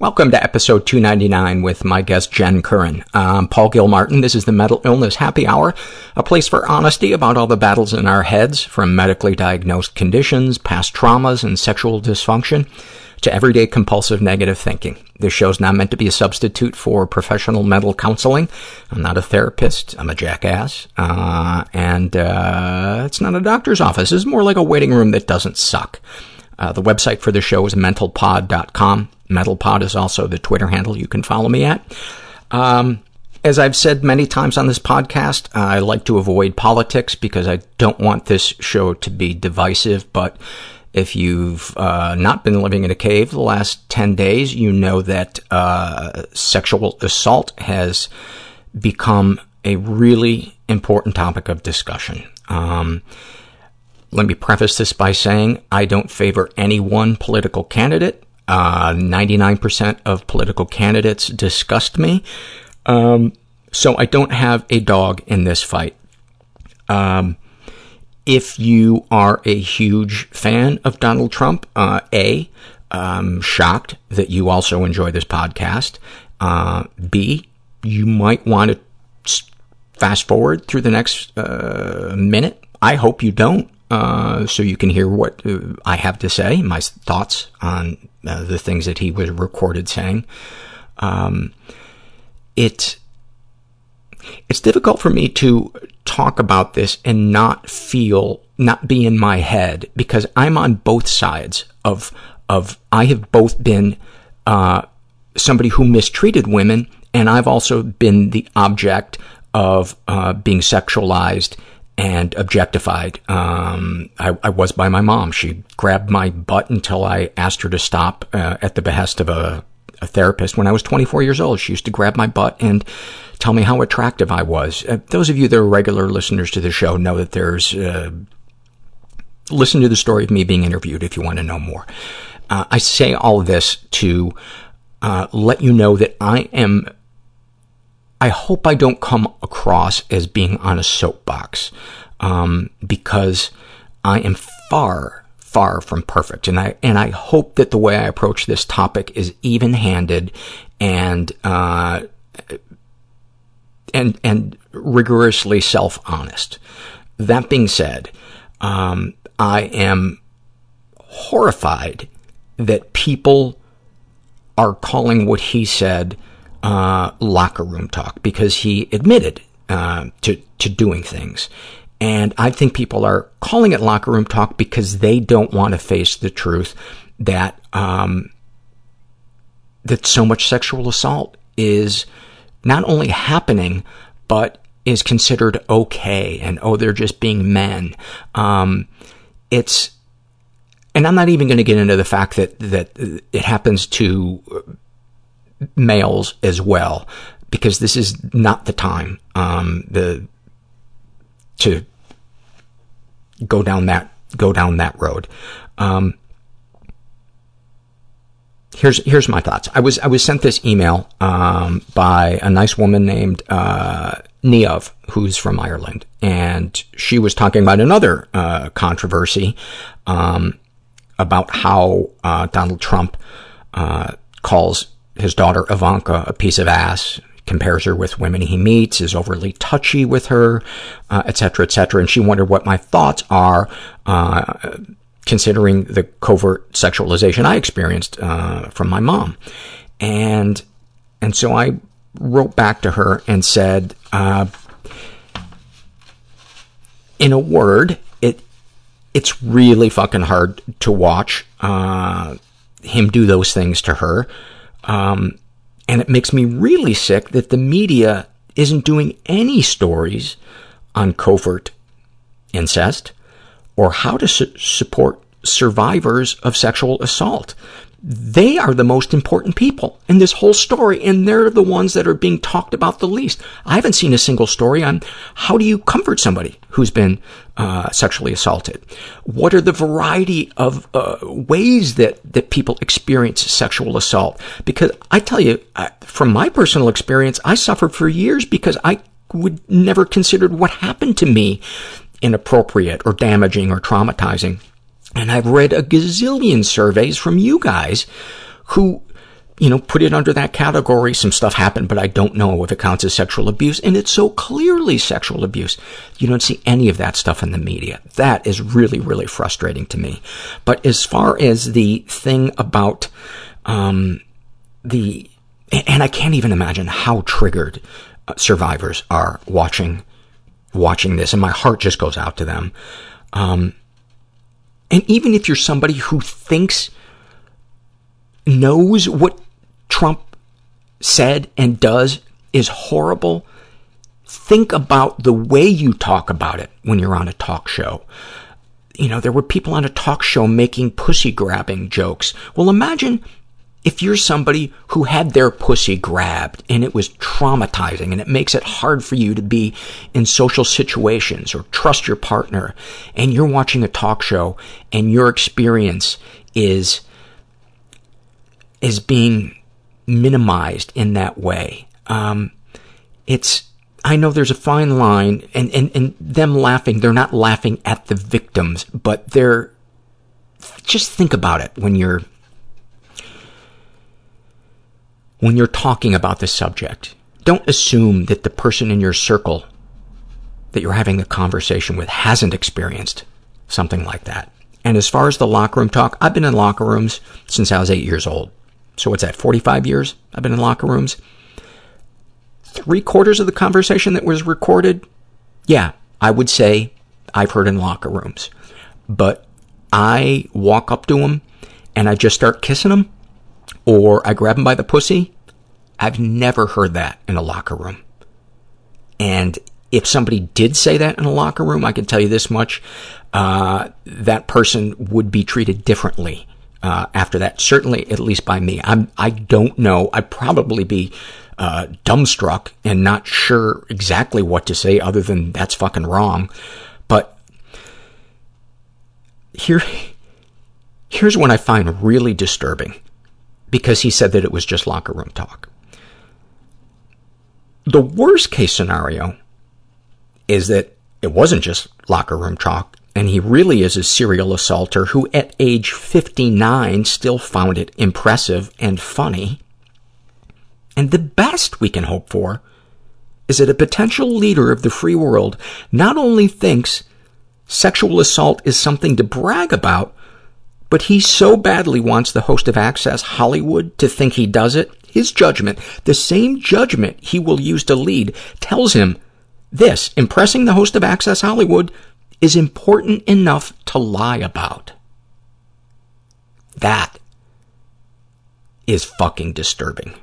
Welcome to episode 299 with my guest Jen Curran. I'm Paul Gilmartin. This is the Mental Illness Happy Hour, a place for honesty about all the battles in our heads, from medically diagnosed conditions, past traumas, and sexual dysfunction, to everyday compulsive negative thinking. This show's not meant to be a substitute for professional mental counseling. I'm not a therapist. I'm a jackass. Uh, and uh, it's not a doctor's office. It's more like a waiting room that doesn't suck. Uh, the website for the show is mentalpod.com. Mentalpod is also the Twitter handle you can follow me at. Um, as I've said many times on this podcast, I like to avoid politics because I don't want this show to be divisive, but if you've uh, not been living in a cave the last 10 days, you know that uh, sexual assault has become a really important topic of discussion. Um, let me preface this by saying I don't favor any one political candidate. Uh, 99% of political candidates disgust me. Um, so I don't have a dog in this fight. Um, if you are a huge fan of Donald Trump, uh, A, I'm shocked that you also enjoy this podcast. Uh, B, you might want to fast forward through the next uh, minute. I hope you don't uh, so you can hear what uh, I have to say, my thoughts on the things that he was recorded saying. Um, it, it's difficult for me to talk about this and not feel, not be in my head, because I'm on both sides of, of, I have both been, uh, somebody who mistreated women, and I've also been the object of, uh, being sexualized and objectified. Um, I, I was by my mom. She grabbed my butt until I asked her to stop uh, at the behest of a, a therapist when I was 24 years old. She used to grab my butt and tell me how attractive I was. Uh, those of you that are regular listeners to the show know that there's, uh, listen to the story of me being interviewed if you want to know more. Uh, I say all this to uh, let you know that I am I hope I don't come across as being on a soapbox, um, because I am far, far from perfect. And I, and I hope that the way I approach this topic is even handed and, uh, and, and rigorously self-honest. That being said, um, I am horrified that people are calling what he said uh, locker room talk because he admitted uh, to to doing things. And I think people are calling it locker room talk because they don't want to face the truth that um, that so much sexual assault is not only happening, but is considered okay, and oh, they're just being men. Um, it's, and I'm not even going to get into the fact that that it happens to males as well, because this is not the time um, the to go down that go down that road. Um, here's here's my thoughts. I was I was sent this email um, by a nice woman named uh, Niamh, who's from Ireland, and she was talking about another uh, controversy um, about how uh, Donald Trump uh, calls his daughter Ivanka a piece of ass, compares her with women he meets, is overly touchy with her, uh, et cetera, et cetera. And she wondered what my thoughts are, uh, considering the covert sexualization I experienced, uh, from my mom. And, and so I wrote back to her and said, uh, in a word, it, it's really fucking hard to watch, uh, him do those things to her. Um, and it makes me really sick that the media isn't doing any stories on covert incest or how to su- support survivors of sexual assault they are the most important people in this whole story, and they're the ones that are being talked about the least. I haven't seen a single story on how do you comfort somebody who's been uh, sexually assaulted. What are the variety of uh, ways that that people experience sexual assault? Because I tell you, from my personal experience, I suffered for years because I would never considered what happened to me inappropriate or damaging or traumatizing. And I've read a gazillion surveys from you guys who you know, put it under that category. Some stuff happened, but I don't know if it counts as sexual abuse. And it's so clearly sexual abuse. You don't see any of that stuff in the media. That is really, really frustrating to me. But as far as the thing about, um, the, and I can't even imagine how triggered uh, survivors are watching, watching this. And my heart just goes out to them. Um, and even if you're somebody who thinks, knows what Trump said and does is horrible, think about the way you talk about it when you're on a talk show. You know, there were people on a talk show making pussy grabbing jokes. Well, imagine if you're somebody who had their pussy grabbed and it was traumatizing and it makes it hard for you to be in social situations or trust your partner and you're watching a talk show and your experience is is being minimized in that way. Um, it's, I know there's a fine line, and, and, and them laughing, they're not laughing at the victims, but they're, just think about it when you're, when you're talking about the subject. Don't assume that the person in your circle that you're having a conversation with hasn't experienced something like that. And as far as the locker room talk, I've been in locker rooms since I was eight years old. So what's that, 45 years I've been in locker rooms? Three quarters of the conversation that was recorded, yeah, I would say I've heard in locker rooms. But I walk up to them and I just start kissing them or I grab him by the pussy. I've never heard that in a locker room. And if somebody did say that in a locker room, I can tell you this much, uh, that person would be treated differently uh, after that, certainly at least by me. I'm, I don't know. I'd probably be uh, dumbstruck and not sure exactly what to say other than that's fucking wrong. But here, here's what I find really disturbing because he said that it was just locker room talk. The worst case scenario is that it wasn't just locker room talk and he really is a serial assaulter who at age 59 still found it impressive and funny. And the best we can hope for is that a potential leader of the free world not only thinks sexual assault is something to brag about, but he so badly wants the host of Access Hollywood to think he does it. His judgment, the same judgment he will use to lead, tells him this, impressing the host of Access Hollywood is important enough to lie about. That is fucking disturbing.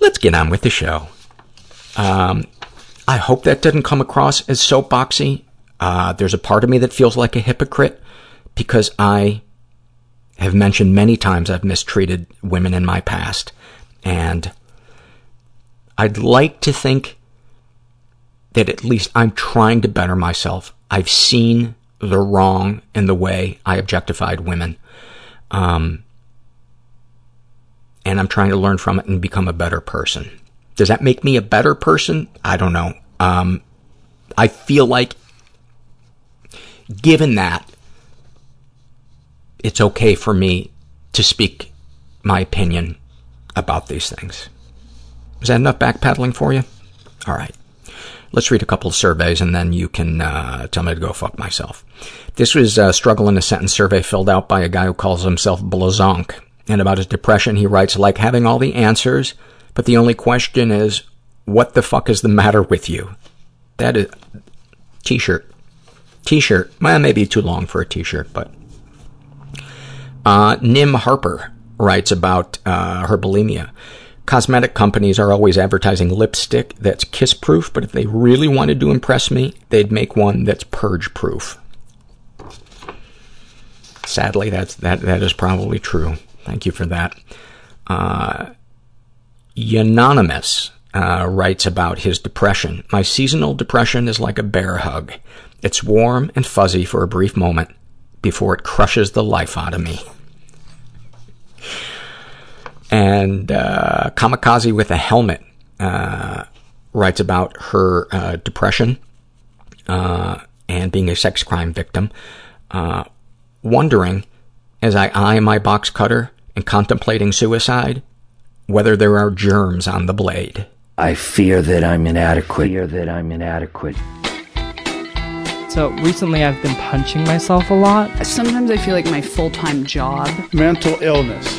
Let's get on with the show. Um, I hope that didn't come across as soapboxy. Uh, there's a part of me that feels like a hypocrite because I have mentioned many times I've mistreated women in my past. And I'd like to think that at least I'm trying to better myself. I've seen the wrong in the way I objectified women. Um, and I'm trying to learn from it and become a better person. Does that make me a better person? I don't know. Um, I feel like, given that, it's okay for me to speak my opinion about these things. Is that enough backpedaling for you? All right. Let's read a couple of surveys and then you can uh, tell me to go fuck myself. This was a struggle in a sentence survey filled out by a guy who calls himself Blazonk. And about his depression, he writes, like having all the answers, but the only question is, what the fuck is the matter with you? That is, t-shirt. T-shirt. Well, maybe too long for a t-shirt, but. Uh, Nim Harper writes about uh, her bulimia. Cosmetic companies are always advertising lipstick that's kiss-proof, but if they really wanted to impress me, they'd make one that's purge-proof. Sadly, that's, that, that is probably true. Thank you for that. Uh, Unanimous uh, writes about his depression. My seasonal depression is like a bear hug. It's warm and fuzzy for a brief moment before it crushes the life out of me. And uh, Kamikaze with a Helmet uh, writes about her uh, depression uh, and being a sex crime victim, uh, wondering, as I eye my box cutter and contemplating suicide, whether there are germs on the blade. I fear that I'm inadequate. Fear that I'm inadequate. So recently I've been punching myself a lot. Sometimes I feel like my full time job mental illness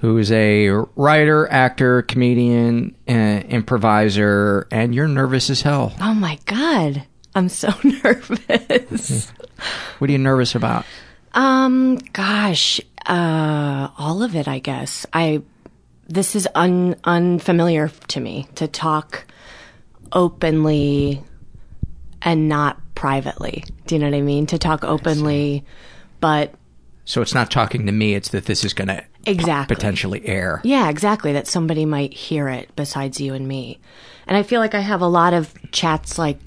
who is a writer, actor, comedian, uh, improviser, and you're nervous as hell. Oh my god. I'm so nervous. What are you nervous about? um gosh, uh all of it I guess. I this is un unfamiliar to me to talk openly and not privately. Do you know what I mean? To talk openly but So it's not talking to me, it's that this is going to Exactly. potentially air. Yeah, exactly. That somebody might hear it besides you and me. And I feel like I have a lot of chats like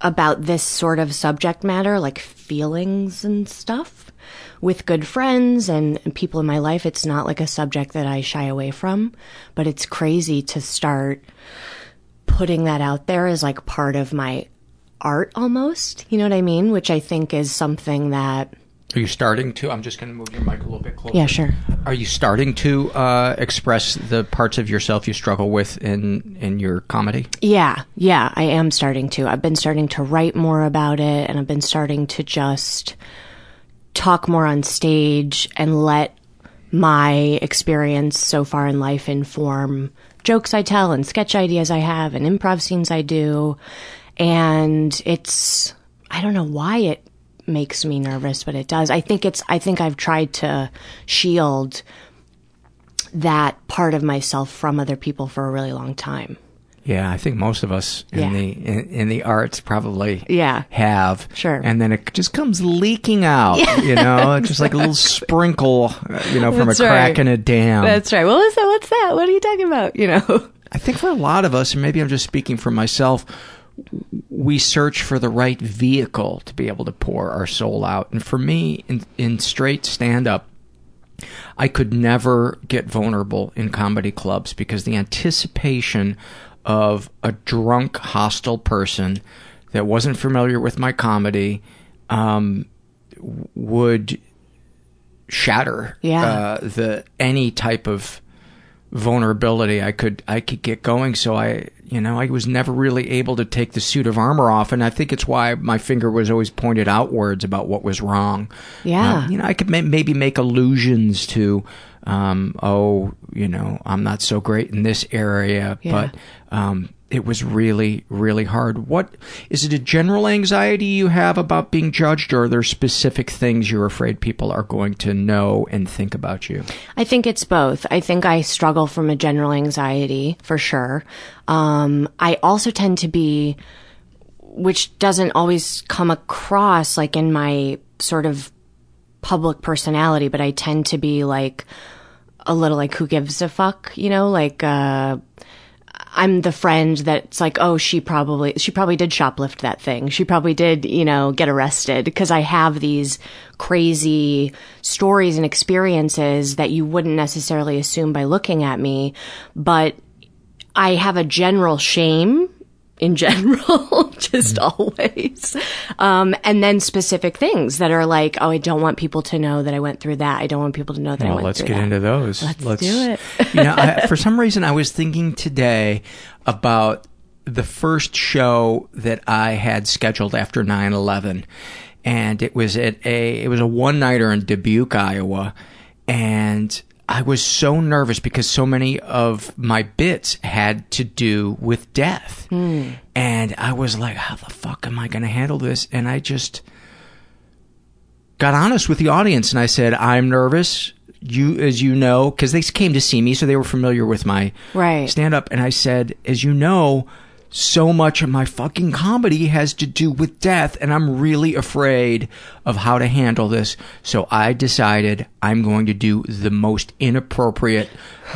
about this sort of subject matter, like feelings and stuff, with good friends and, people in my life. It's not like a subject that I shy away from, but it's crazy to start putting that out there as like part of my art almost. You know what I mean? Which I think is something that. Are you starting to? I'm just going to move your mic a little bit closer. Yeah, sure. Are you starting to uh, express the parts of yourself you struggle with in in your comedy? Yeah, yeah, I am starting to. I've been starting to write more about it and I've been starting to just talk more on stage and let my experience so far in life inform jokes I tell and sketch ideas I have and improv scenes I do. And it's, I don't know why it makes me nervous, but it does. I think it's, I think I've tried to shield that part of myself from other people for a really long time. Yeah, I think most of us in Yeah. the in, in the arts probably Yeah. have. Sure. And then it just comes leaking out, you know, just like a little sprinkle, you know, from That's a crack in a dam. That's right. What was that? What's that? What are you talking about? You know? I think for a lot of us, and maybe I'm just speaking for myself, we search for the right vehicle to be able to pour our soul out. And for me, in, in straight stand up, I could never get vulnerable in comedy clubs because the anticipation of a drunk, hostile person that wasn't familiar with my comedy um, would shatter Yeah. uh, the any type of vulnerability I could I could get going. So I you know I was never really able to take the suit of armor off, and I think it's why my finger was always pointed outwards about what was wrong. Yeah. Um, you know I could ma- maybe make allusions to. Um, oh, you know, I'm not so great in this area, Yeah. but um, it was really, really hard. What is it? A general anxiety you have about being judged, or are there specific things you're afraid people are going to know and think about you? I think it's both. I think I struggle from a general anxiety for sure. Um, I also tend to be, which doesn't always come across like in my sort of public personality, but I tend to be like a little like who gives a fuck, you know, like uh I'm the friend that's like, oh, she probably she probably did shoplift that thing. She probably did, you know, get arrested because I have these crazy stories and experiences that you wouldn't necessarily assume by looking at me, but I have a general shame in general, just always. Um, and then specific things that are like, oh, I don't want people to know that I went through that. I don't want people to know that I Well, went let's get that. into those. Let's do it. you know, I, for some reason, I was thinking today about the first show that I had scheduled after 9/11, and it was at a it was a one nighter in Dubuque, Iowa, and I was so nervous because so many of my bits had to do with death. Hmm. And I was like, how the fuck am I going to handle this? And I just got honest with the audience and I said, I'm nervous. You, as you know, because they came to see me, so they were familiar with my Right. stand up. And I said, as you know, so much of my fucking comedy has to do with death, and I'm really afraid of how to handle this. So I decided I'm going to do the most inappropriate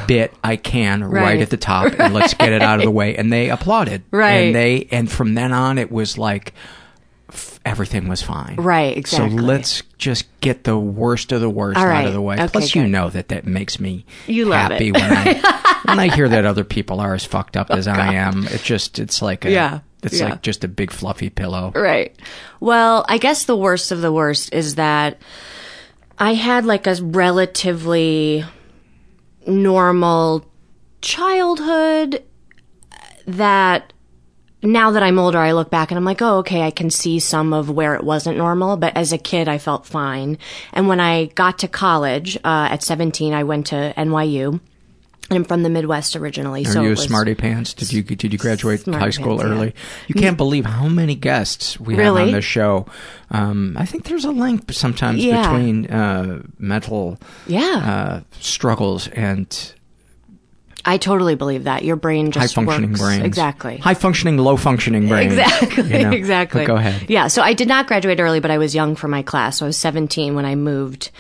bit I can right, Right. at the top, and let's get it out of the way. And they applauded. Right. And they, and from then on, it was like everything was fine. Right, exactly. So let's just get the worst of the worst All out of the way. Okay, Plus, you know that that makes me You love happy it. when I when I hear that other people are as fucked up as I am. It just it's like a, Yeah, it's yeah. like just a big fluffy pillow. Right. Well, I guess the worst of the worst is that I had like a relatively normal childhood that now that I'm older, I look back and I'm like, oh, okay, I can see some of where it wasn't normal. But as a kid, I felt fine. And when I got to college uh, at 17, I went to NYU. I'm from the Midwest originally. Are so you a smarty pants? Did you did you graduate high school pants, yeah. early? You can't believe how many guests we have on this show. Um, I think there's a link sometimes Yeah. between uh, mental Yeah. uh, struggles and I totally believe that. Your brain just high functioning works. brains. Exactly. High functioning, low functioning brains. Exactly. you know? Exactly. But go ahead. Yeah. So I did not graduate early, but I was young for my class. So I was 17 when I moved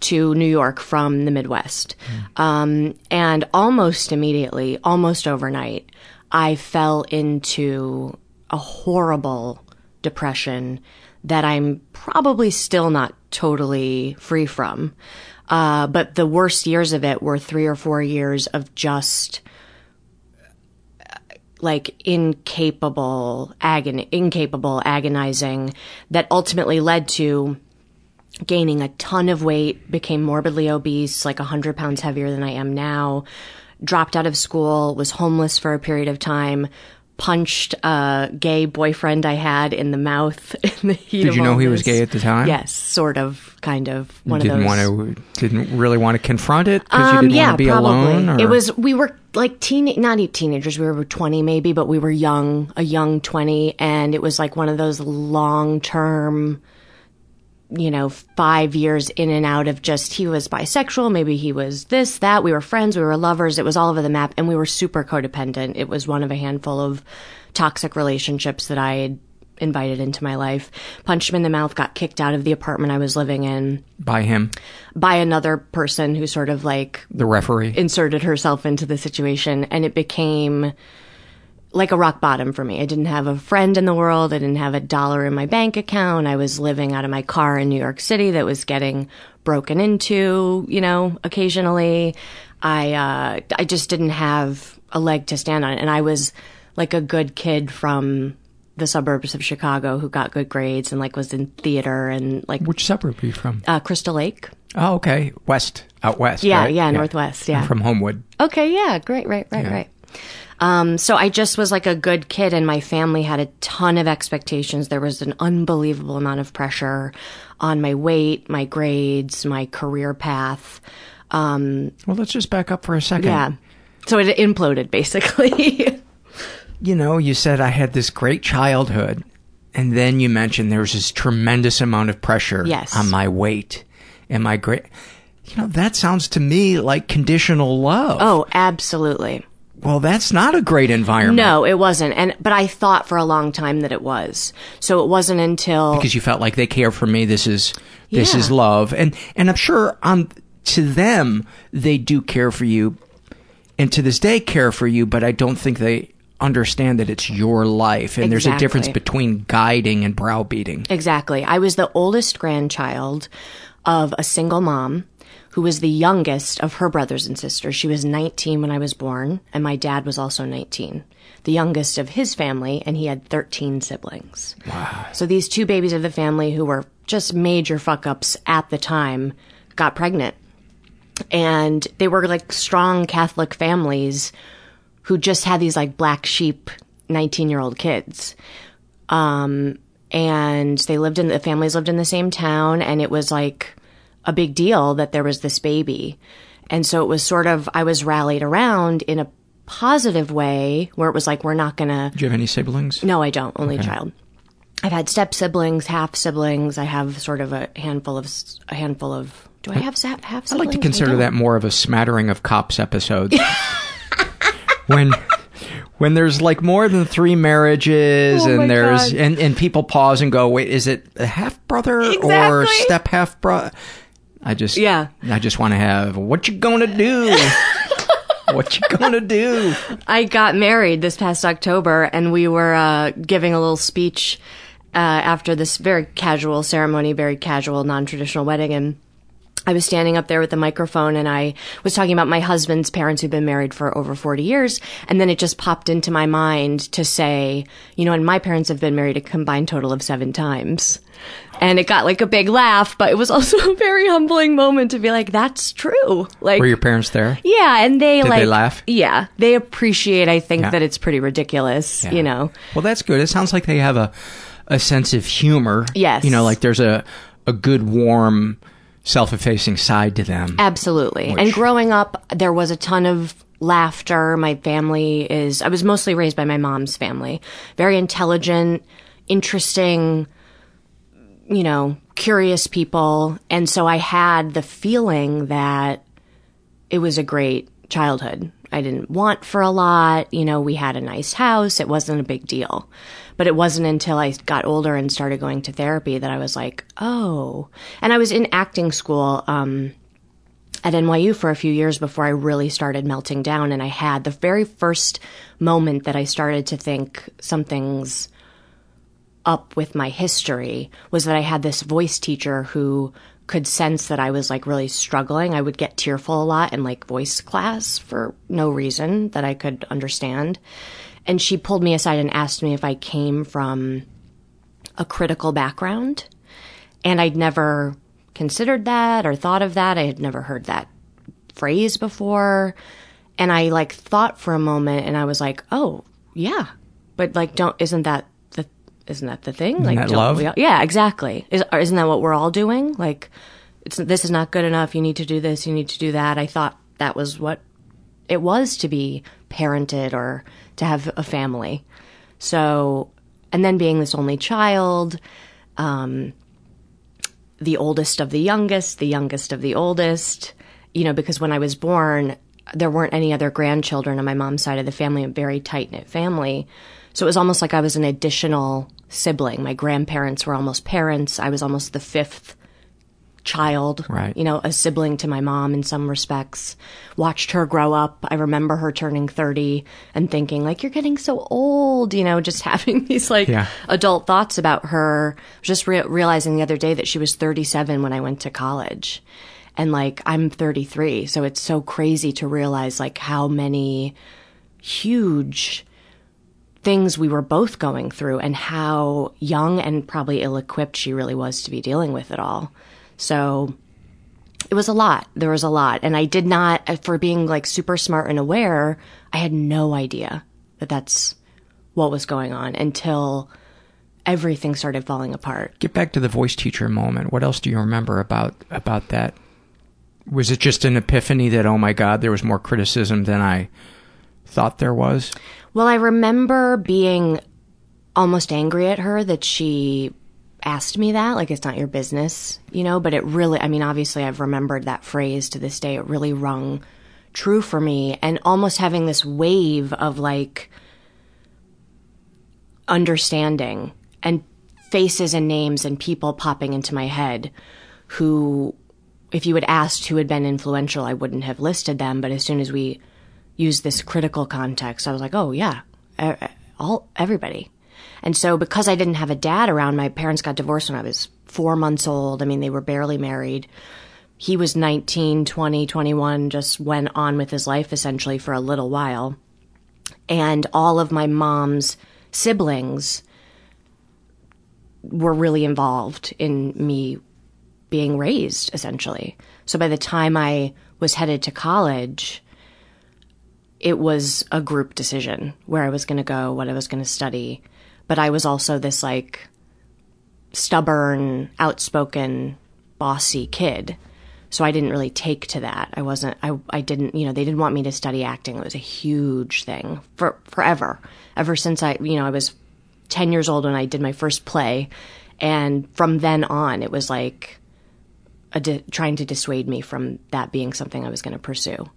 to New York from the Midwest. Um, and almost immediately, almost overnight, I fell into a horrible depression that I'm probably still not totally free from. Uh, but the worst years of it were three or four years of just like incapable agony incapable agonizing that ultimately led to gaining a ton of weight became morbidly obese like 100 pounds heavier than i am now dropped out of school was homeless for a period of time punched a gay boyfriend i had in the mouth in the heat Did you know he was gay at the time? yes sort of kind of one didn't of those want to didn't really want to confront it because you um, didn't yeah, want to be probably. alone. Or? It was we were like teen, not teenagers. We were twenty maybe, but we were young, a young twenty, and it was like one of those long term, you know, five years in and out of just he was bisexual, maybe he was this, that. We were friends, we were lovers. It was all over the map, and we were super codependent. It was one of a handful of toxic relationships that I had invited into my life. Punched him in the mouth, got kicked out of the apartment I was living in by him, by another person who sort of like the referee. inserted herself into the situation and it became like a rock bottom for me. I didn't have a friend in the world. I didn't have a dollar in my bank account. I was living out of my car in New York City that was getting broken into, you know, occasionally. I uh I just didn't have a leg to stand on and I was like a good kid from the suburbs of Chicago who got good grades and like was in theater and like Which suburb are you from? uh Crystal Lake. Oh, okay, west, out west. Yeah, right? yeah, Northwest, yeah. I'm from Homewood. Okay, yeah, great, right, right, Yeah. right. Um, so I just was like a good kid, and my family had a ton of expectations. There was an unbelievable amount of pressure on my weight, my grades, my career path. Um, Well, let's just back up for a second. yeah. So it imploded basically. You know, you said I had this great childhood, and then you mentioned there was this tremendous amount of pressure Yes. on my weight and my great. You know, that sounds to me like conditional love. oh, absolutely. Well, that's not a great environment. No, it wasn't. And but I thought for a long time that it was. So it wasn't until because you felt like they care for me. This is this Yeah. is love, and and I'm sure on to them they do care for you, and to this day care for you. But I don't think they understand that it's your life, and there's a difference between guiding and browbeating. Exactly. I was the oldest grandchild of a single mom who was the youngest of her brothers and sisters. She was 19 when I was born, and my dad was also 19. The youngest of his family, and he had 13 siblings. Wow. So these two babies of the family who were just major fuck ups at the time got pregnant. And they were like strong Catholic families who just had these like black sheep 19 year old kids. Um, and they lived in the families lived in the same town and it was like a big deal that there was this baby. And so it was sort of, I was rallied around in a positive way where it was like, we're not going to. Do you have any siblings? No, I don't. Only Okay. child. I've had step siblings, half siblings. I have sort of a handful of, a handful of, do I have half siblings? I'd like to consider that more of a smattering of cops episodes. when when there's like more than three marriages Oh and there's God. and, and people pause and go, wait, is it a half brother or step half brother? I just Yeah. I just want to have what you gonna do? what you gonna do? I got married this past October, and we were uh, giving a little speech uh, after this very casual ceremony, very casual, non-traditional wedding, and I was standing up there with the microphone, and I was talking about my husband's parents who've been married for over forty years, and then it just popped into my mind to say, you know, and my parents have been married a combined total of seven times. And it got like a big laugh, but it was also a very humbling moment to be like, that's true. Like, Were your parents there? yeah, and they Did like they laugh? Yeah, they appreciate. I think Yeah. that it's pretty ridiculous. Yeah. You know, Well, that's good. It sounds like they have a a sense of humor. Yes. You know, like there's a a good warm self-effacing side to them. absolutely. And growing up, there was a ton of laughter. My family is. I was mostly raised by my mom's family. Very intelligent, interesting. You know, curious people, and so I had the feeling that it was a great childhood. I didn't want for a lot. You know, we had a nice house. It wasn't a big deal. But it wasn't until I got older and started going to therapy that I was like, oh. And I was in acting school um, at NYU for a few years before I really started melting down. And I had the very first moment that I started to think something's up with my history was that I had this voice teacher who could sense that I was like really struggling. I would get tearful a lot in like voice class for no reason that I could understand. And she pulled me aside and asked me if I came from a critical background. And I'd never considered that or thought of that. I had never heard that phrase before. And I like thought for a moment and I was like, oh, yeah. But like, don't, isn't that isn't that the thing? like, that love? we all- yeah, exactly. Is, isn't that what we're all doing? Like, it's, this is not good enough. You need to do this. You need to do that. I thought that was what it was to be parented or to have a family. So, and then being this only child, um, the oldest of the youngest, the youngest of the oldest, you know, because when I was born, there weren't any other grandchildren on my mom's side of the family, a very tight knit family. So it was almost like I was an additional sibling. My grandparents were almost parents. I was almost the fifth child, Right. you know, a sibling to my mom in some respects. Watched her grow up. I remember her turning 30 and thinking, like, you're getting so old, you know, just having these like Yeah. adult thoughts about her. Just re- realizing the other day that she was 37 when I went to college. And like, I'm 33. So it's so crazy to realize like how many huge things we were both going through and how young and probably ill equipped she really was to be dealing with it all. So it was a lot. There was a lot. And I did not, uh, for being like super smart and aware, I had no idea that that's what was going on until everything started falling apart. Get back to the voice teacher moment. What else do you remember about about that? Was it just an epiphany that oh my god, there was more criticism than I thought there was? Well, I remember being almost angry at her that she asked me that. Like, it's not your business, you know? But it really, I mean, obviously, I've remembered that phrase to this day. It really rung true for me. And almost having this wave of like understanding and faces and names and people popping into my head who, if you had asked who had been influential, I wouldn't have listed them. But as soon as we used this critical context, I was like, oh yeah, all everybody. And so because I didn't have a dad around, my parents got divorced when I was four months old. I mean, they were barely married. He was 19, 20, 21, just went on with his life essentially for a little while. And all of my mom's siblings were really involved in me being raised essentially. So by the time I was headed to college, it was a group decision where I was going to go, what I was going to study. But I was also this like stubborn, outspoken, bossy kid. so I didn't really take to that. I wasn't, I, I didn't, you know, they didn't want me to study acting. It was a huge thing for forever. Ever since I, you know, I was 10 years old when I did my first play. And from then on, it was like di- trying to dissuade me from that being something I was going to pursue.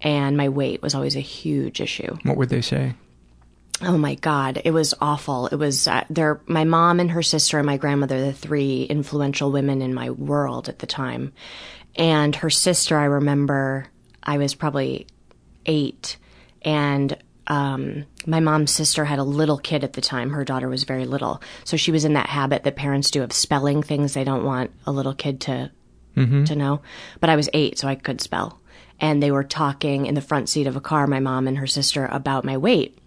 And my weight was always a huge issue. What would they say? Oh my God, it was awful. It was uh, there. My mom and her sister and my grandmother, the three influential women in my world at the time. And her sister, I remember, I was probably eight, and um, my mom's sister had a little kid at the time. Her daughter was very little, so she was in that habit that parents do of spelling things they don't want a little kid to to know. But I was eight, so I could spell. And they were talking in the front seat of a car, my mom and her sister, about my weight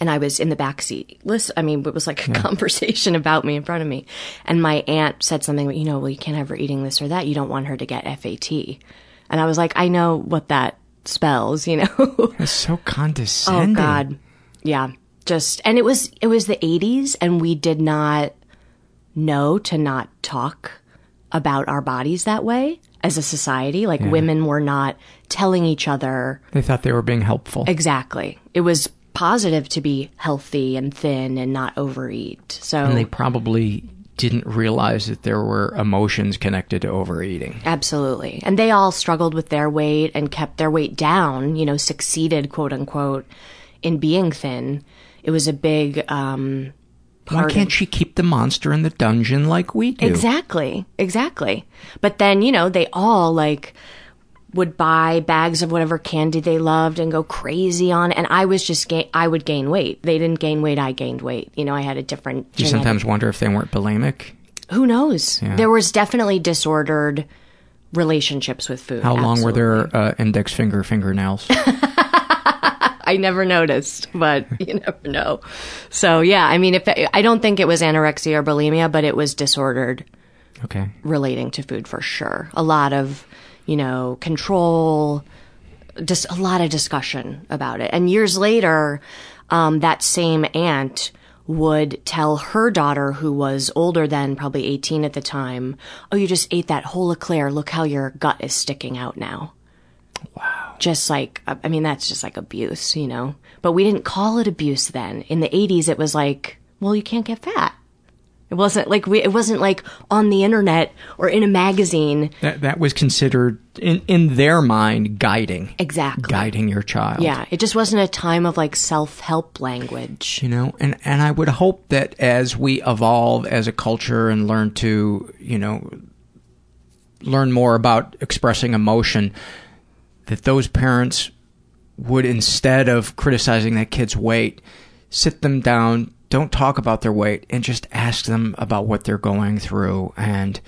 and I was in the back seat. Listen, I mean, it was like a conversation about me in front of me. And my aunt said something, you know, well, you can't have her eating this or that. You don't want her to get FAT. And I was like, I know what that spells, you know. That's so oh, condescending. oh. God, yeah. Just and it was it was the '80s, and we did not know to not talk about our bodies that way as a society. Like women were not telling each other They thought they were being helpful. Exactly. It was positive to be healthy and thin and not overeat. So and they probably didn't realize that there were emotions connected to overeating. absolutely. And they all struggled with their weight and kept their weight down, you know, succeeded quote unquote in being thin. It was a big um Why can't she keep the monster in the dungeon like we do? Exactly. Exactly. But then, you know, they all like would buy bags of whatever candy they loved and go crazy on it. And I was just, ga- I would gain weight. They didn't gain weight. I gained weight. You know, I had a different. Do you genetic- sometimes wonder if they weren't bulimic? Who knows? Yeah. There was definitely disordered relationships with food. How long were their uh, index finger fingernails? I never noticed, but you never know. So yeah, I mean, if I don't think it was anorexia or bulimia, but it was disordered okay. relating to food for sure. A lot of, you know, control, just a lot of discussion about it. And years later, um, that same aunt would tell her daughter, who was older than probably 18 at the time, Oh, you just ate that whole eclair. Look how your gut is sticking out now. Wow. Just like, uh, I mean, that's just like abuse, you know? But we didn't call it abuse then. In the 80s, it was like, well, you can't get fat. It wasn't like we, it wasn't like on the internet or in a magazine. That that was considered in in their mind guiding, Exactly. guiding your child. Yeah. It just wasn't a time of like self help language. you know and and i would hope that as we evolve as a culture and learn to you know learn more about expressing emotion that those parents would instead of criticizing that kid's weight sit them down don't talk about their weight and just ask them about what they're going through and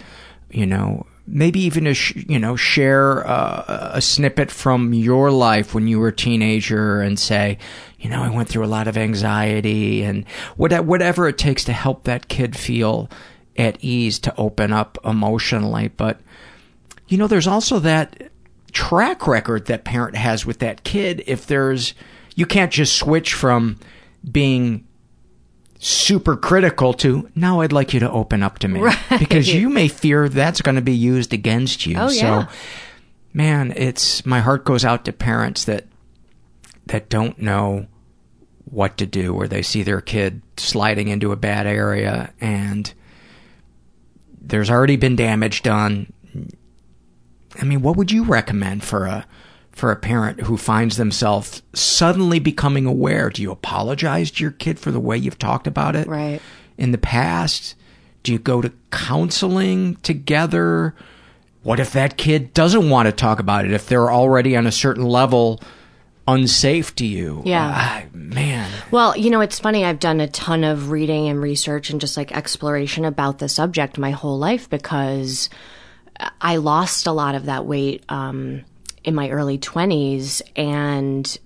you know maybe even a sh- you know share uh, a snippet from your life when you were a teenager and say you know I went through a lot of anxiety and what- whatever it takes to help that kid feel at ease to open up emotionally. But you know there's also that track record that parent has with that kid if there's you can't just switch from being super critical to now I'd like you to open up to me because you may fear that's going to be used against you. Oh, so yeah. man, it's my heart goes out to parents that that don't know what to do or they see their kid sliding into a bad area and there's already been damage done. I mean, what would you recommend for a for a parent who finds themselves suddenly becoming aware? Do you apologize to your kid for the way you've talked about it Right. in the past? Do you go to counseling together? What if that kid doesn't want to talk about it? If they're already on a certain level unsafe to you? Yeah. Ah, man. Well, you know, it's funny. I've done a ton of reading and research and just like exploration about the subject my whole life because I lost a lot of that weight um, in my early 20s and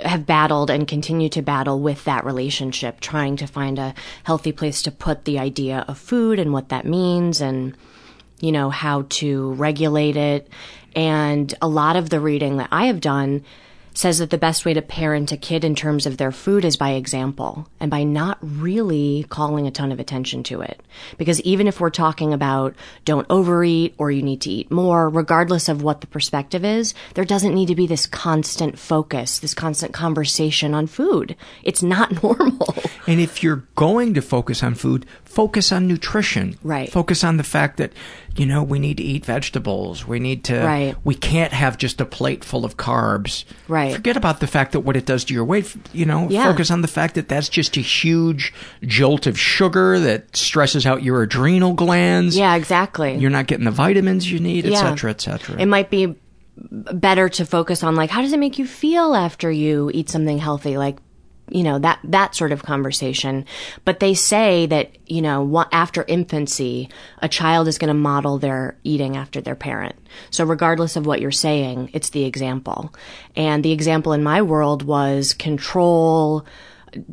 have battled and continue to battle with that relationship, trying to find a healthy place to put the idea of food and what that means and, you know, how to regulate it. And a lot of the reading that I have done says that the best way to parent a kid in terms of their food is by example and by not really calling a ton of attention to it. Because even if we're talking about don't overeat or you need to eat more, regardless of what the perspective is, there doesn't need to be this constant focus, this constant conversation on food. It's not normal. And if you're going to focus on food, focus on nutrition. Right. Focus on the fact that, you know, we need to eat vegetables. We need to, Right. we can't have just a plate full of carbs. Right. Forget about the fact that what it does to your weight, you know, Yeah. focus on the fact that that's just a huge jolt of sugar that stresses out your adrenal glands. Yeah, exactly. You're not getting the vitamins you need, et Yeah. cetera, et cetera. It might be better to focus on like how does it make you feel after you eat something healthy like you know that that sort of conversation but they say that you know after infancy a child is going to model their eating after their parent so regardless of what you're saying it's the example and the example in my world was control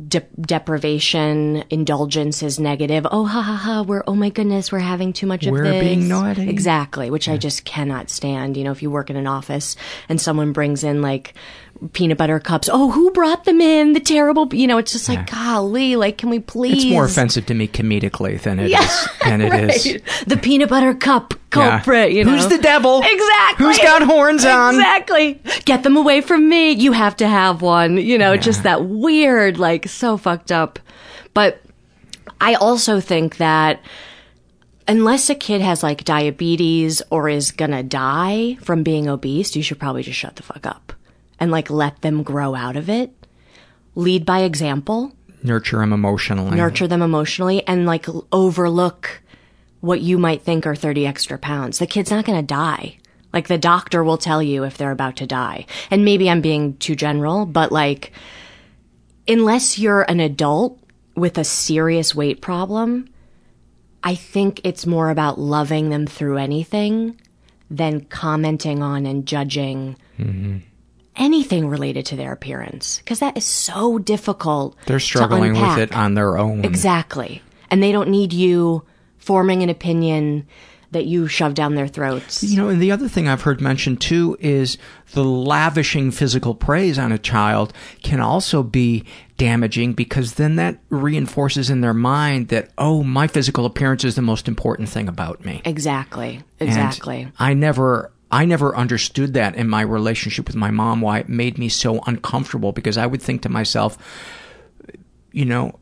de- deprivation, indulgence is negative. Oh, ha ha ha, we're, oh my goodness, we're having too much of We're this. being naughty. Exactly, which I just cannot stand. You know, if you work in an office and someone brings in like peanut butter cups, oh, who brought them in? The terrible, you know, it's just like, golly, like, can we please? it's more offensive to me comedically than it is. Yeah, than it is. right. The peanut butter cup Yeah. culprit, you know. Who's the devil? Exactly. Who's got horns on? Exactly. Get them away from me. You have to have one. You know, just that weird, like so fucked up. But I also think that unless a kid has like diabetes or is gonna die from being obese, you should probably just shut the fuck up and like let them grow out of it. Lead by example Nurture them emotionally. nurture them emotionally and like overlook what you might think are 30 extra pounds. The kid's not going to die. Like the doctor will tell you if they're about to die. And maybe I'm being too general, but like unless you're an adult with a serious weight problem, I think it's more about loving them through anything than commenting on and judging mm-hmm. Anything related to their appearance because that is so difficult. They're struggling with it on their own. Exactly. And they don't need you forming an opinion that you shove down their throats. You know, and the other thing I've heard mentioned too is the lavishing physical praise on a child can also be damaging because then that reinforces in their mind that, oh, my physical appearance is the most important thing about me. Exactly. And Exactly. I never I never understood that in my relationship with my mom why it made me so uncomfortable because I would think to myself you know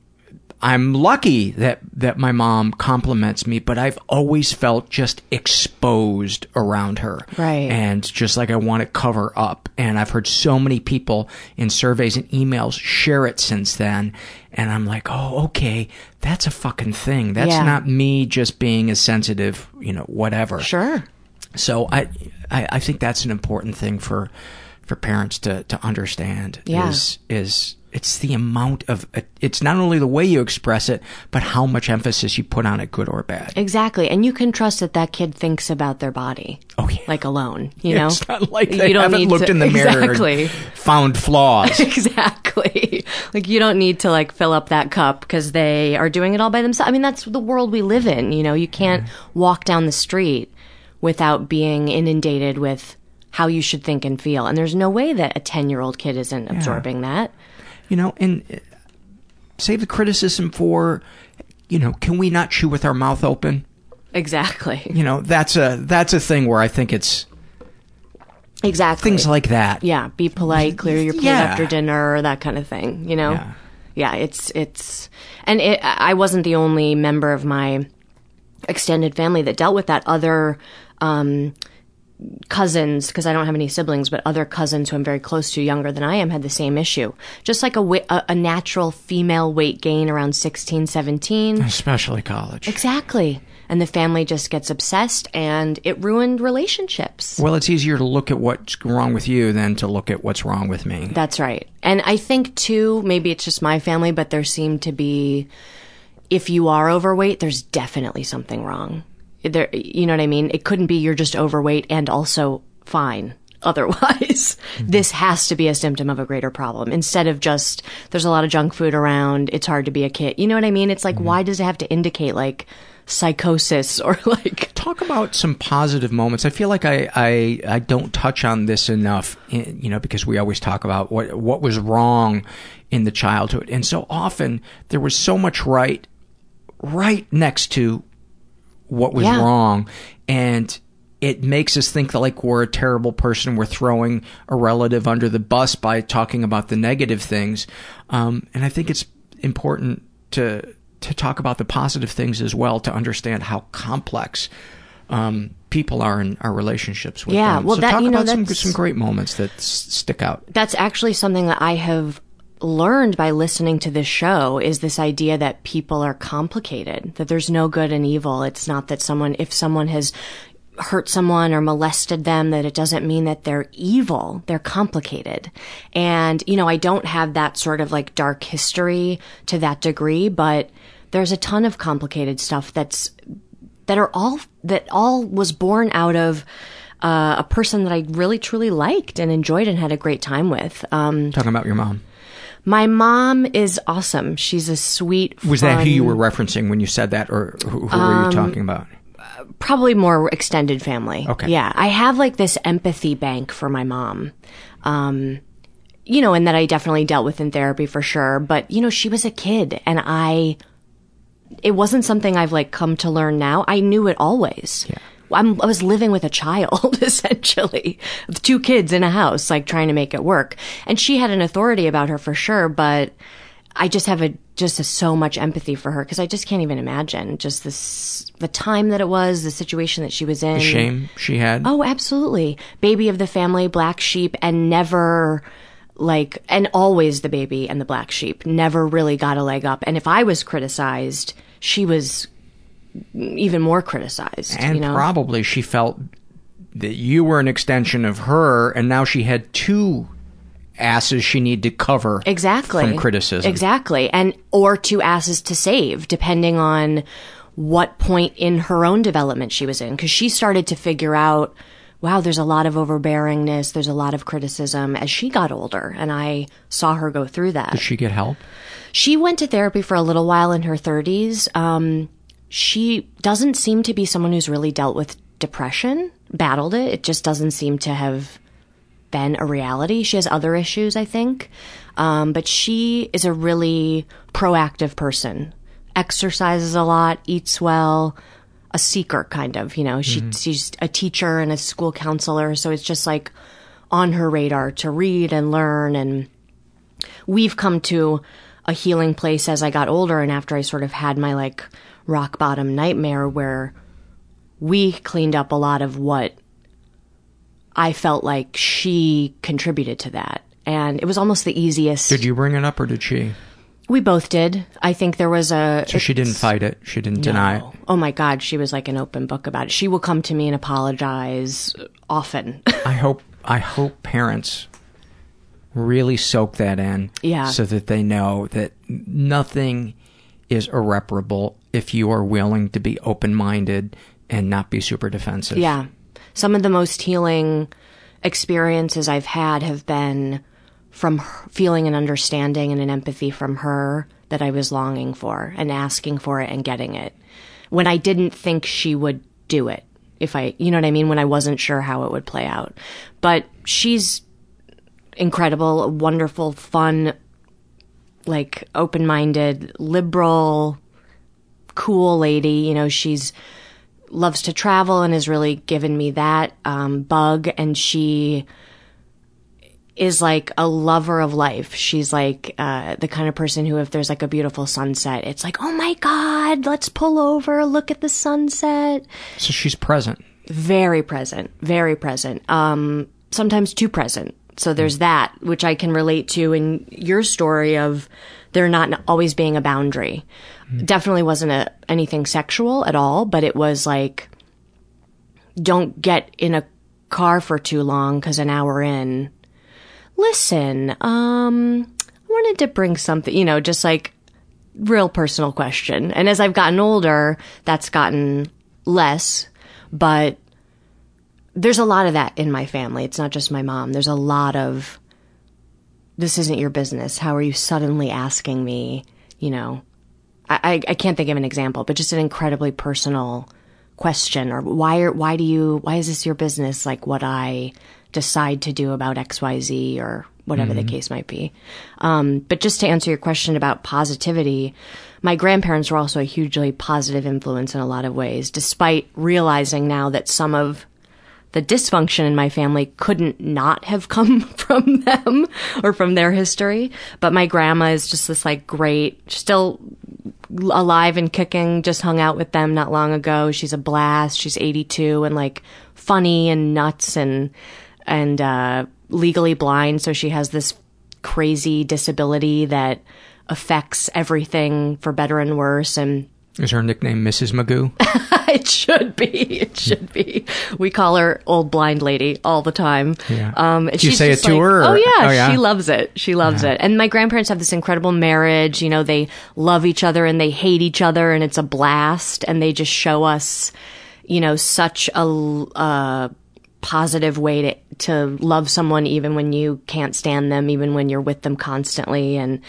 I'm lucky that that my mom compliments me but I've always felt just exposed around her Right. and just like I want to cover up and I've heard so many people in surveys and emails share it since then and I'm like oh okay that's a fucking thing that's Yeah. not me just being a sensitive you know whatever Sure. So I, I I think that's an important thing for for parents to to understand Yeah. is is it's the amount of it's not only the way you express it but how much emphasis you put on it good or bad. Exactly. And you can trust that that kid thinks about their body. Oh yeah. Like alone, you Yeah, know? it's not like they you don't haven't looked to, in the mirror Exactly. and found flaws. exactly. Like you don't need to like fill up that cup because they are doing it all by themselves. I mean, that's the world we live in. You know, you can't walk down the street without being inundated with how you should think and feel. And there's no way that a 10 year old kid isn't absorbing that. you know, and uh, save the criticism for you know, can we not chew with our mouth open? Exactly. You know, that's a that's a thing where I think it's Exactly. things like that. Yeah, be polite, clear your plate Yeah. after dinner, that kind of thing, you know? Yeah. Yeah, it's it's and it, I wasn't the only member of my extended family that dealt with that. Other um cousins because I don't have any siblings, but other cousins who I'm very close to, younger than I am, had the same issue. Just like a a, a natural female weight gain around 16, 17. Especially college. Exactly. And the family just gets obsessed and it ruined relationships. Well, it's easier to look at what's wrong with you than to look at what's wrong with me. That's right. And I think too, maybe it's just my family, but there seemed to be, if you are overweight, there's definitely something wrong. There, you know what I mean? It couldn't be you're just overweight and also fine. otherwise. This has to be a symptom of a greater problem instead of just there's a lot of junk food around, it's hard to be a kid. You know what I mean? It's like why does it have to indicate like psychosis or like talk about some positive moments. I feel like I, I, I don't touch on this enough, eh, you know, because we always talk about what, what was wrong in the childhood. And so often there was so much right, right next to what was Yeah. wrong. And it makes us think that like we're a terrible person. We're throwing a relative under the bus by talking about the negative things. Um, and I think it's important to, to talk about the positive things as well to understand how complex um, people are in our relationships with Yeah, them. well, so that- talk you know, about some some great moments that s- stick out. that's actually something that I have learned by listening to this show is this idea that people are complicated, that there's no good and evil. It's not that someone, if someone has hurt someone or molested them, that it doesn't mean that they're evil. They're complicated. And, you know, I don't have that sort of like dark history to that degree, but there's a ton of complicated stuff that's that are all that all was born out of uh, a person that I really truly liked and enjoyed and had a great time with. Um, Talking about your mom. My mom is awesome. She's a sweet. Was that who you were referencing when you said that, or who, who were Um, you talking about? Probably more extended family. Okay. Yeah, I have like this empathy bank for my mom. Um, you know, and that I definitely dealt with in therapy for sure. But you know, she was a kid, and I. It wasn't something I've like come to learn now. I knew it always. Yeah. I'm, I was living with a child essentially, with two kids in a house, like trying to make it work. And she had an authority about her for sure, but I just have a just a, so much empathy for her because I just can't even imagine just this the time that it was, the situation that she was in. The shame she had. Oh, absolutely. Baby of the family, black sheep, and never like, and always the baby and the black sheep. Never really got a leg up. And if I was criticized, she was even more criticized. and you know? probably she felt that you were an extension of her, and now she had two asses she needed to cover exactly from criticism. Exactly, and or two asses to save, depending on what point in her own development she was in, because she started to figure out. Wow, there's a lot of overbearingness. There's a lot of criticism as she got older, and I saw her go through that. Did she get help? She went to therapy for a little while in her 30s. Um, she doesn't seem to be someone who's really dealt with depression, battled it. It just doesn't seem to have been a reality. She has other issues, I think. Um, but she is a really proactive person, exercises a lot, eats well, a seeker kind of, you know, she, she's a teacher and a school counselor. So it's just like on her radar to read and learn and we've come to a healing place as I got older and after I sort of had my like rock bottom nightmare where we cleaned up a lot of what I felt like she contributed to that. And it was almost the easiest. Did you bring it up, or did she? We both did. I think there was a. So she didn't fight it. She didn't deny it. Oh my God, she was like an open book about it. She will come to me and apologize often. I hope. I hope parents really soak that in. Yeah. So that they know that nothing is irreparable if you are willing to be open-minded and not be super defensive. Yeah. Some of the most healing experiences I've had have been from feeling an understanding and an empathy from her that I was longing for and asking for it and getting it. When I didn't think she would do it. If I, you know what I mean? When I wasn't sure how it would play out. But she's incredible, wonderful, fun, like open minded, liberal, cool lady. You know, she's loves to travel and has really given me that um, bug. And she is like a lover of life. She's like uh, the kind of person who, if there's like a beautiful sunset, it's like, oh my God, let's pull over, look at the sunset. So she's present. Very present, very present. Um, sometimes too present. So there's that, which I can relate to in your story of there not always being a boundary. Definitely wasn't a, anything sexual at all, but it was like, don't get in a car for too long because an hour in, listen, um, I wanted to bring something, you know, just like real personal question. And as I've gotten older, that's gotten less, but there's a lot of that in my family. It's not just my mom. There's a lot of this isn't your business. How are you suddenly asking me? You know, I, I, can't think of an example, but just an incredibly personal question or why are, why do you, why is this your business? Like what I decide to do about XYZ or whatever the case might be. Um, but just to answer your question about positivity, my grandparents were also a hugely positive influence in a lot of ways, despite realizing now that some of the dysfunction in my family couldn't not have come from them or from their history. But my grandma is just this like great, still alive and kicking, just hung out with them not long ago. She's a blast. She's 82 and like funny and nuts and, and, uh, legally blind. So she has this crazy disability that affects everything for better and worse. And Is her nickname Mrs. Magoo? it should be. It should be. We call her old blind lady all the time. Yeah. Um, Do you say it to like- her, or- Oh yeah, oh, yeah? she loves it. She loves Yeah. it. And my grandparents have this incredible marriage. You know, they love each other and they hate each other, and it's a blast. And they just show us, you know, such a uh, positive way to to love someone even when you can't stand them, even when you're with them constantly. And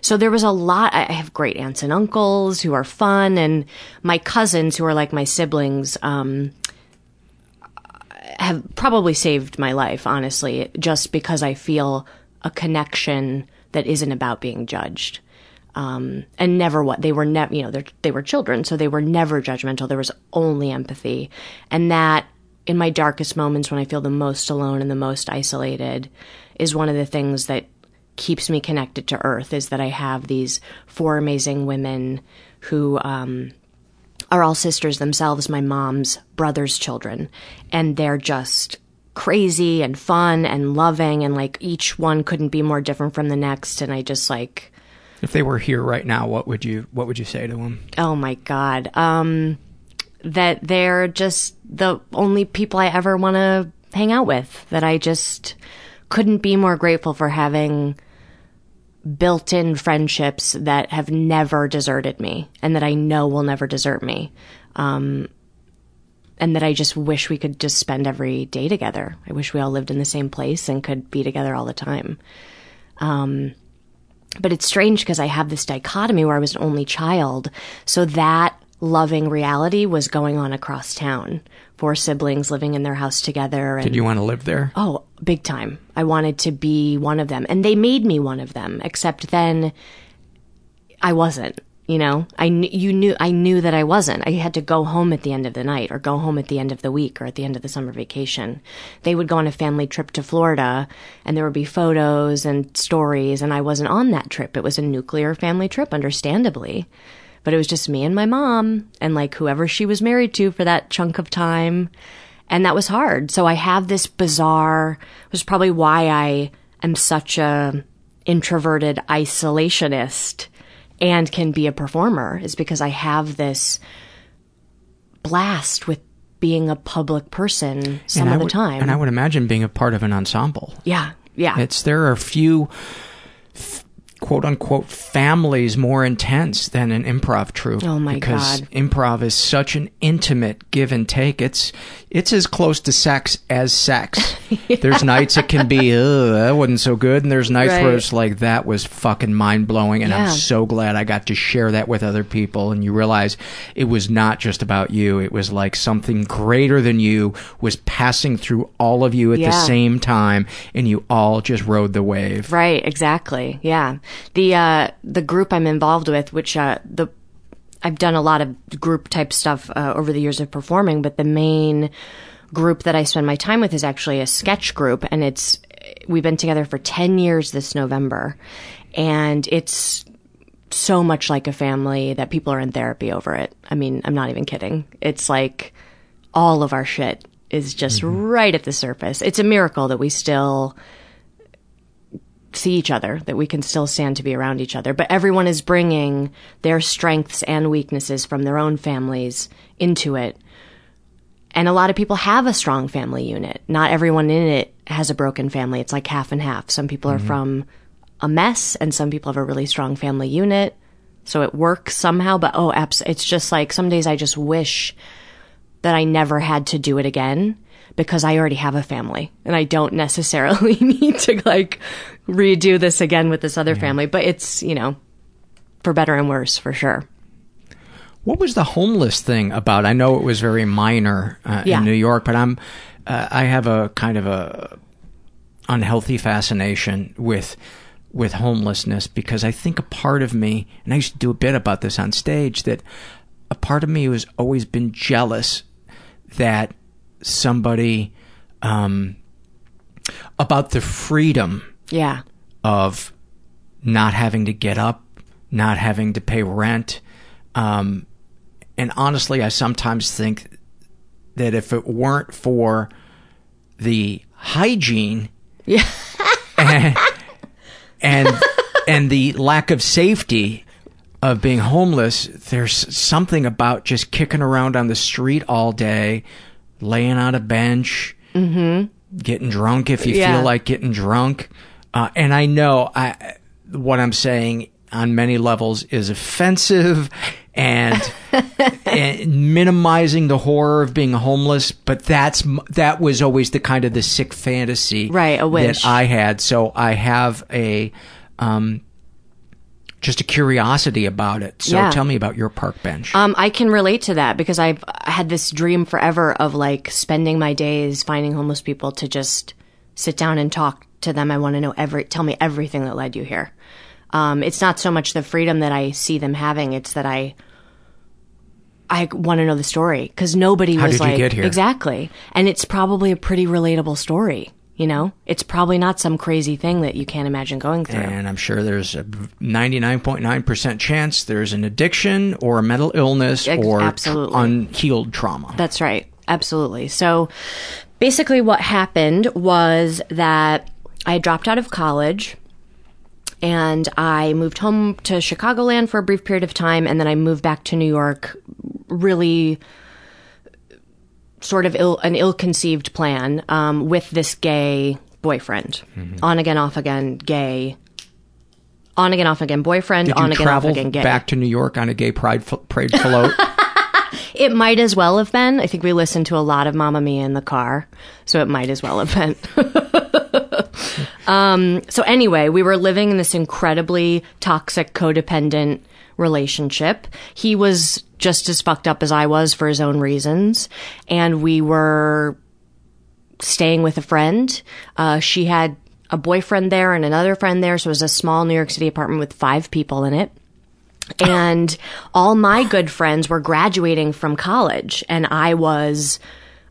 so there was a lot. I have great aunts and uncles who are fun, and my cousins who are like my siblings. Um, have probably saved my life, honestly, just because I feel a connection that isn't about being judged. Um, and never what they were never, you know, they were children, so they were never judgmental. There was only empathy. And that in my darkest moments when I feel the most alone and the most isolated is one of the things that keeps me connected to earth is that I have these four amazing women who, um, are all sisters themselves, my mom's brother's children. And they're just crazy and fun and loving and like each one couldn't be more different from the next. And I just like, If they were here right now, what would you what would you say to them? oh my God. Um, that they're just the only people I ever want to hang out with. That I just couldn't be more grateful for having built in friendships that have never deserted me and that I know will never desert me. Um, and that I just wish we could just spend every day together. I wish we all lived in the same place and could be together all the time. Um, but it's strange because I have this dichotomy where I was an only child. So that loving reality was going on across town. Four siblings living in their house together. And Did you want to live there? Oh, big time. I wanted to be one of them. And they made me one of them, except then I wasn't. You know, I kn- you knew I knew that I wasn't. I had to go home at the end of the night, or go home at the end of the week, or at the end of the summer vacation. They would go on a family trip to Florida, and there would be photos and stories, and I wasn't on that trip. It was a nuclear family trip, understandably, but it was just me and my mom, and like whoever she was married to for that chunk of time, and that was hard. So I have this bizarre, which is probably why I am such a introverted isolationist and can be a performer is because I have this blast with being a public person some of the would- time. And I would imagine being a part of an ensemble. yeah, yeah. It's there are a few quote unquote families more intense than an improv troupe. Oh, my because God. improv is such an intimate give and take. It's it's as close to sex as sex. There's nights it can be, ugh, that wasn't so good, and there's nights where it's like that was fucking mind blowing, and I'm so glad I got to share that with other people. And you realize it was not just about you; it was like something greater than you was passing through all of you at the same time, and you all just rode the wave. Right, exactly. Yeah. The uh the group I'm involved with, which uh the I've done a lot of group type stuff uh, over the years of performing, but the main group that I spend my time with is actually a sketch group and it's we've been together for 10 years this November and it's so much like a family that people are in therapy over it. I mean, I'm not even kidding. It's like all of our shit is just right at the surface. It's a miracle that we still see each other, that we can still stand to be around each other. But everyone is bringing their strengths and weaknesses from their own families into it. And a lot of people have a strong family unit. Not everyone in it has a broken family. It's like half and half. Some people are mm-hmm. from a mess and some people have a really strong family unit. So it works somehow, but oh, abs- it's just like some days I just wish that I never had to do it again. Because I already have a family and I don't necessarily need to like redo this again with this other family. But it's, you know, for better and worse for sure. What was the homeless thing about? I know it was very minor uh, Yeah. in New York, but I'm uh, I have a kind of a unhealthy fascination with with homelessness because I think a part of me, and I used to do a bit about this on stage, that a part of me has always been jealous that somebody um, about the freedom Yeah. of not having to get up, not having to pay rent. Um, and honestly, I sometimes think that if it weren't for the hygiene Yeah. and and, and the lack of safety of being homeless, there's something about just kicking around on the street all day, laying on a bench, getting drunk if you Yeah. feel like getting drunk. Uh, and I know I what I'm saying on many levels is offensive and, and minimizing the horror of being homeless, but that's that was always the kind of the sick fantasy Right, a wish. that I had. So I have a um, just a curiosity about it. So Yeah. tell me about your park bench. Um, I can relate to that because I've had this dream forever of like spending my days finding homeless people to just sit down and talk to them. I want to know every, tell me everything that led you here. Um, it's not so much the freedom that I see them having; it's that I, I want to know the story because nobody How was did you like get here? exactly, and it's probably a pretty relatable story. You know, it's probably not some crazy thing that you can't imagine going through. and I'm sure there's a 99.9% chance there's an addiction or a mental illness Ex- or absolutely. unhealed trauma. That's right. Absolutely. So basically, what happened was that I dropped out of college and I moved home to Chicagoland for a brief period of time, and then I moved back to New York, really sort of Ill, an ill-conceived plan um, with this gay boyfriend, on again, off again, gay. On again, off again, boyfriend. Did on again, off again, gay. back to New York on a gay pride f- parade float? It might as well have been. I think we listened to a lot of Mamma Mia in the car, so it might as well have been. um, so anyway, we were living in this incredibly toxic, codependent relationship. He was just as fucked up as I was for his own reasons, and we were staying with a friend. Uh, she had a boyfriend there and another friend there, so it was a small New York City apartment with five people in it. And all my good friends were graduating from college. And I was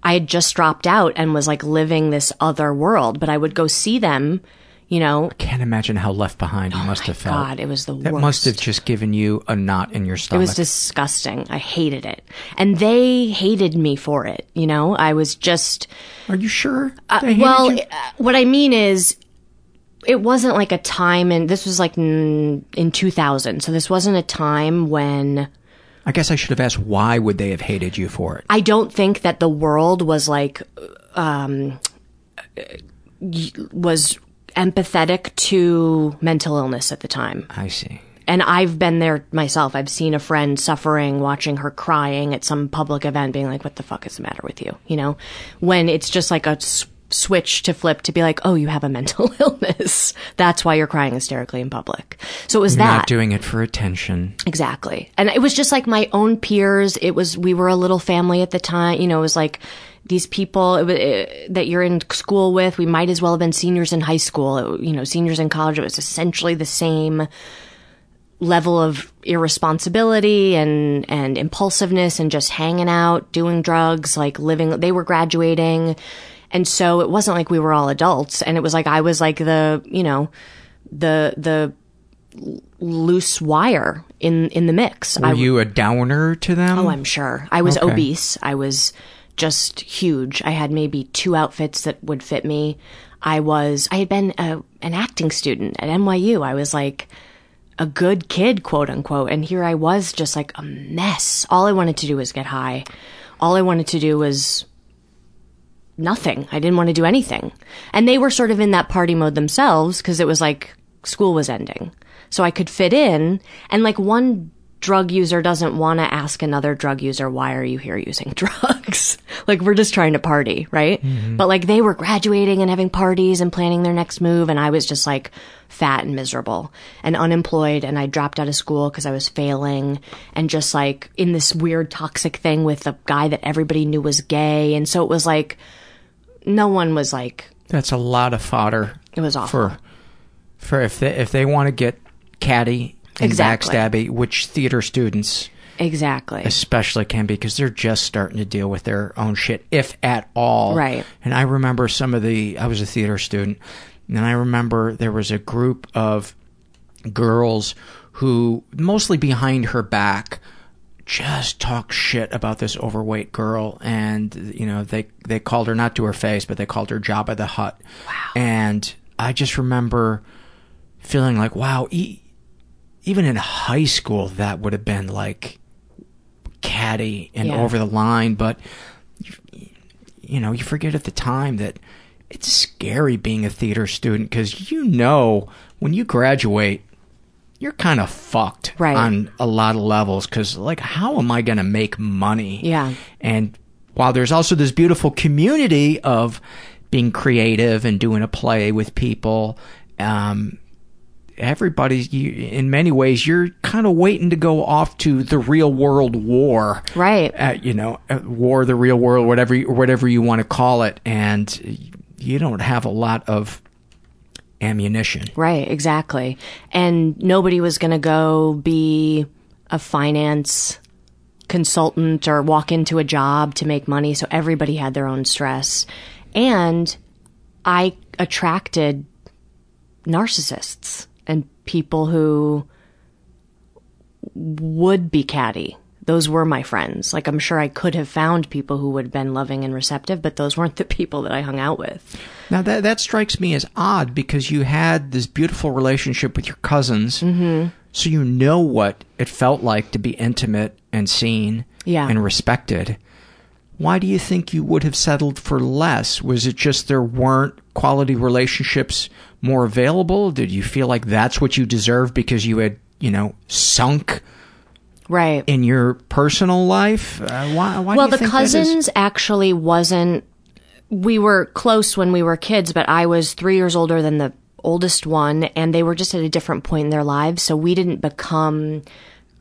I had just dropped out and was like living this other world. But I would go see them you know I Can't imagine how left behind you must have felt. Oh God it was the that worst must have just given you a knot in your stomach. it was disgusting I hated it and they hated me for it you know I was just Are you sure? Uh, well, you? uh, what I mean is, it wasn't like a time, and this was like in, in 2000. So this wasn't a time when I guess I should have asked why would they have hated you for it? I don't think that the world was like, um, was empathetic to mental illness at the time. I see. And I've been there myself. I've seen a friend suffering, watching her crying at some public event, being like, what the fuck is the matter with you? You know, when it's just like a switch to flip to be like, oh, you have a mental illness. That's why you're crying hysterically in public. So it was You're that. not doing it for attention. Exactly. And it was just like my own peers. It was, we were a little family at the time. You know, it was like these people it, wa- eh, that you're in school with. We might as well have been seniors in high school, It- you know, seniors in college. It was essentially the same level of irresponsibility and, and impulsiveness and just hanging out, doing drugs, like living, they were graduating. And so it wasn't like we were all adults. And it was like I was like the, you know, the, the, loose wire in in the mix. Were I, you a downer to them? oh, I'm sure. I was Okay. obese. I was just huge. I had maybe two outfits that would fit me. I was. I had been a, an acting student at NYU. I was like a good kid, quote unquote, and here I was, just like a mess. All I wanted to do was get high. All I wanted to do was nothing. I didn't want to do anything. And they were sort of in that party mode themselves because it was like school was ending. So I could fit in. And like one drug user doesn't want to ask another drug user, why are you here using drugs? like we're just trying to party, right? Mm-hmm. But like they were graduating and having parties and planning their next move. And I was just like fat and miserable and unemployed. And I dropped out of school because I was failing and just like in this weird toxic thing with a guy that everybody knew was gay. And so it was like, no one was like, That's a lot of fodder. It was awful. For, for if they, if they want to get catty and Exactly. backstabby, which theater students exactly. especially can be because they're just starting to deal with their own shit, if at all. Right. And I remember some of the, I was a theater student, and I remember there was a group of girls who, mostly behind her back, just talk shit about this overweight girl and you know they they called her not to her face but they called her Jabba the Hutt. Wow. And I just remember feeling like wow, e- even in high school that would have been like catty and Yeah. over the line but you, you know you forget at the time that it's scary being a theater student because you know when you graduate you're kind of fucked Right. on a lot of levels because like how am i going to make money Yeah. and while there's also this beautiful community of being creative and doing a play with people um everybody's you, in many ways you're kind of waiting to go off to the real world war Right. uh, you know uh, war the real world whatever whatever you want to call it and you don't have a lot of ammunition Right, exactly. And nobody was going to go be a finance consultant or walk into a job to make money. So everybody had their own stress. And I attracted narcissists and people who would be catty. Those were my friends. Like, I'm sure I could have found people who would have been loving and receptive, but those weren't the people that I hung out with. Now that that strikes me as odd because you had this beautiful relationship with your cousins, mm-hmm. so you know what it felt like to be intimate and seen Yeah. and respected. Why do you think you would have settled for less? Was it just there weren't quality relationships more available? Did you feel like that's what you deserved because you had, you know, sunk Right. in your personal life? Uh, why? why well, do you the cousins actually wasn't. We were close when we were kids, but I was three years older than the oldest one, and they were just at a different point in their lives. So we didn't become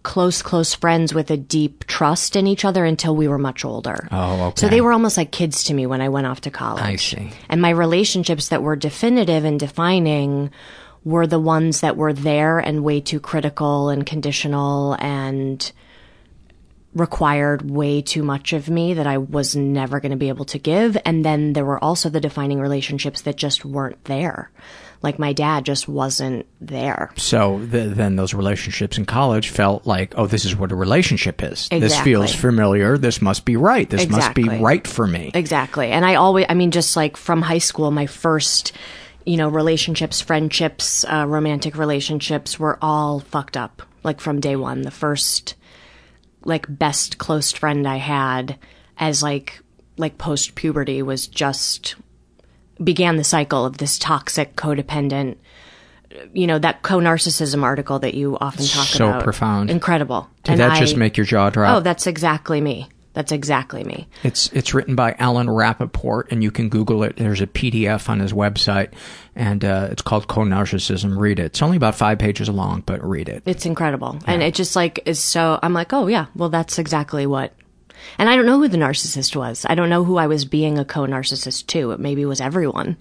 close, close friends with a deep trust in each other until we were much older. Oh, okay. So they were almost like kids to me when I went off to college. I see. And my relationships that were definitive and defining were the ones that were there and way too critical and conditional and required way too much of me that I was never going to be able to give. And then there were also the defining relationships that just weren't there. Like my dad just wasn't there. So th- then those relationships in college felt like, oh, this is what a relationship is. This feels familiar. This must be right. This must be right for me. Exactly. And I always, I mean, just like from high school, my first, you know, relationships, friendships, uh, romantic relationships were all fucked up. Like from day one, the first, like, best close friend I had as like, like post puberty was just began the cycle of this toxic, codependent, you know, that co narcissism article that you often talk So about. So profound. Incredible. Did And that I- just make your jaw drop? Oh, that's exactly me. That's exactly me. It's it's written by Alan Rappoport, and you can Google it. There's a PDF on his website, and uh, it's called Co-Narcissism. Read it. It's only about five pages long, but read it. It's incredible. And it just like is so I'm like, "Oh yeah, well that's exactly what." And I don't know who the narcissist was. I don't know who I was being a co-narcissist to. It maybe was everyone.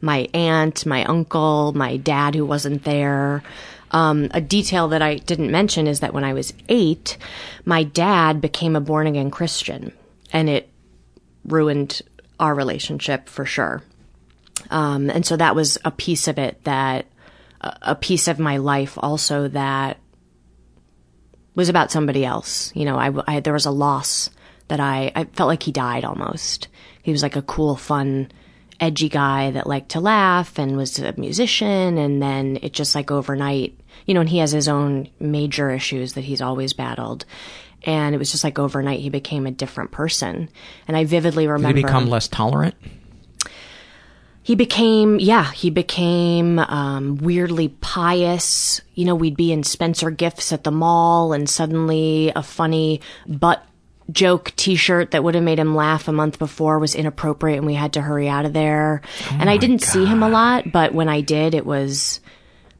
My aunt, my uncle, my dad who wasn't there. Um, a detail that I didn't mention is that when I was eight, my dad became a born again Christian, and it ruined our relationship for sure. Um, and so that was a piece of it that, a piece of my life also that was about somebody else. You know, I, I- there was a loss that I, I felt like he died almost. He was like a cool, fun, edgy guy that liked to laugh and was a musician. And then it just like overnight, you know, and he has his own major issues that he's always battled. And it was just like overnight he became a different person. And I vividly remember. Did he become less tolerant? he became yeah he became um, weirdly pious you know we'd be in spencer gifts at the mall and suddenly a funny butt joke t-shirt that would have made him laugh a month before was inappropriate and we had to hurry out of there oh and i didn't see him a lot but when i did it was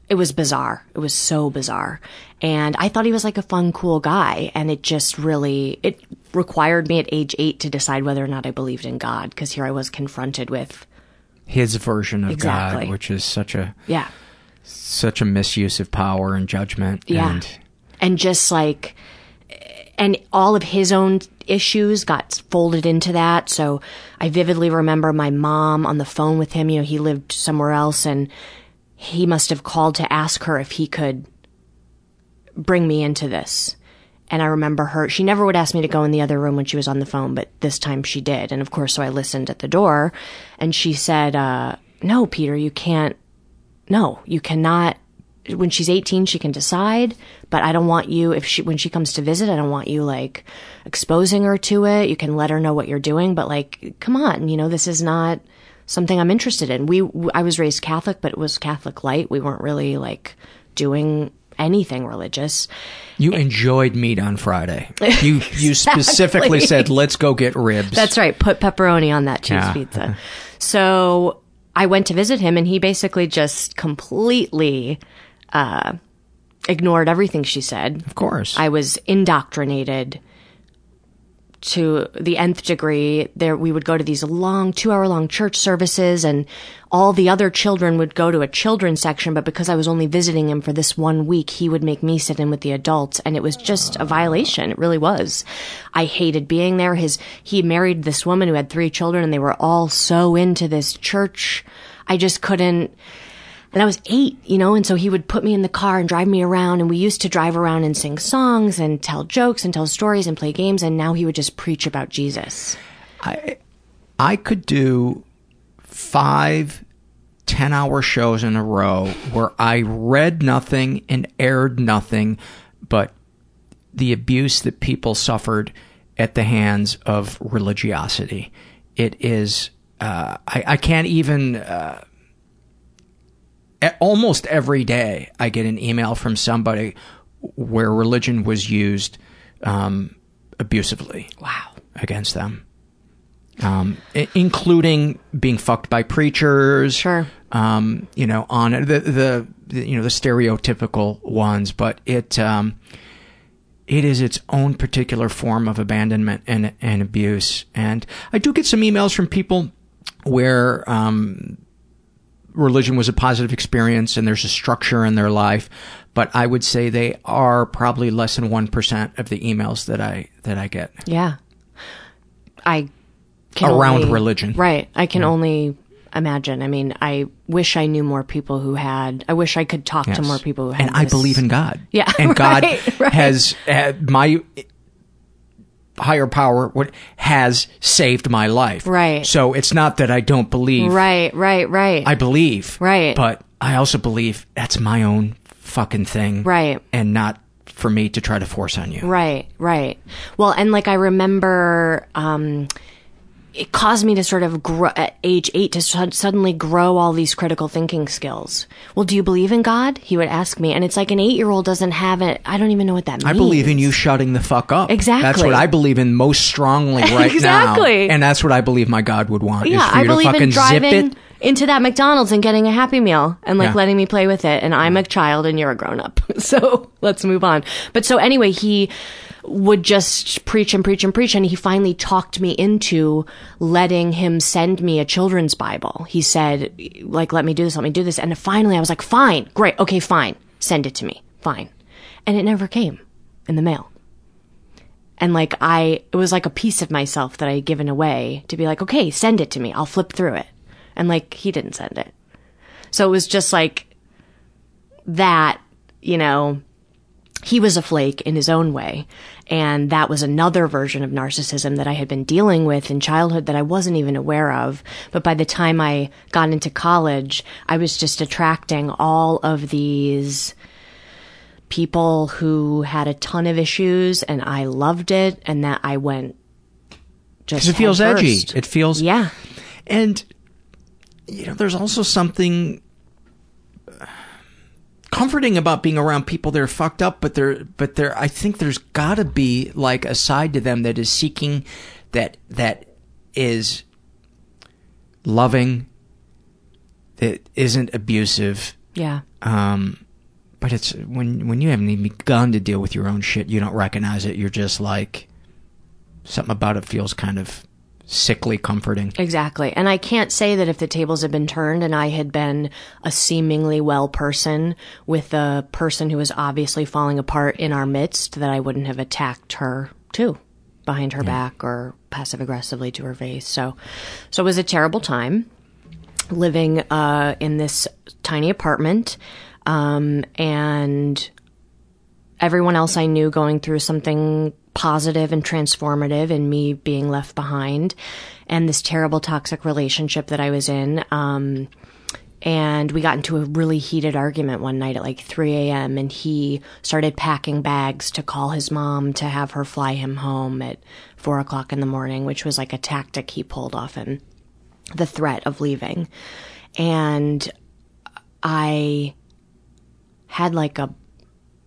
it was bizarre it was so bizarre and i thought he was like a fun cool guy and it just really it required me at age eight to decide whether or not i believed in god because here i was confronted with His version of Exactly. God, which is such a yeah such a misuse of power and judgment. Yeah. And and just like and all of his own issues got folded into that. So i vividly remember my mom on the phone with him. You know he lived somewhere else and he must have called to ask her if he could bring me into this. And i remember her she never would ask me to go in the other room when she was on the phone but this time she did. And of course so i listened at the door and she said uh, no peter you can't no you cannot when she's 18 she can decide but i don't want you if she when she comes to visit i don't want you like exposing her to it you can let her know what you're doing but like come on you know this is not something i'm interested in we i was raised catholic but it was catholic light we weren't really like doing anything religious you enjoyed meat on Friday. You you specifically said, "Let's go get ribs." That's right. Put pepperoni on that cheese Yeah. pizza. So I went to visit him and he basically just completely uh, ignored everything she said. Of course. I was indoctrinated to the nth degree. There, we would go to these long, two hour long church services and all the other children would go to a children's section, but because I was only visiting him for this one week, he would make me sit in with the adults and it was just a violation. It really was. I hated being there. His, he married this woman who had three children and they were all so into this church. I just couldn't, and I was eight, you know, and so he would put me in the car and drive me around, and we used to drive around and sing songs and tell jokes and tell stories and play games, and now he would just preach about Jesus. I I could do five 10 hour shows in a row where I read nothing and aired nothing but the abuse that people suffered at the hands of religiosity. It is, uh, I, I can't even, uh, almost every day I get an email from somebody where religion was used um, abusively. Wow. Against them. Um, including being fucked by preachers. Sure. Um, you know, on the, the, the, you know, the stereotypical ones, but it, um, it is its own particular form of abandonment and, and abuse. And I do get some emails from people where, um, religion was a positive experience and there's a structure in their life, but I would say they are probably less than 1% of the emails that I, that I get. Yeah. I Around only- religion. Right. I can only imagine. I mean, I wish I knew more people who had, I wish I could talk to more people who had and I believe in God. Yeah, and God right, right. has had my higher power what has saved my life. Right. So it's not that I don't believe. Right, right, right. I believe. Right. But I also believe that's my own fucking thing. Right. And not for me to try to force on you. Right, right. Well, and like I remember, um, it caused me to sort of grow at age eight to su- suddenly grow all these critical thinking skills. Well, do you believe in God? He would ask me, and it's like an eight year old doesn't have it. I don't even know what that means. I believe in you shutting the fuck up. Exactly. That's what I believe in most strongly right Exactly. now. And that's what I believe my God would want. Yeah, is for I you believe to fucking in driving zip it. into that McDonald's and getting a Happy Meal and like Yeah. letting me play with it. And I'm a child and you're a grown up. So let's move on. But so anyway, he would just preach and preach and preach. And he finally talked me into letting him send me a children's Bible. He said, like, let me do this, let me do this. And finally I was like, fine, great, okay, fine. Send it to me. Fine. And it never came in the mail and like I, it was like a piece of myself that I had given away to be like, okay, send it to me. I'll flip through it. And like, he didn't send it. So it was just like that, you know, he was a flake in his own way. And that was another version of narcissism that I had been dealing with in childhood that I wasn't even aware of. But by the time I got into college, I was just attracting all of these people who had a ton of issues and I loved it and that I went just Because it feels head edgy. It feels yeah. And you know, there's also something comforting about being around people that are fucked up, but they're but they're I think there's got to be like a side to them that is seeking that that is loving that isn't abusive. Yeah. Um but it's when when you haven't even begun to deal with your own shit, you don't recognize it. You're just like something about it feels kind of sickly comforting. Exactly. And I can't say that if the tables had been turned and I had been a seemingly well person with a person who was obviously falling apart in our midst, that I wouldn't have attacked her too behind her back or passive aggressively to her face. So, so it was a terrible time living uh, in this tiny apartment. Um, and everyone else I knew going through something positive and transformative and me being left behind and this terrible toxic relationship that I was in. Um, and we got into a really heated argument one night at like 3 a.m. and he started packing bags to call his mom to have her fly him home at 4 o'clock in the morning, which was like a tactic he pulled often, the threat of leaving. And I had like a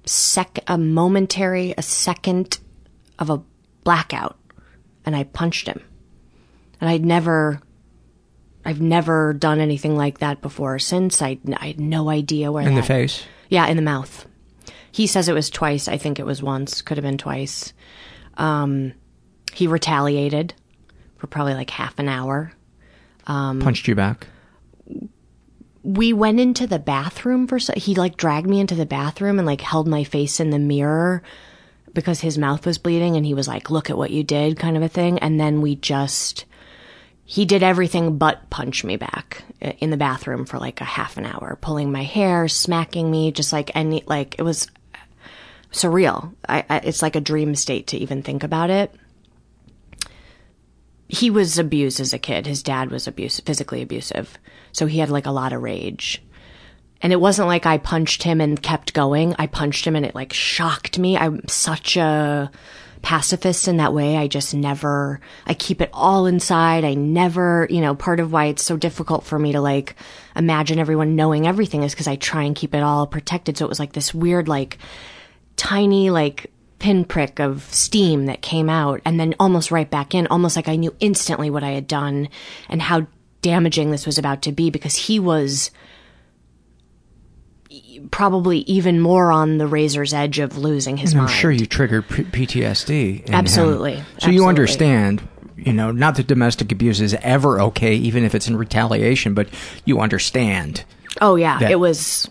sec, a momentary, a second of a blackout and I punched him. And I'd never, I've never done anything like that before since. I, I had no idea where In the face. Yeah, in the mouth. He says it was twice. I think it was once. Could have been twice. Um, he retaliated for probably like half an hour. Um, Punched you back. we went into the bathroom for so he like dragged me into the bathroom and like held my face in the mirror because his mouth was bleeding and he was like look at what you did kind of a thing and then we just he did everything but punch me back uh, in the bathroom for like a half an hour pulling my hair smacking me just like any like it was surreal I, I it's like a dream state to even think about it he was abused as a kid. His dad was abusive, physically abusive. So he had like a lot of rage. And it wasn't like I punched him and kept going. I punched him and it like shocked me. I'm such a pacifist in that way. I just never, I keep it all inside. I never, you know, part of why it's so difficult for me to like imagine everyone knowing everything is because I try and keep it all protected. So it was like this weird, like, tiny, like, pinprick of steam that came out and then almost right back in, almost like I knew instantly what I had done and how damaging this was about to be because he was probably even more on the razor's edge of losing his And I'm mind. sure you triggered P- PTSD. in him. Absolutely. So you understand, you know, not that domestic abuse is ever okay, even if it's in retaliation, but you understand. Oh yeah, that- it was.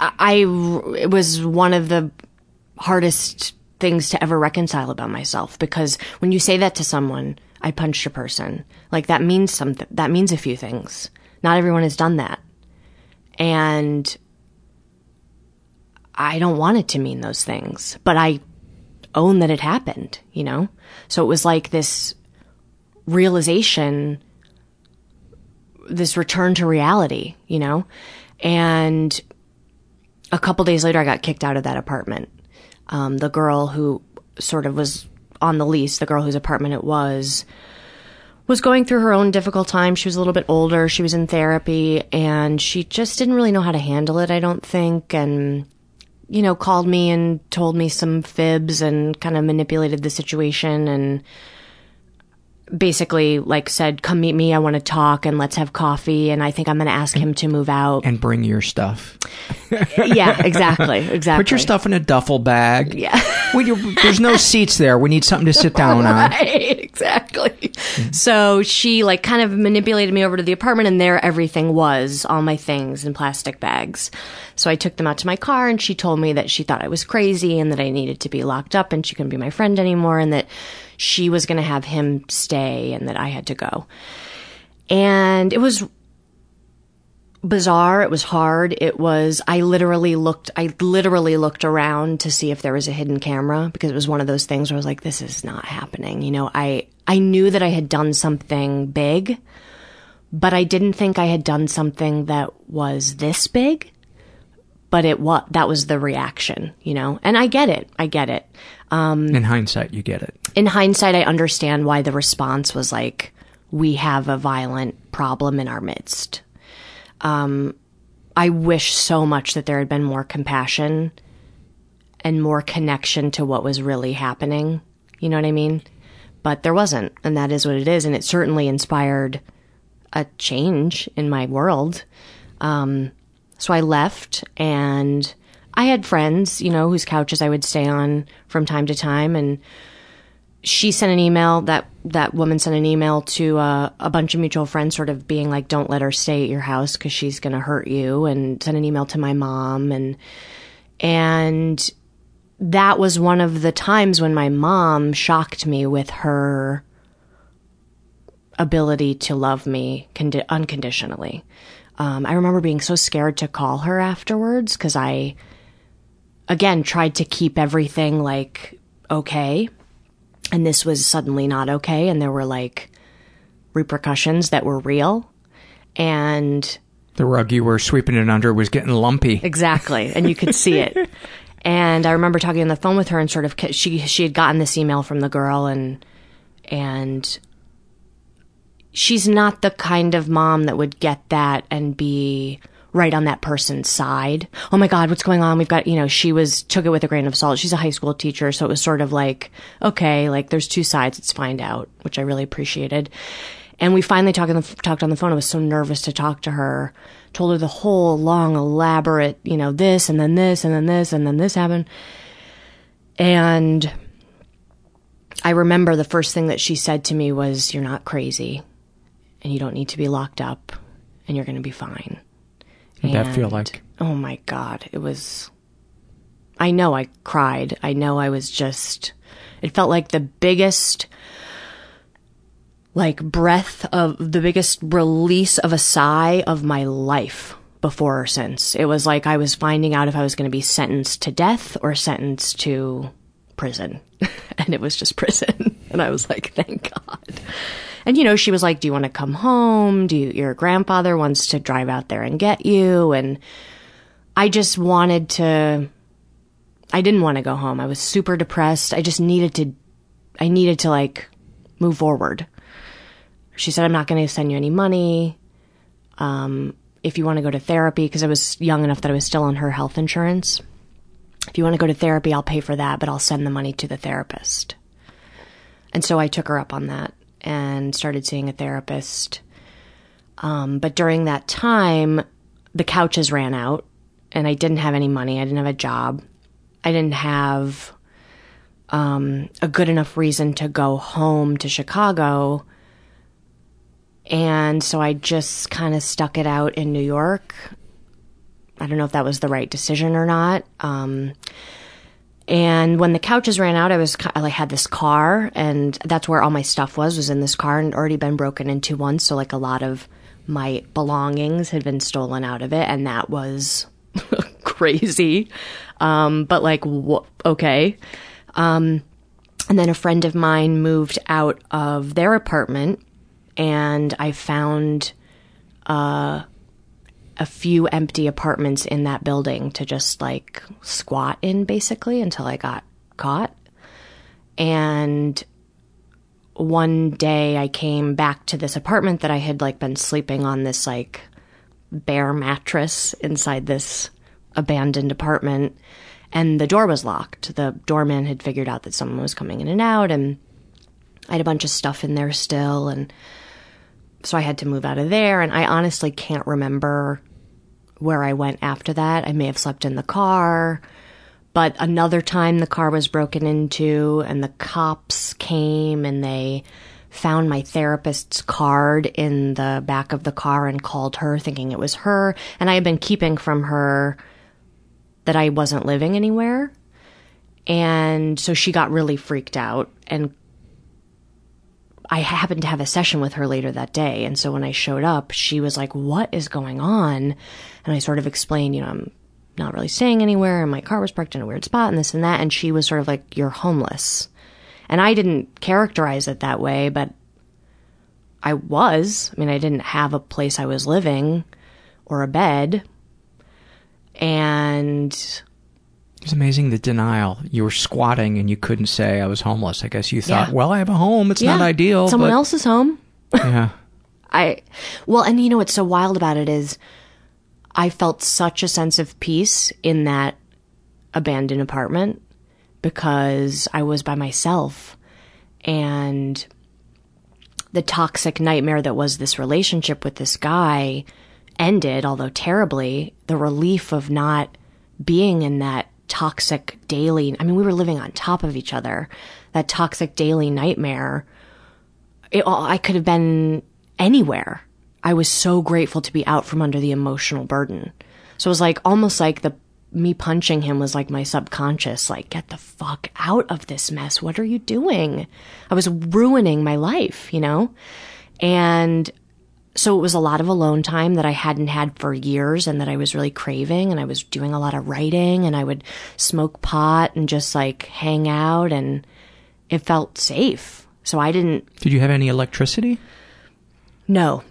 I, I- it was one of the hardest things to ever reconcile about myself because when you say that to someone, I punched a person. Like that means something. That means a few things. Not everyone has done that, and I don't want it to mean those things, but I own that it happened. You know, so it was like this realization this return to reality, you know? And a couple days later, I got kicked out of that apartment. Um, the girl who sort of was on the lease, the girl whose apartment it was, was going through her own difficult time. She was a little bit older. She was in therapy and she just didn't really know how to handle it, I don't think. And, you know, called me and told me some fibs and kind of manipulated the situation and, basically like said, "Come meet me. I want to talk and let's have coffee." And I think I'm going to ask him to move out. And bring your stuff. yeah, exactly, exactly. Put your stuff in a duffel bag. Yeah. We, there's no seats there. We need something to sit down on. Right, exactly. So she like kind of manipulated me over to the apartment and there everything was, all my things in plastic bags. So I took them out to my car and she told me that she thought I was crazy and that I needed to be locked up and she couldn't be my friend anymore and that she was going to have him stay and that I had to go. And it was bizarre. It was hard. It was, I literally looked, I literally looked around to see if there was a hidden camera because it was one of those things where I was like, this is not happening. You know, I, I knew that I had done something big, but I didn't think I had done something that was this big. But it was, that was the reaction, you know, and I get it. I get it. Um, In hindsight, you get it. in hindsight, I understand why the response was like, we have a violent problem in our midst. um, I wish so much that there had been more compassion and more connection to what was really happening. You know what I mean? But there wasn't, and that is what it is. And it certainly inspired a change in my world. Um, so I left, and I had friends, you know, whose couches I would stay on from time to time, and she sent an email that that woman sent an email to uh, a bunch of mutual friends sort of being like don't let her stay at your house because she's going to hurt you and sent an email to my mom and and that was one of the times when my mom shocked me with her ability to love me condi- unconditionally. Um, i remember being so scared to call her afterwards because i again tried to keep everything like okay. And this was suddenly not okay and there were like repercussions that were real. And The rug you were sweeping it under was getting lumpy. exactly. And you could see it. And i remember talking on the phone with her and sort of she she had gotten this email from the girl and and she's not the kind of mom that would get that and be right on that person's side. Oh my God, what's going on? We've got, you know, she was, took it with a grain of salt. She's a high school teacher. So it was sort of like, okay, like there's two sides. Let's find out, which I really appreciated. And we finally talked on the, talked on the phone. I was so nervous to talk to her. Told her the whole long, elaborate, you know, this and then this and then this and then this happened. And I remember the first thing that she said to me was, You're not crazy and you don't need to be locked up and you're going to be fine. What'd that feel like? Oh my God. It was. I know I cried. I know I was just. It felt like the biggest. Like breath of the biggest release of a sigh of my life before or since. It was like I was finding out if I was going to be sentenced to death or sentenced to prison. and it was just prison. and I was like, thank God. And you know, she was like, "Do you want to come home? Do you, your grandfather wants to drive out there and get you?" And I just wanted to I didn't want to go home. I was super depressed. I just needed to I needed to like move forward. She said, "I'm not going to send you any money. Um if you want to go to therapy because I was young enough that I was still on her health insurance. If you want to go to therapy, I'll pay for that, but I'll send the money to the therapist." And so I took her up on that and started seeing a therapist. Um, but during that time, the couches ran out and I didn't have any money. I didn't have a job. I didn't have um, a good enough reason to go home to Chicago. And so I just kind of stuck it out in New York. I don't know if that was the right decision or not. Um, and when the couches ran out, I was I had this car, and that's where all my stuff was was in this car, and already been broken into once. So like a lot of my belongings had been stolen out of it, and that was crazy. Um, but like, wh- okay. Um, and then a friend of mine moved out of their apartment, and I found uh, a few empty apartments in that building to just like squat in basically until I got caught. And one day I came back to this apartment that I had like been sleeping on this like bare mattress inside this abandoned apartment and the door was locked. The doorman had figured out that someone was coming in and out and I had a bunch of stuff in there still and so I had to move out of there and I honestly can't remember where I went after that. I may have slept in the car, but another time the car was broken into and the cops came and they found my therapist's card in the back of the car and called her thinking it was her and I had been keeping from her that I wasn't living anywhere. And so she got really freaked out and I happened to have a session with her later that day. And so when I showed up, she was like, What is going on? And I sort of explained, you know, I'm not really staying anywhere and my car was parked in a weird spot and this and that. And she was sort of like, You're homeless. And I didn't characterize it that way, but I was. I mean, I didn't have a place I was living or a bed. And It's amazing the denial. You were squatting and you couldn't say I was homeless. I guess you thought, Yeah. well, I have a home. It's not ideal. Someone but- else's home. Yeah. I well, and you know what's so wild about it is I felt such a sense of peace in that abandoned apartment because I was by myself and the toxic nightmare that was this relationship with this guy ended, although terribly. The relief of not being in that toxic daily, I mean, we were living on top of each other, that toxic daily nightmare. It, I could have been anywhere. I was so grateful to be out from under the emotional burden. So it was like almost like the me punching him was like my subconscious, like, get the fuck out of this mess. What are you doing? I was ruining my life, you know? And so it was a lot of alone time that I hadn't had for years and that I was really craving. And I was doing a lot of writing and I would smoke pot and just like hang out and it felt safe. So I didn't. Did you have any electricity? No.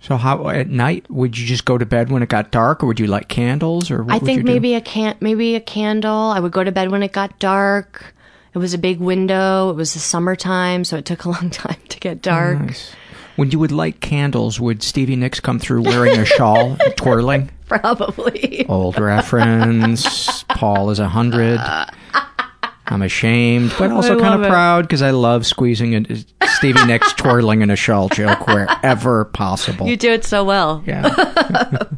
So how at night would you just go to bed when it got dark, or would you light candles, or what I think you do? maybe a can maybe a candle. I would go to bed when it got dark. It was a big window. It was the summertime, so it took a long time to get dark. Oh, nice. When you would light candles, would Stevie Nicks come through wearing a shawl, twirling? Probably. Old reference. Paul is a hundred. I'm ashamed, but also kind of it. proud because I love squeezing a Stevie Nicks twirling in a shawl joke wherever possible. You do it so well. Yeah.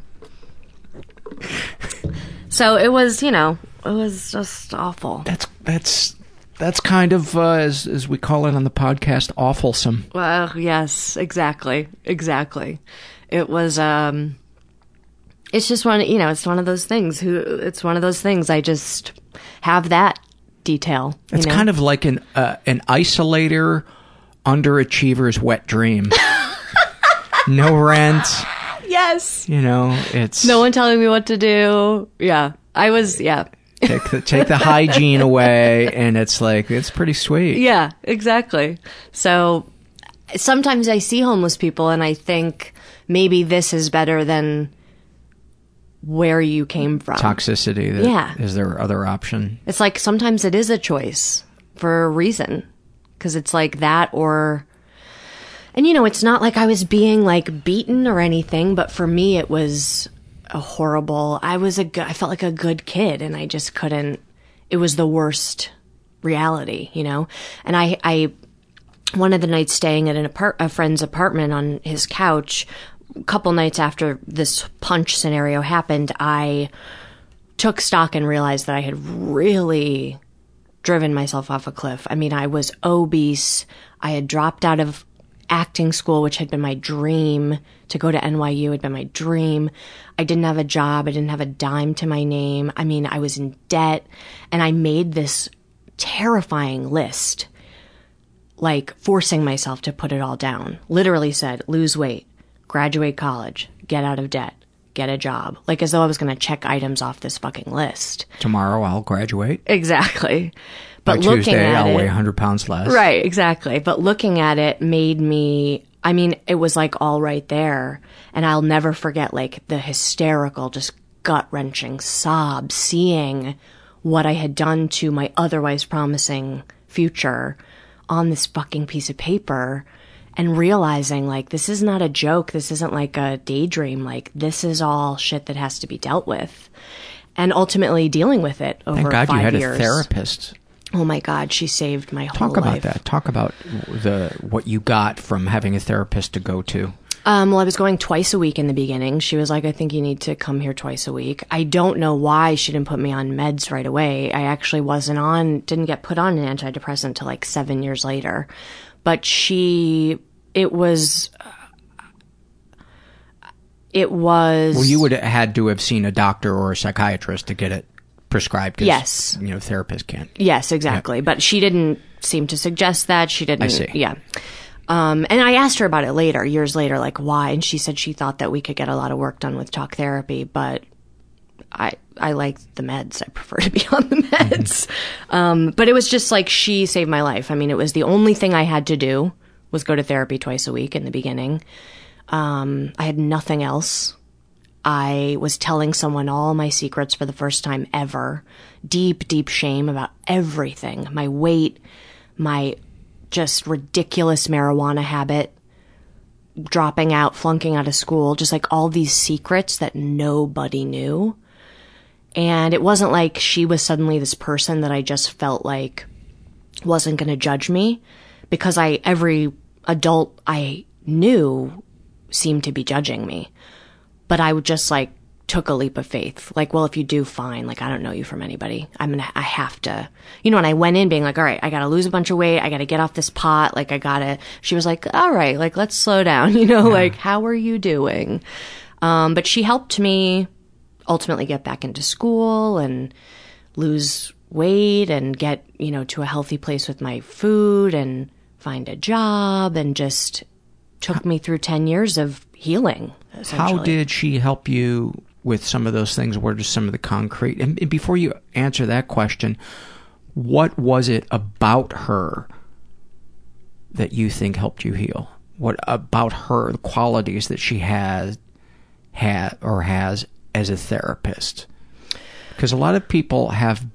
So it was, you know, it was just awful. That's that's that's kind of uh, as as we call it on the podcast, awfulsome. Well, yes, exactly, exactly. It was. um It's just one, you know, it's one of those things. Who? It's one of those things. I just have that detail. you It's know? kind of like an uh, an isolator underachiever's wet dream. no rent, yes. you know. It's No one telling me what to do. Yeah, I was. Yeah, take the, take the hygiene away, and it's like it's pretty sweet. Yeah, exactly. So sometimes I see homeless people and I think maybe this is better than where you came from. Toxicity. That, Yeah. Is there other option? It's like sometimes it is a choice for a reason. Cause it's like that or, and you know, it's not like I was being like beaten or anything, but for me it was a horrible, I was a good, I felt like a good kid and I just couldn't, it was the worst reality, you know? And I, I, one of the nights staying at an apart- a friend's apartment on his couch, a couple nights after this punch scenario happened, I took stock and realized that I had really driven myself off a cliff. I mean, I was obese. I had dropped out of acting school, which had been my dream. To go to NYU had been my dream. I didn't have a job. I didn't have a dime to my name. I mean, I was in debt. And I made this terrifying list, like forcing myself to put it all down. Literally said, lose weight, graduate college, get out of debt, get a job. Like as though I was going to check items off this fucking list. Tomorrow I'll graduate. Exactly. By But looking Tuesday at I'll it, weigh 100 pounds less. Right, exactly. But looking at it made me, I mean, it was like all right there. And I'll never forget like the hysterical, just gut wrenching sob seeing what I had done to my otherwise promising future on this fucking piece of paper and realizing like this is not a joke. This isn't like a daydream. Like this is all shit that has to be dealt with. And ultimately dealing with it over Thank God five you had years. a therapist. Oh my God, she saved my whole life. Talk about life. that. Talk about the what you got from having a therapist to go to. Um, well, I was going twice a week in the beginning. She was like, I think you need to come here twice a week. I don't know why she didn't put me on meds right away. I actually wasn't on, didn't get put on an antidepressant till like seven years later. But she, it was, it was. Well, you would have had to have seen a doctor or a psychiatrist to get it prescribed. Yes. You know, therapists can't. Yes, exactly. But she didn't seem to suggest that. She didn't. I see. Yeah. Um, and I asked her about it later, years later, like why, and she said she thought that we could get a lot of work done with talk therapy, but I I like the meds. I prefer to be on the meds. Um, but it was just like she saved my life. I mean, it was the only thing I had to do was go to therapy twice a week in the beginning. Um, I had nothing else. I was telling someone all my secrets for the first time ever. Deep, deep shame about everything. My weight, my just ridiculous marijuana habit, dropping out, flunking out of school, just like all these secrets that nobody knew. And it wasn't like she was suddenly this person that I just felt like wasn't going to judge me because I, every adult I knew seemed to be judging me. But I would just like took a leap of faith. Like, well, if you do, fine. Like, I don't know you from anybody. I'm gonna, I have to, you know, and I went in being like, all right, I gotta lose a bunch of weight. I gotta get off this pot. Like, I gotta, she was like, all right, like, let's slow down, you know, like, how are you doing? Um, but she helped me ultimately get back into school and lose weight and get, you know, to a healthy place with my food and find a job and just took me through 10 years of healing. How did she help you with some of those things? What are some of the concrete? And, and before you answer that question, what was it about her that you think helped you heal? What about her, the qualities that she has, had or has as a therapist? Because a lot of people have,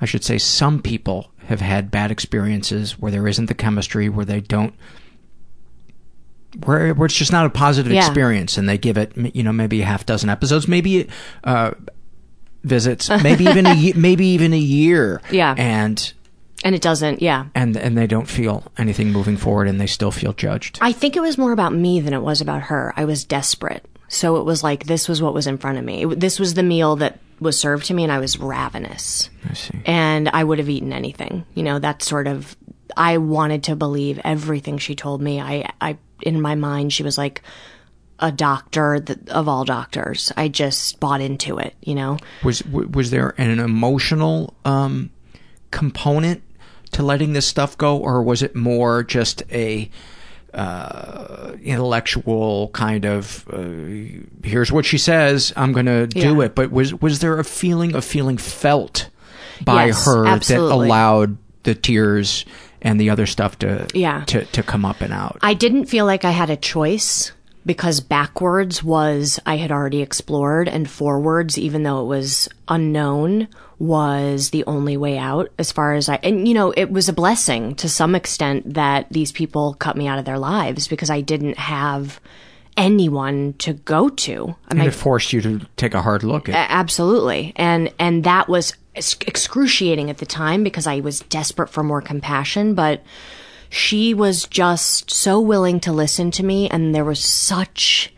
I should say, some people have had bad experiences where there isn't the chemistry, where they don't where, where it's just not a positive Yeah. experience and they give it you know maybe a half dozen episodes maybe uh visits maybe even a maybe even a year Yeah. and And it doesn't, yeah. and and they don't feel anything moving forward and they still feel judged I think it was more about me than it was about her. I was desperate. So it was like this was what was in front of me. It, this was the meal that was served to me, and I was ravenous. I see. And I would have eaten anything. You know, that sort of. I wanted to believe everything she told me. I, I, in my mind, she was like a doctor that, of all doctors. I just bought into it. You know. was was there an emotional um component to letting this stuff go or was it more just a uh intellectual kind of uh, here's what she says i'm going to do Yeah. it but was was there a feeling of feeling felt by Yes, her absolutely. that allowed the tears and the other stuff to Yeah. to to come up and out I didn't feel like I had a choice because backwards was I had already explored and forwards, even though it was unknown, was the only way out as far as I, and you know, it was a blessing to some extent that these people cut me out of their lives because I didn't have anyone to go to. I and mean, it forced you to take a hard look at absolutely and and that was excruciating at the time because i was desperate for more compassion but she was just so willing to listen to me and there was such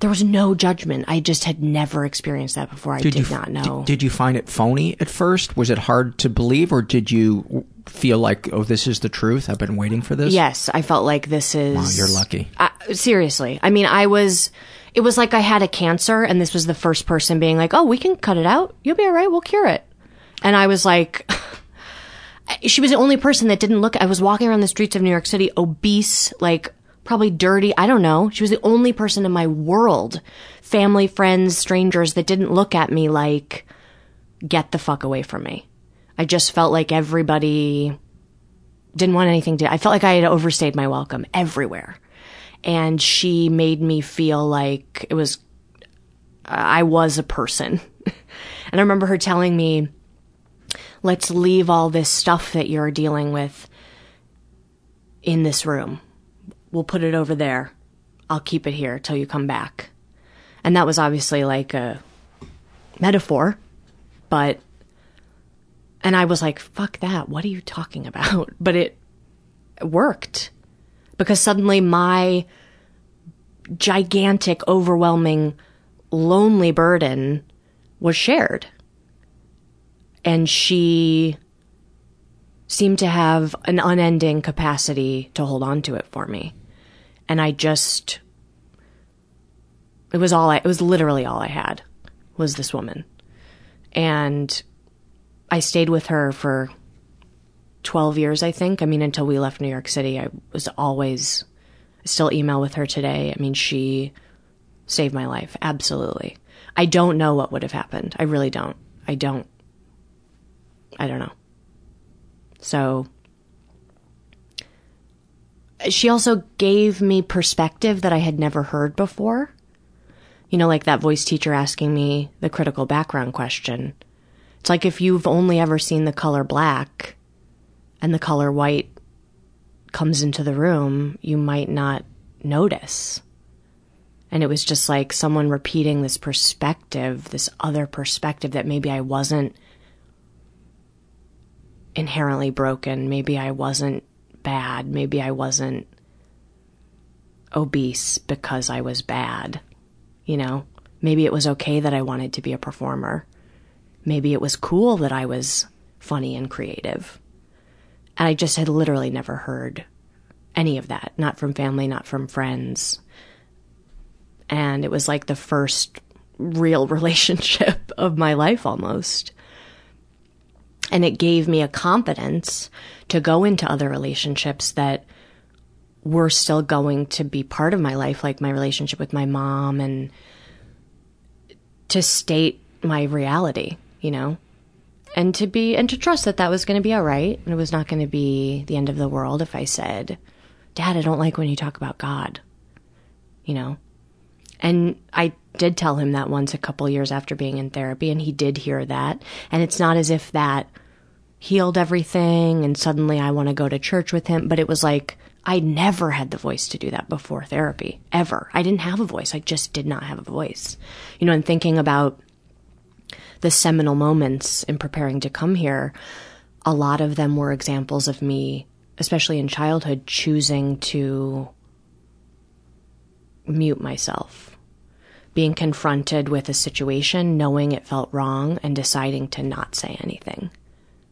there was no judgment i just had never experienced that before i did, you not know Did, did you find it phony at first? Was it hard to believe, or did you feel like, oh, this is the truth? I've been waiting for this. yes i felt like this is Wow, you're lucky. I, seriously i mean i was it was like i had a cancer and this was the first person being like oh we can cut it out. You'll be all right. We'll cure it. And i was like she was the only person that didn't look i was walking around the streets of new york city obese like probably dirty i don't know. She was the only person in my world family friends strangers that didn't look at me like get the fuck away from me. I just felt like everybody didn't want anything to i felt like i had overstayed my welcome everywhere and she made me feel like it was i was a person. And i remember her telling me let's leave all this stuff that you're dealing with in this room. We'll put it over there. I'll keep it here till you come back. And that was obviously like a metaphor but and i was like fuck that. What are you talking about? But it worked because suddenly my gigantic, overwhelming, lonely burden was shared. And she seemed to have an unending capacity to hold on to it for me. And I just, it was all I, it was literally all I had was this woman. And I stayed with her for 12 years, I think. I mean, until we left New York City, I was always still email with her today. I mean, she saved my life. Absolutely. I don't know what would have happened. I really don't. I don't. I don't know. So she also gave me perspective that I had never heard before. You know, like that voice teacher asking me the critical background question. It's like if you've only ever seen the color black and the color white comes into the room, you might not notice. And it was just like someone repeating this perspective, this other perspective that maybe I wasn't inherently broken. Maybe I wasn't bad. Maybe I wasn't obese because I was bad. You know, maybe it was okay that I wanted to be a performer. Maybe it was cool that I was funny and creative. I just had literally never heard any of that, not from family, not from friends. And it was like the first real relationship of my life almost. And it gave me a confidence to go into other relationships that were still going to be part of my life, like my relationship with my mom, and to state my reality, you know, and to be, and to trust that that was going to be all right. And it was not going to be the end of the world if I said, Dad, I don't like when you talk about God, you know. And I did tell him that once a couple years after being in therapy, and he did hear that. And it's not as if that healed everything and suddenly I want to go to church with him, but it was like I never had the voice to do that before therapy, ever. I didn't have a voice. I just did not have a voice. You know, and thinking about the seminal moments in preparing to come here, a lot of them were examples of me, especially in childhood, choosing to mute myself. Being confronted with a situation, knowing it felt wrong, and deciding to not say anything,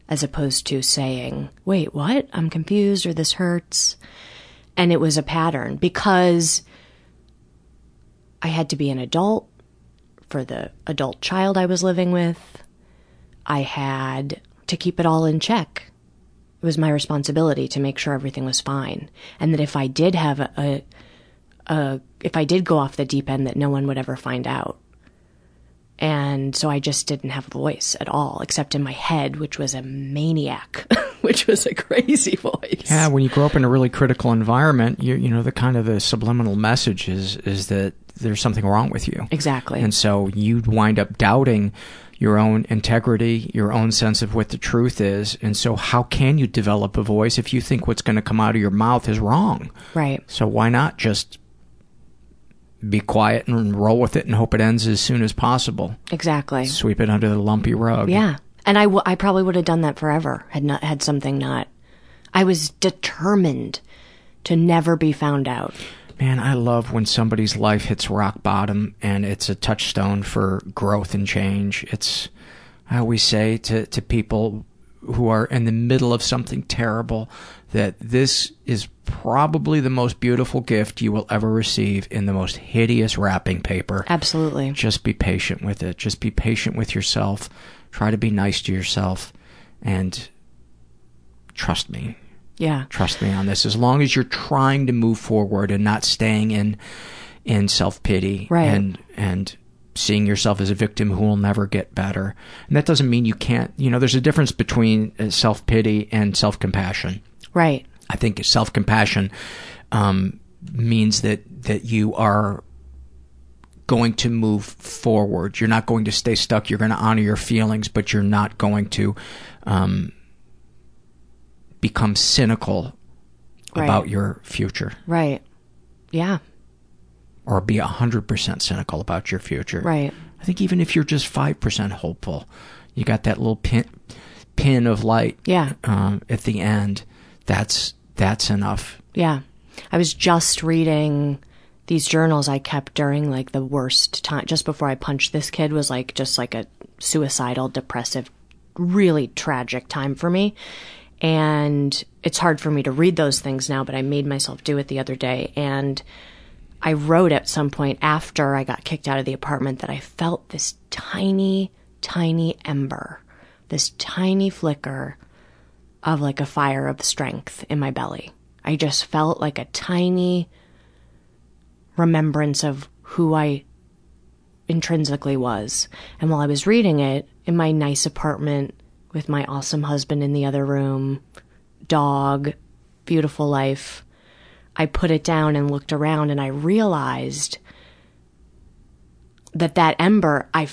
as opposed to saying, Wait, what? I'm confused, or this hurts. And it was a pattern because I had to be an adult for the adult child I was living with. I had to keep it all in check. It was my responsibility to make sure everything was fine. And that if I did have a, a uh, if I did go off the deep end, that no one would ever find out. And so I just didn't have a voice at all, except in my head, which was a maniac, which was a crazy voice. Yeah, when you grow up in a really critical environment, you you know the kind of the subliminal message is is that there's something wrong with you. Exactly. And so you'd wind up doubting your own integrity, your own sense of what the truth is. And so how can you develop a voice if you think what's going to come out of your mouth is wrong? Right. So why not just be quiet and roll with it and hope it ends as soon as possible. Exactly. Sweep it under the lumpy rug. Yeah. And I, w- I probably would have done that forever had not had something not. I was determined to never be found out. Man, I love when somebody's life hits rock bottom and it's a touchstone for growth and change. It's, I always say to, to people who are in the middle of something terrible that this is probably the most beautiful gift you will ever receive in the most hideous wrapping paper. Absolutely. Just be patient with it. Just be patient with yourself. Try to be nice to yourself and trust me. Yeah. Trust me on this. As long as you're trying to move forward and not staying in in self-pity right. and and seeing yourself as a victim who will never get better. And that doesn't mean you can't, you know, there's a difference between uh, self-pity and self-compassion. Right. I think self-compassion um, means that that you are going to move forward. You're not going to stay stuck. You're going to honor your feelings, but you're not going to um, become cynical right. about your future. Right. Yeah. Or be 100% cynical about your future. Right. I think even if you're just 5% hopeful, you got that little pin, pin of light yeah. um, at the end. That's that's enough. Yeah. I was just reading these journals I kept during like the worst time just before I punched this kid was like just like a suicidal, depressive, really tragic time for me. And it's hard for me to read those things now, but I made myself do it the other day and I wrote at some point after I got kicked out of the apartment that I felt this tiny, tiny ember, this tiny flicker of like a fire of strength in my belly. I just felt like a tiny remembrance of who I intrinsically was. And while I was reading it in my nice apartment with my awesome husband in the other room, dog, beautiful life, I put it down and looked around and I realized that that ember, I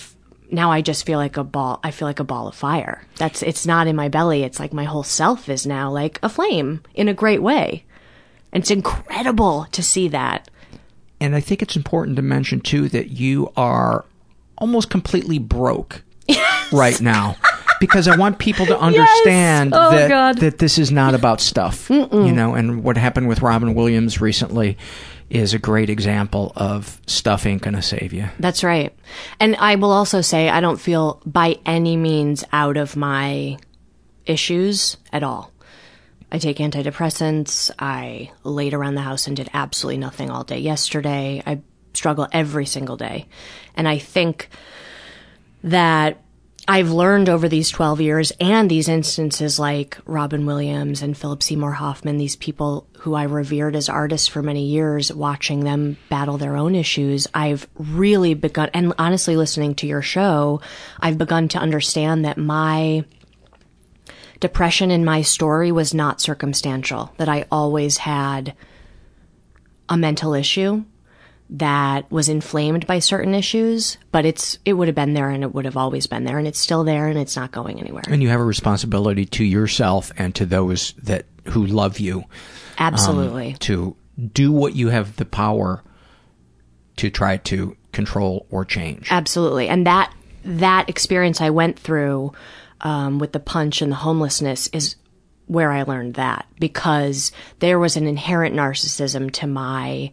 now I just feel like a ball. I feel like a ball of fire. That's it's not in my belly. It's like my whole self is now like a flame in a great way. And it's incredible to see that. And I think it's important to mention too that you are almost completely broke right now. Because I want people to understand Oh, that God. that this is not about stuff, you know. And what happened with Robin Williams recently is a great example of stuff ain't gonna save you. That's right. And I will also say I don't feel by any means out of my issues at all. I take antidepressants. I laid around the house and did absolutely nothing all day yesterday. I struggle every single day. And I think that I've learned over these 12 years and these instances like Robin Williams and Philip Seymour Hoffman, these people who I revered as artists for many years, watching them battle their own issues, I've really begun, and honestly listening to your show, I've begun to understand that my depression in my story was not circumstantial, that I always had a mental issue that was inflamed by certain issues, but it's it would have been there and it would have always been there and it's still there and it's not going anywhere. And you have a responsibility to yourself and to those that who love you. um, Absolutely. to do what you have the power to try to control or change. Absolutely. And that that experience I went through um, with the punch and the homelessness is where I learned that because there was an inherent narcissism to my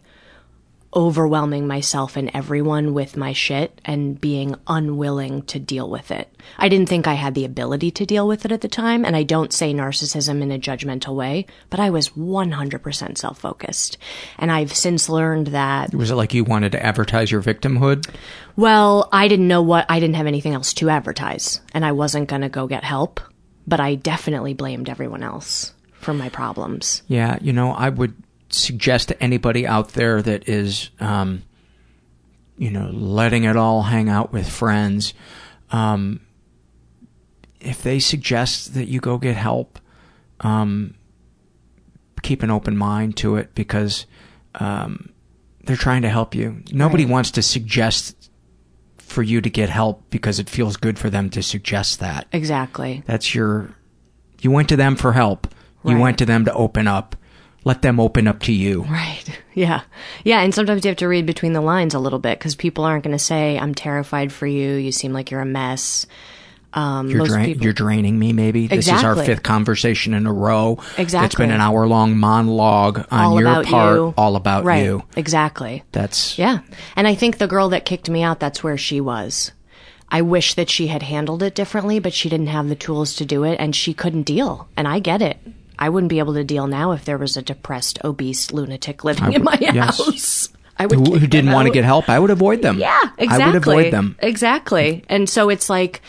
overwhelming myself and everyone with my shit and being unwilling to deal with it. I didn't think I had the ability to deal with it at the time, and I don't say narcissism in a judgmental way, but I was 100% self focused. And I've since learned that Was it like you wanted to advertise your victimhood? well, I didn't know what, I didn't have anything else to advertise, and I wasn't going to go get help, but I definitely blamed everyone else for my problems. Yeah, you know, I would suggest to anybody out there that is, um, you know, letting it all hang out with friends, um, if they suggest that you go get help, um, keep an open mind to it because um, they're trying to help you. Nobody Right. wants to suggest for you to get help because it feels good for them to suggest that. Exactly. That's your. You went to them for help. You went to them to open up. Let them open up to you. Right. Yeah. Yeah. And sometimes you have to read between the lines a little bit because people aren't going to say, I'm terrified for you. You seem like you're a mess. Um, You're, dra- people- you're draining me, maybe. This is our fifth conversation in a row. Exactly. It's been an hour long monologue on all your about part, you. all about right. you. Exactly. That's Yeah. And I think the girl that kicked me out, that's where she was. I wish that she had handled it differently, but she didn't have the tools to do it and she couldn't deal. And I get it. I wouldn't be able to deal now if there was a depressed, obese lunatic living I in my yes. house. I would who, who didn't want to get help. I would avoid them. Yeah, exactly. I would avoid them. Exactly. And so it's like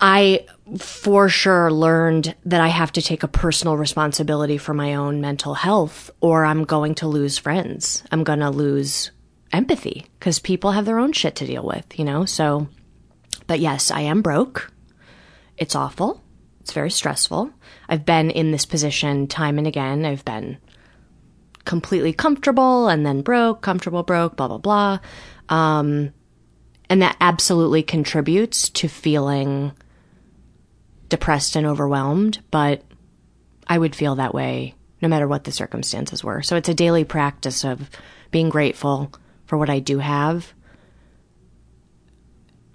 I for sure learned that I have to take a personal responsibility for my own mental health or I'm going to lose friends. I'm going to lose empathy because people have their own shit to deal with, you know? So, but yes, I am broke. It's awful. It's very stressful. I've been in this position time and again. I've been completely comfortable and then broke, comfortable, broke, blah, blah, blah. Um, and that absolutely contributes to feeling depressed and overwhelmed, but I would feel that way no matter what the circumstances were. So it's a daily practice of being grateful for what I do have,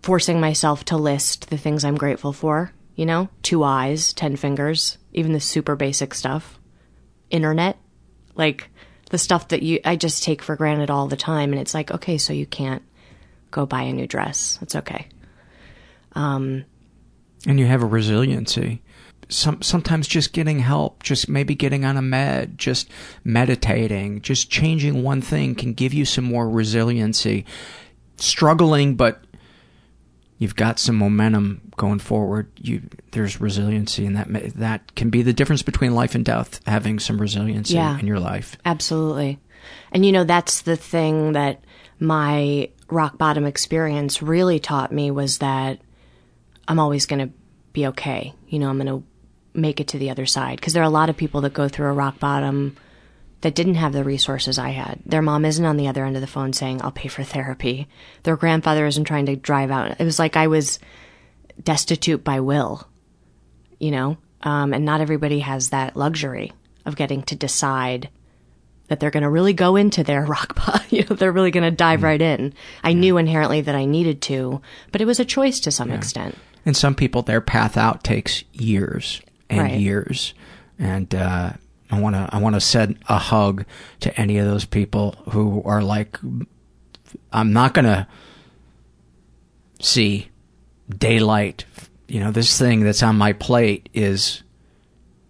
forcing myself to list the things I'm grateful for, you know, two eyes, 10 fingers, even the super basic stuff, internet, like the stuff that you I just take for granted all the time and it's like, okay, so you can't go buy a new dress. It's okay. Um and you have a resiliency. Some sometimes just getting help, just maybe getting on a med, just meditating, just changing one thing can give you some more resiliency. Struggling, but you've got some momentum going forward. You there's resiliency, and that that can be the difference between life and death. Having some resiliency Yeah. in your life. Absolutely. And you know, that's the thing that my rock bottom experience really taught me was that I'm always going to be okay. You know, I'm going to make it to the other side. Because there are a lot of people that go through a rock bottom that didn't have the resources I had. Their mom isn't on the other end of the phone saying, I'll pay for therapy. Their grandfather isn't trying to drive out. It was like I was destitute by will, you know? Um, and not everybody has that luxury. of getting to decide that they're going to really go into their rock bottom. You know, they're really going to dive right in. I knew inherently that I needed to, but it was a choice to some extent. And some people, their path out takes years and Right. years. And uh, I want to I want to send a hug to any of those people who are like, I'm not going to see daylight. You know, this thing that's on my plate is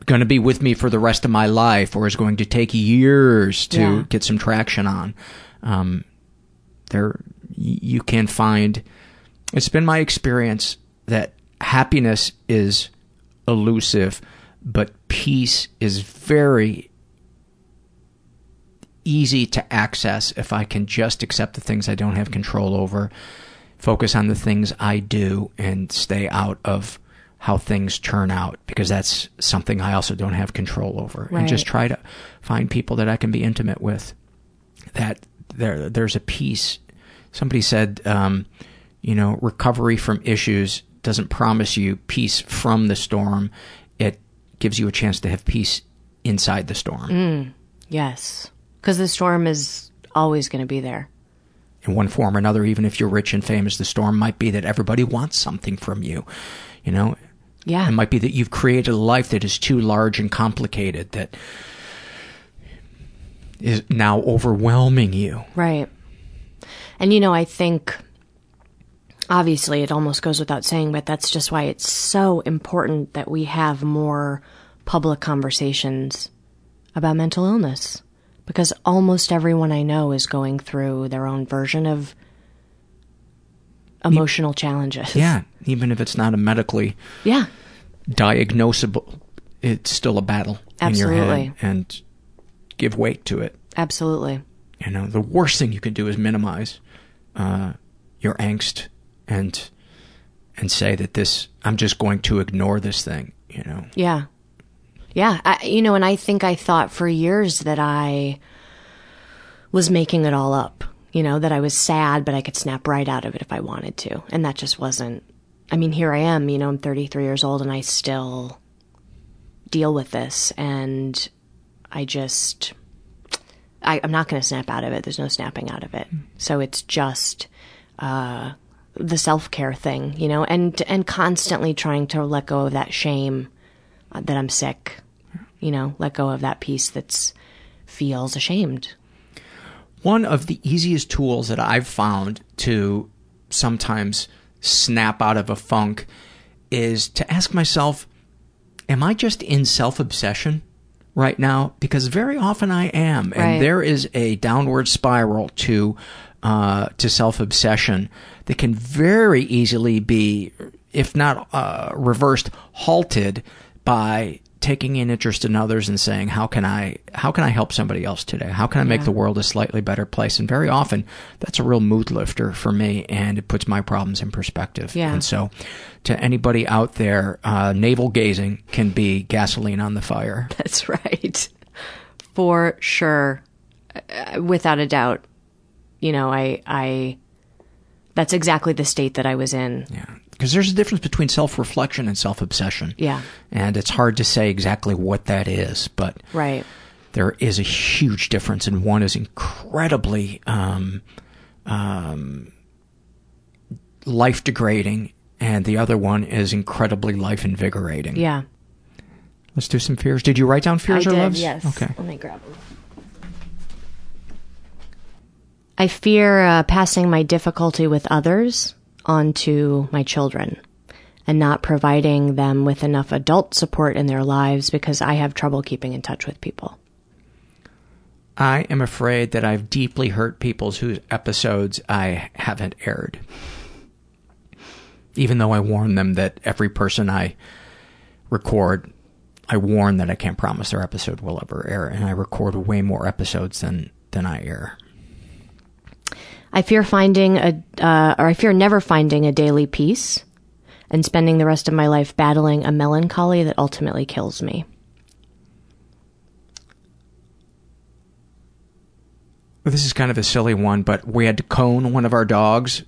going to be with me for the rest of my life, or is going to take years to Yeah. get some traction on. Um, there, you can find. It's been my experience that happiness is elusive, but peace is very easy to access if I can just accept the things I don't have control over, focus on the things I do, and stay out of how things turn out because that's something I also don't have control over. And just try to find people that I can be intimate with. That there, there's a peace. Somebody said, um, you know, recovery from issues doesn't promise you peace from the storm. Gives you a chance to have peace inside the storm. Mm, yes. Because the storm is always going to be there. in one form or another, even if you're rich and famous, the storm might be that everybody wants something from you. You know, Yeah. it might be that you've created a life that is too large and complicated that is now overwhelming you. Right. And you know, I think obviously it almost goes without saying, but that's just why it's so important that we have more public conversations about mental illness. Because almost everyone I know is going through their own version of emotional challenges. Yeah, even if it's not a medically Yeah. diagnosable, it's still a battle in your head and give weight to it. Absolutely. You know, the worst thing you can do is minimize uh, your angst and and say that this I'm just going to ignore this thing. You know, Yeah. Yeah. I, you know, and I think I thought for years that I was making it all up. You know, that I was sad, but I could snap right out of it if I wanted to. And that just wasn't. I mean, here I am, you know, I'm 33 years old and I still deal with this. And I just. I, I'm not going to snap out of it. There's no snapping out of it. So it's just uh, the self care thing, you know, and and constantly trying to let go of that shame uh, that I'm sick, you know, let go of that piece that's feels ashamed. one of the easiest tools that I've found to sometimes snap out of a funk is to ask myself, am I just in self obsession right now? Because very often I am. Right. And there is a downward spiral to, uh, to self obsession that can very easily be, if not, uh, reversed, halted by taking an interest in others and saying, how can I, how can I help somebody else today? How can I make Yeah. the world a slightly better place? And very often that's a real mood lifter for me and it puts my problems in perspective. Yeah. And so to anybody out there, uh, navel gazing can be gasoline on the fire. That's right. For sure. Uh, without a doubt. You know, I, I, that's exactly the state that I was in. Yeah. Because there's a difference between self reflection and self obsession. Yeah. And it's hard to say exactly what that is, but Right. there is a huge difference, and one is incredibly um, um, life degrading, and the other one is incredibly life invigorating. Yeah. Let's do some fears. Did you write down fears I or did, loves? yes. Okay. Let me grab them. I fear uh, passing my difficulty with others onto my children and not providing them with enough adult support in their lives because I have trouble keeping in touch with people. I am afraid that I've deeply hurt people whose episodes I haven't aired. Even though I warn them that every person I record, I warn that I can't promise their episode will ever air, and I record way more episodes than than I air. I fear finding a, uh, or I fear never finding a daily peace and spending the rest of my life battling a melancholy that ultimately kills me. This is kind of a silly one, but we had to cone one of our dogs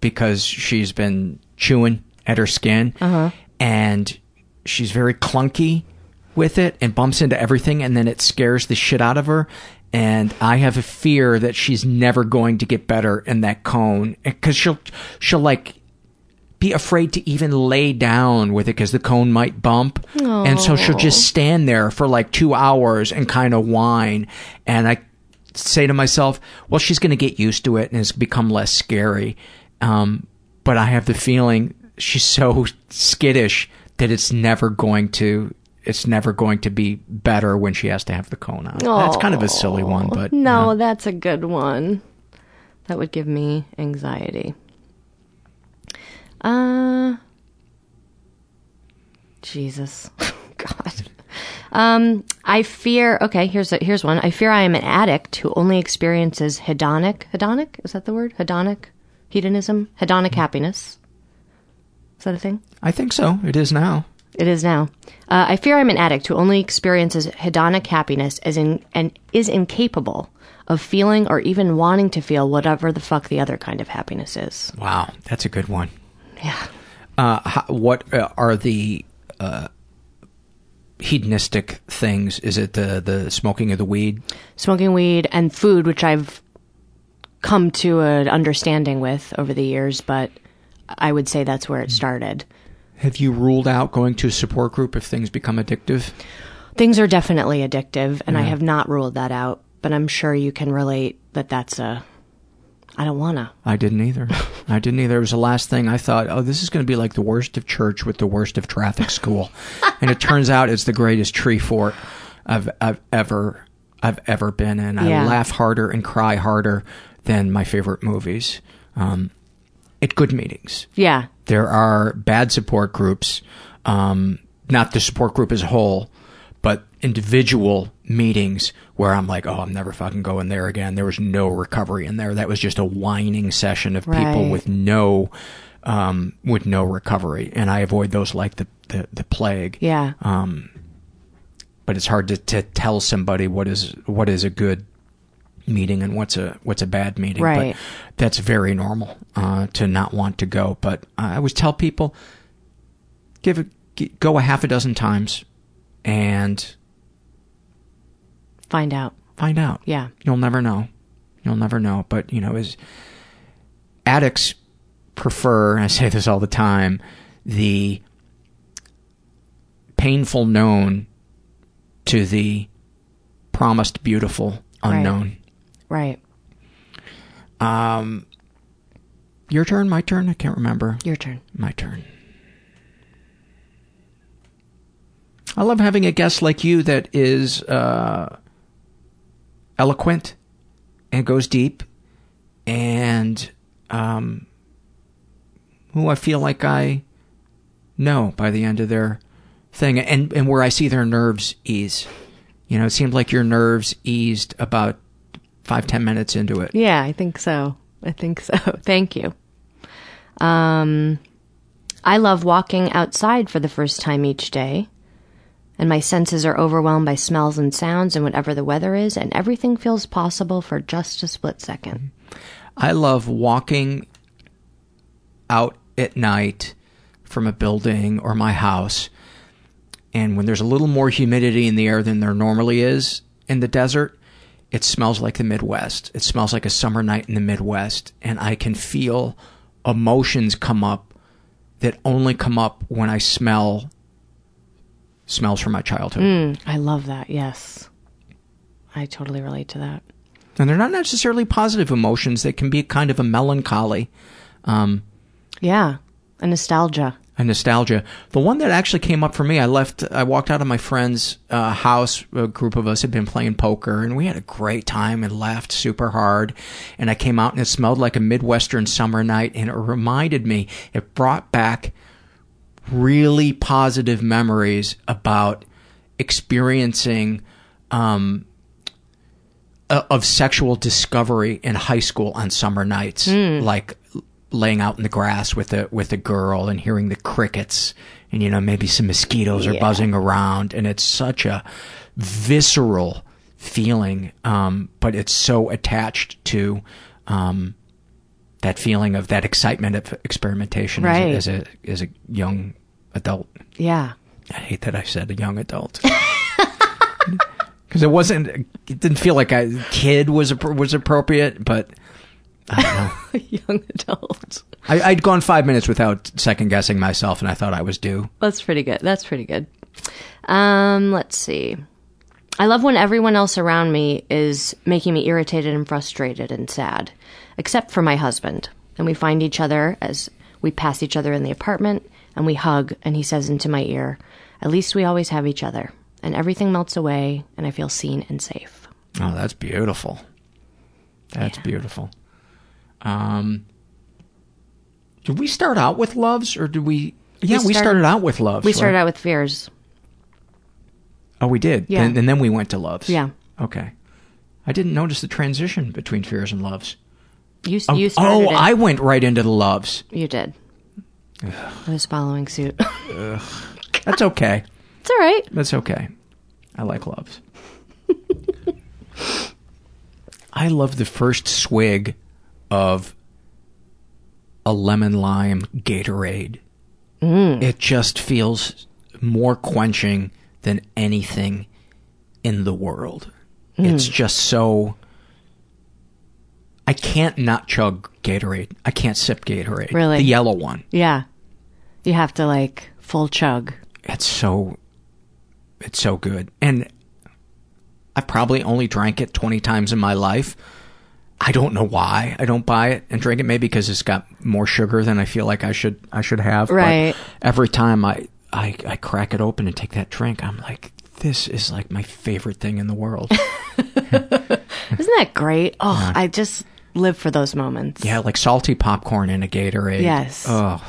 because she's been chewing at her skin, Uh-huh. and she's very clunky. with it and bumps into everything and then it scares the shit out of her. And I have a fear that she's never going to get better in that cone because she'll, she'll like be afraid to even lay down with it because the cone might bump. And so she'll just stand there for like two hours and kind of whine. And I say to myself, well, she's going to get used to it and it's become less scary. Um, but I have the feeling she's so skittish that it's never going to. It's never going to be better when she has to have the cone on. That's kind of a silly one, but No, uh, that's a good one. That would give me anxiety. Uh Jesus. God. Um I fear okay, here's a, here's one. I fear I am an addict who only experiences hedonic hedonic? Is that the word? Hedonic? Hedonism? Hedonic happiness. Is that a thing? I think so. It is now. It is now. Uh, I fear I'm an addict who only experiences hedonic happiness as in and is incapable of feeling or even wanting to feel whatever the fuck the other kind of happiness is. Wow, that's a good one. Yeah. Uh, how, what uh, are the uh, hedonistic things? Is it the the smoking of the weed? Smoking weed and food, which I've come to an understanding with over the years, but I would say that's where it started. Have you ruled out going to a support group if things become addictive? Things are definitely addictive, and I have not ruled that out, but I'm sure you can relate that that's a. I don't wanna. I didn't either. I didn't either. It was the last thing I thought, oh, this is going to be like the worst of church with the worst of traffic school. and it turns out it's the greatest tree fort I've, I've ever, I've ever been in. I laugh harder and cry harder than my favorite movies. Um, at good meetings. Yeah. There are bad support groups, um, not the support group as a whole, but individual meetings where I'm like, oh, I'm never fucking going there again. There was no recovery in there. That was just a whining session of people with no, um, with no recovery, and I avoid those like the the, the plague. Yeah. Um, but it's hard to, to tell somebody what is what is a good meeting and what's a what's a bad meeting. Right. But that's very normal uh, to not want to go. But I always tell people, give it go a half a dozen times, and Find out. find out. Yeah. You'll never know. You'll never know. But you know, as addicts prefer, I say this all the time, the painful known to the promised beautiful unknown. Right. Um, your turn, my turn. I can't remember. Your turn. My turn. I love having a guest like you that is uh, eloquent and goes deep, and um, who I feel like I know by the end of their thing, and and where I see their nerves ease. You know, it seemed like your nerves eased about five ten minutes into it. Yeah, I think so. I think so. Thank you. Um, I love walking outside for the first time each day, and my senses are overwhelmed by smells and sounds and whatever the weather is, and everything feels possible for just a split second. I love walking out at night from a building or my house, and when there's a little more humidity in the air than there normally is in the desert, it smells like the Midwest. It smells like a summer night in the Midwest, and I can feel emotions come up that only come up when I smell smells from my childhood. Mm, I love that. Yes. I totally relate to that. And they're not necessarily positive emotions. They can be kind of a melancholy. Um, Yeah. A nostalgia. Nostalgia. The one that actually came up for me, I left, I walked out of my friend's uh, house. A group of us had been playing poker, and we had a great time and laughed super hard. And I came out, and it smelled like a midwestern summer night, and it reminded me. It brought back really positive memories about experiencing. Um, of sexual discovery in high school on summer nights, Mm. like laying out in the grass with a with a girl and hearing the crickets, and you know maybe some mosquitoes are Yeah. buzzing around, and it's such a visceral feeling, um, but it's so attached to um, that feeling of that excitement of experimentation Right. as, a, as a as a young adult. Yeah. I hate that I said a young adult. Because it wasn't, it didn't feel like a kid was was appropriate, but I don't know. Young adult. I, I'd gone five minutes without second guessing myself, and I thought I was due. That's pretty good. That's pretty good. Um, let's see. I love when everyone else around me is making me irritated and frustrated and sad, except for my husband. And we find each other as we pass each other in the apartment and we hug, and he says into my ear, At least we always have each other. And everything melts away, and I feel seen and safe. Oh, that's beautiful. That's beautiful. Um, did we start out with loves, or did we? Yeah, we, started- started out with loves. We started right? out with fears. Oh, we did. Yeah. And, and then we went to loves. Yeah. Okay. I didn't notice the transition between fears and loves. You, Oh, you started oh it. I went right into the loves. You did. I was following suit. That's okay. it's all right. That's okay. I like loves. I love the first swig of a lemon lime Gatorade. Mm. It just feels more quenching than anything in the world. Mm. It's just so. I can't not chug Gatorade. I can't sip Gatorade. Really? The yellow one. Yeah. You have to like full chug. It's so it's so good. And I probably only drank it 20 times in my life. I don't know why I don't buy it and drink it maybe because it's got more sugar than I feel like I should I should have. But Right. every time I, I I crack it open and take that drink, I'm like this is like my favorite thing in the world. Isn't that great? Oh, I just live for those moments. yeah, like salty popcorn in a Gatorade. Yes. Oh,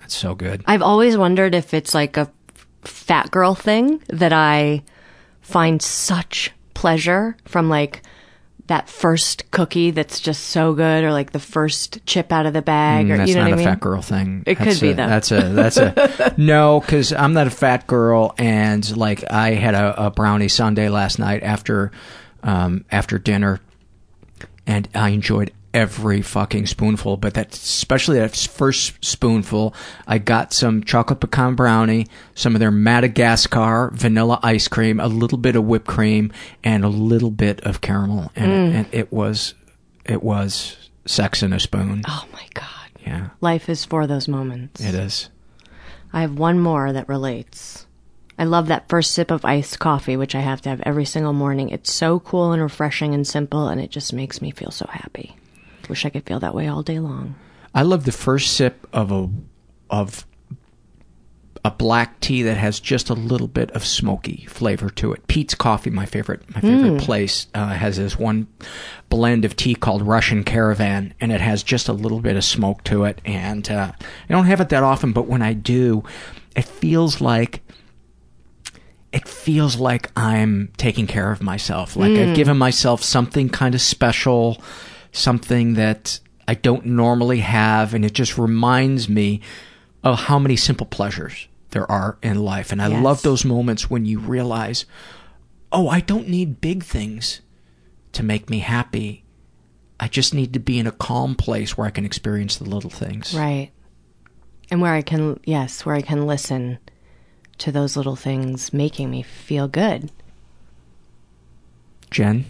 that's so good. I've always wondered if it's like a fat girl thing that I find such pleasure from like that first cookie that's just so good or like the first chip out of the bag or Mm, that's you know not what a I mean? fat girl thing. It That's could be, a- though. That's a that's a no, because I'm not a fat girl, and like I had a, a brownie sundae last night after um, after dinner, and I enjoyed every fucking spoonful. But that especially that first spoonful, I got some chocolate pecan brownie, some of their Madagascar vanilla ice cream, a little bit of whipped cream, and a little bit of caramel, and, Mm. and it was it was sex in a spoon. Oh my god. Yeah. Life is for those moments. It is. I have one more that relates. I love that first sip of iced coffee, which I have to have every single morning. It's so cool and refreshing and simple, and it just makes me feel so happy. Wish I could feel that way all day long. I love the first sip of a of a black tea that has just a little bit of smoky flavor to it. Peet's Coffee, my favorite, my favorite Mm. place, uh, has this one blend of tea called Russian Caravan, and it has just a little bit of smoke to it. And uh, I don't have it that often, but when I do, it feels like it feels like I'm taking care of myself. Like Mm. I've given myself something kind of special, something that I don't normally have, and it just reminds me of how many simple pleasures there are in life. And I Yes. love those moments when you realize, oh, I don't need big things to make me happy. I just need to be in a calm place where I can experience the little things. Right. And where I can, yes, where I can listen to those little things making me feel good. Jen,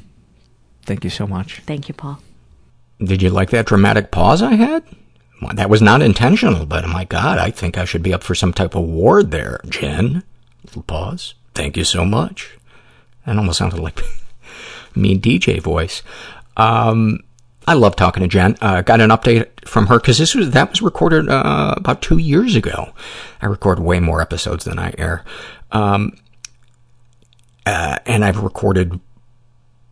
thank you so much. Thank you, Paul. Did you like that dramatic pause I had? Well, that was not intentional, but my God, I think I should be up for some type of award there, Jen. Little pause. Thank you so much. That almost sounded like me DJ voice. Um, I love talking to Jen. Uh, got an update from her because this was that was recorded uh, about two years ago. I record way more episodes than I air, um, uh, and I've recorded.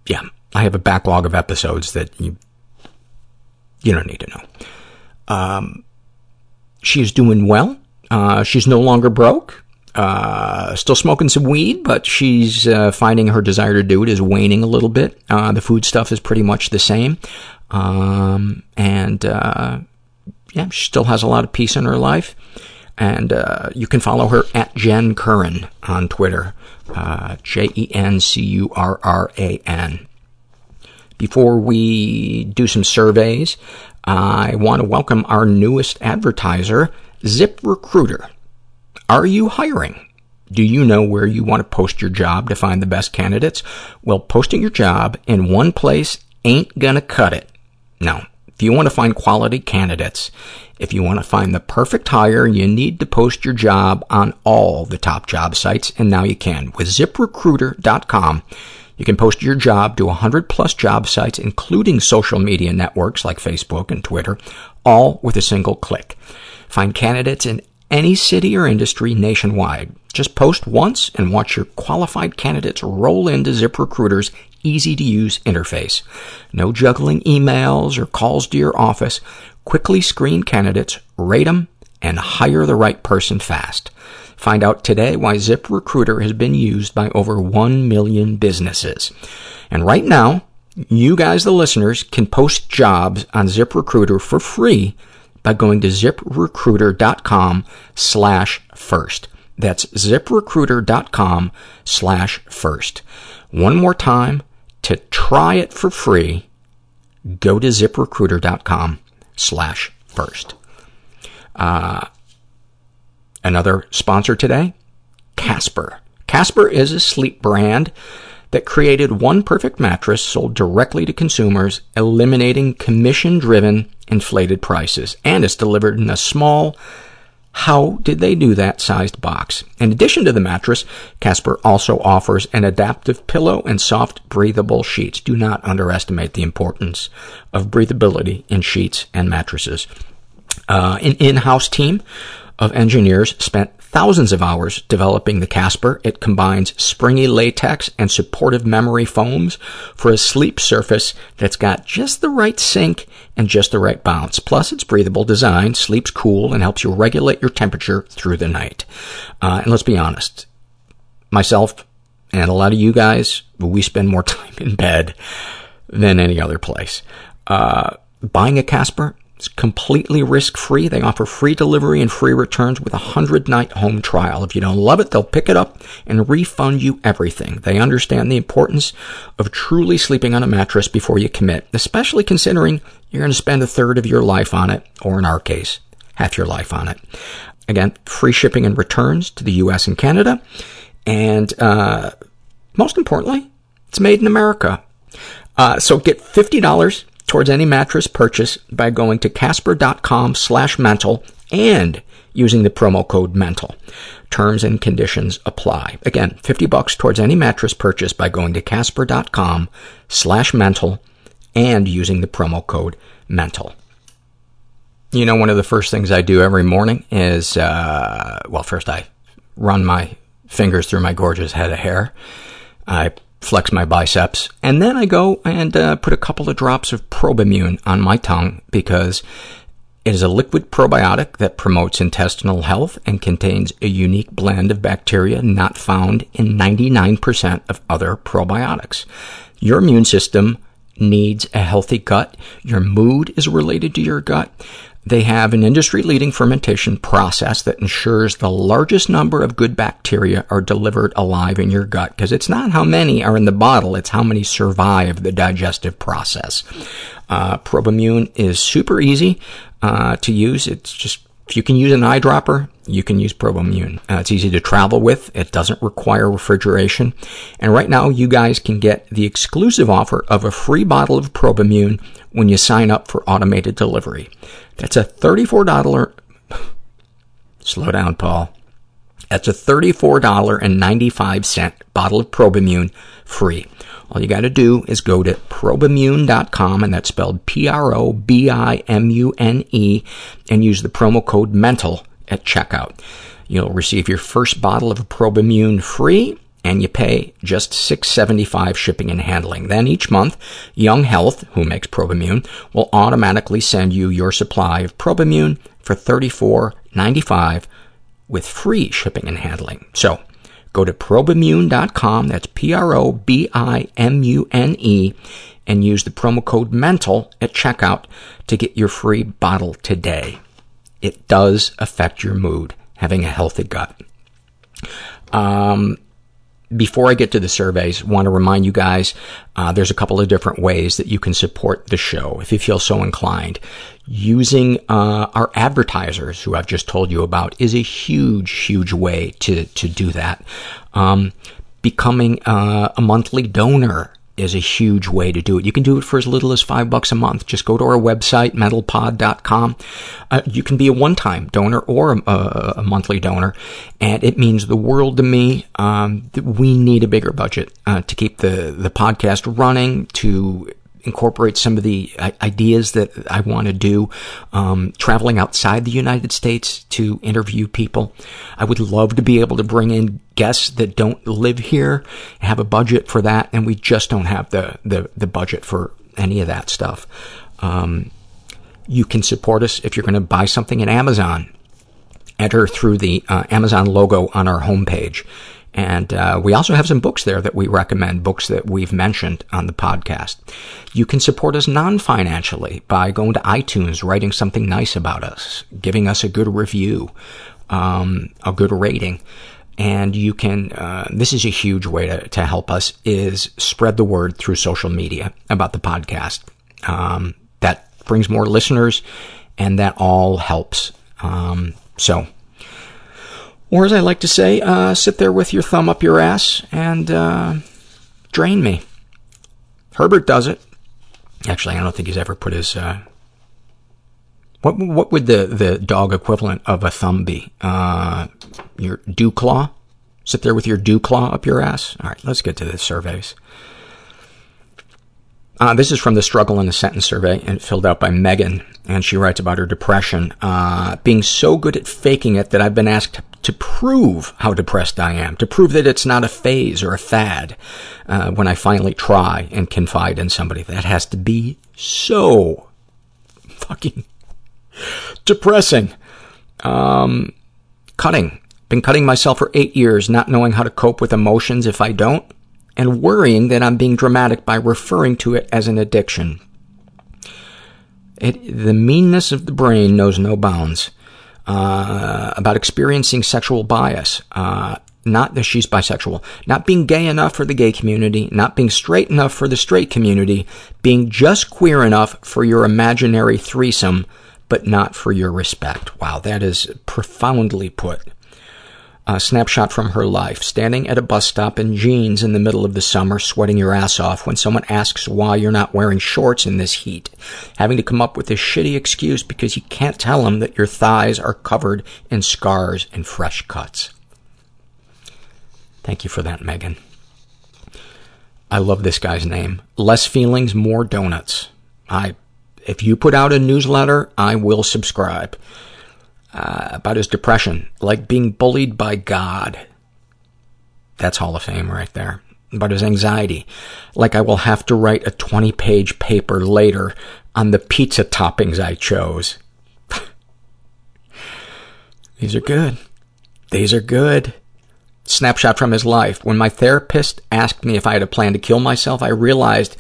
Yeah, I have a backlog of episodes that you you don't need to know. Um, she is doing well. Uh, she's no longer broke. Uh, still smoking some weed, but she's uh, finding her desire to do it is waning a little bit. Uh, the food stuff is pretty much the same. Um, and, uh, yeah, she still has a lot of peace in her life. And, uh, you can follow her at Jen Curran on Twitter. Uh, J-E-N-C-U-R-R-A-N. Before we do some surveys, I want to welcome our newest advertiser, Zip Recruiter. Are you hiring? Do you know where you want to post your job to find the best candidates? Well, posting your job in one place ain't gonna cut it. No. If you want to find quality candidates, if you want to find the perfect hire, you need to post your job on all the top job sites, and now you can. With ziprecruiter.com, you can post your job to 100 plus job sites, including social media networks like Facebook and Twitter, all with a single click. Find candidates in any city or industry nationwide. Just post once and watch your qualified candidates roll into ZipRecruiter's easy-to-use interface. No juggling emails or calls to your office. Quickly screen candidates, rate them, and hire the right person fast. Find out today why ZipRecruiter has been used by over 1 million businesses. And right now, you guys, the listeners, can post jobs on ZipRecruiter for free by going to ziprecruiter.com slash first. That's ziprecruiter.com slash first. One more time, to try it for free, go to ziprecruiter.com slash first. Uh, another sponsor today, Casper. Casper is a sleep brand that created one perfect mattress sold directly to consumers, eliminating commission-driven inflated prices. And it's delivered in a small, how did they do that sized box? In addition to the mattress, Casper also offers an adaptive pillow and soft breathable sheets. Do not underestimate the importance of breathability in sheets and mattresses. Uh, an in-house team of engineers spent thousands of hours developing the Casper. It combines springy latex and supportive memory foams for a sleep surface that's got just the right sink and just the right bounce. Plus, its breathable design sleeps cool and helps you regulate your temperature through the night. Uh, and let's be honest, myself and a lot of you guys, we spend more time in bed than any other place. Uh, buying a Casper it's completely risk-free. They offer free delivery and free returns with a 100-night home trial. If you don't love it, they'll pick it up and refund you everything. They understand the importance of truly sleeping on a mattress before you commit, especially considering you're going to spend a third of your life on it, or in our case, half your life on it. Again, free shipping and returns to the U.S. and Canada. And uh, most importantly, it's made in America. Uh, so get $50 towards any mattress purchase by going to casper.com slash mental and using the promo code mental. Terms and conditions apply. Again, 50 bucks towards any mattress purchase by going to casper.com slash mental and using the promo code mental. You know, one of the first things I do every morning is, uh, well, first I run my fingers through my gorgeous head of hair. I flex my biceps, and then I go and uh, put a couple of drops of Probimune on my tongue because it is a liquid probiotic that promotes intestinal health and contains a unique blend of bacteria not found in 99% of other probiotics. Your immune system needs a healthy gut. Your mood is related to your gut. They have an industry-leading fermentation process that ensures the largest number of good bacteria are delivered alive in your gut, because it's not how many are in the bottle, it's how many survive the digestive process. Uh, Probimune is super easy uh, to use. It's just if you can use an eyedropper, you can use Probimune. Uh, it's easy to travel with. It doesn't require refrigeration. And right now, you guys can get the exclusive offer of a free bottle of Probimune when you sign up for automated delivery. That's a $34... Slow down, Paul. That's a $34.95 bottle of Probimune free. All you got to do is go to probimune.com, and that's spelled P-R-O-B-I-M-U-N-E, and use the promo code MENTAL at checkout. You'll receive your first bottle of Probimune free, and you pay just $6.75 shipping and handling. Then each month, Young Health, who makes Probimune, will automatically send you your supply of Probimune for $34.95 with free shipping and handling. So, go to probimune.com, that's P-R-O-B-I-M-U-N-E, and use the promo code MENTAL at checkout to get your free bottle today. It does affect your mood, having a healthy gut. Um, before I get to the surveys, want to remind you guys, uh, there's a couple of different ways that you can support the show if you feel so inclined. Using uh, our advertisers, who I've just told you about, is a huge, huge way to to do that. Um, becoming uh, a monthly donor is a huge way to do it. You can do it for as little as five bucks a month. Just go to our website, mentalpod.com. Uh, you can be a one-time donor or a, a, monthly donor, and it means the world to me. Um, we need a bigger budget uh, to keep the, the podcast running, to incorporate some of the ideas that I want to do, um, traveling outside the United States to interview people. I would love to be able to bring in guests that don't live here, have a budget for that, and we just don't have the, the, the budget for any of that stuff. Um, you can support us if you're going to buy something at Amazon. Enter through the uh, Amazon logo on our homepage and uh, we also have some books there that we recommend, books that we've mentioned on the podcast. You can support us non-financially by going to iTunes, writing something nice about us, giving us a good review, um, a good rating. And you can, uh, this is a huge way to, to help us, is spread the word through social media about the podcast. Um, that brings more listeners, and that all helps. Um, so or as I like to say, uh, sit there with your thumb up your ass and uh, drain me. Herbert does it. Actually, I don't think he's ever put his. Uh, what what would the the dog equivalent of a thumb be? Uh, your dew claw. Sit there with your dew claw up your ass. All right, let's get to the surveys. Uh, this is from the Struggle in a Sentence survey and filled out by Megan, and she writes about her depression. Uh, being so good at faking it that I've been asked to prove how depressed I am, to prove that it's not a phase or a fad uh, when I finally try and confide in somebody. That has to be so fucking depressing. Um, cutting. Been cutting myself for eight years, not knowing how to cope with emotions if I don't and worrying that I'm being dramatic by referring to it as an addiction. It, the meanness of the brain knows no bounds. Uh, about experiencing sexual bias, uh, not that she's bisexual, not being gay enough for the gay community, not being straight enough for the straight community, being just queer enough for your imaginary threesome, but not for your respect. Wow, that is profoundly put a snapshot from her life. Standing at a bus stop in jeans in the middle of the summer, sweating your ass off when someone asks why you're not wearing shorts in this heat. Having to come up with a shitty excuse because you can't tell them that your thighs are covered in scars and fresh cuts. Thank you for that, Megan. I love this guy's name. Less feelings, more donuts. I, if you put out a newsletter, I will subscribe uh, about his depression, like being bullied by God. That's Hall of Fame right there. About his anxiety, like I will have to write a 20 page paper later on the pizza toppings I chose. These are good. These are good. Snapshot from his life. When my therapist asked me if I had a plan to kill myself, I realized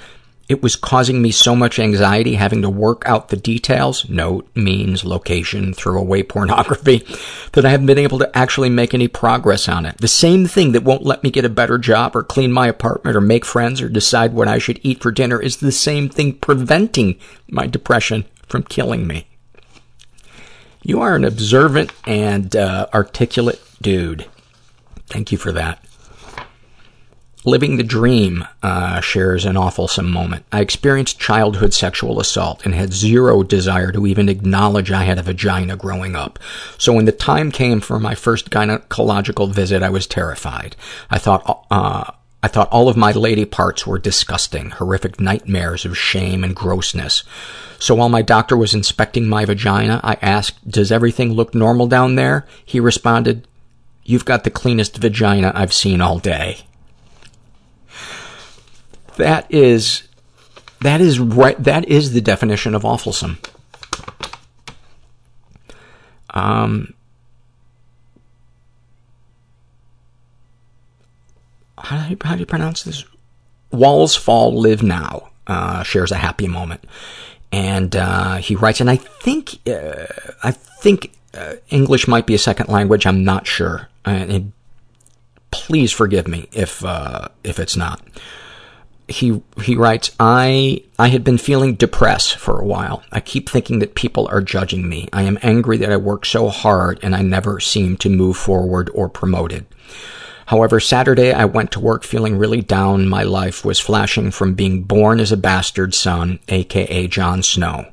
it was causing me so much anxiety having to work out the details, note, means, location, throw away pornography, that I haven't been able to actually make any progress on it. The same thing that won't let me get a better job or clean my apartment or make friends or decide what I should eat for dinner is the same thing preventing my depression from killing me. You are an observant and uh, articulate dude. Thank you for that. Living the Dream uh, shares an awfulsome moment. I experienced childhood sexual assault and had zero desire to even acknowledge I had a vagina growing up. So when the time came for my first gynecological visit, I was terrified. I thought, uh, I thought all of my lady parts were disgusting, horrific nightmares of shame and grossness. So while my doctor was inspecting my vagina, I asked, does everything look normal down there? He responded, you've got the cleanest vagina I've seen all day. That is, that is right, that is the definition of awfulsome. Um, how do you, how do you pronounce this? Walls Fall, Live Now, uh, shares a happy moment. And, uh, he writes, and I think, uh, I think, uh, English might be a second language. I'm not sure. Uh, please forgive me if, uh, if it's not. He, he writes, I, I had been feeling depressed for a while. I keep thinking that people are judging me. I am angry that I work so hard and I never seem to move forward or promoted. However, Saturday I went to work feeling really down. My life was flashing from being born as a bastard son, aka Jon Snow.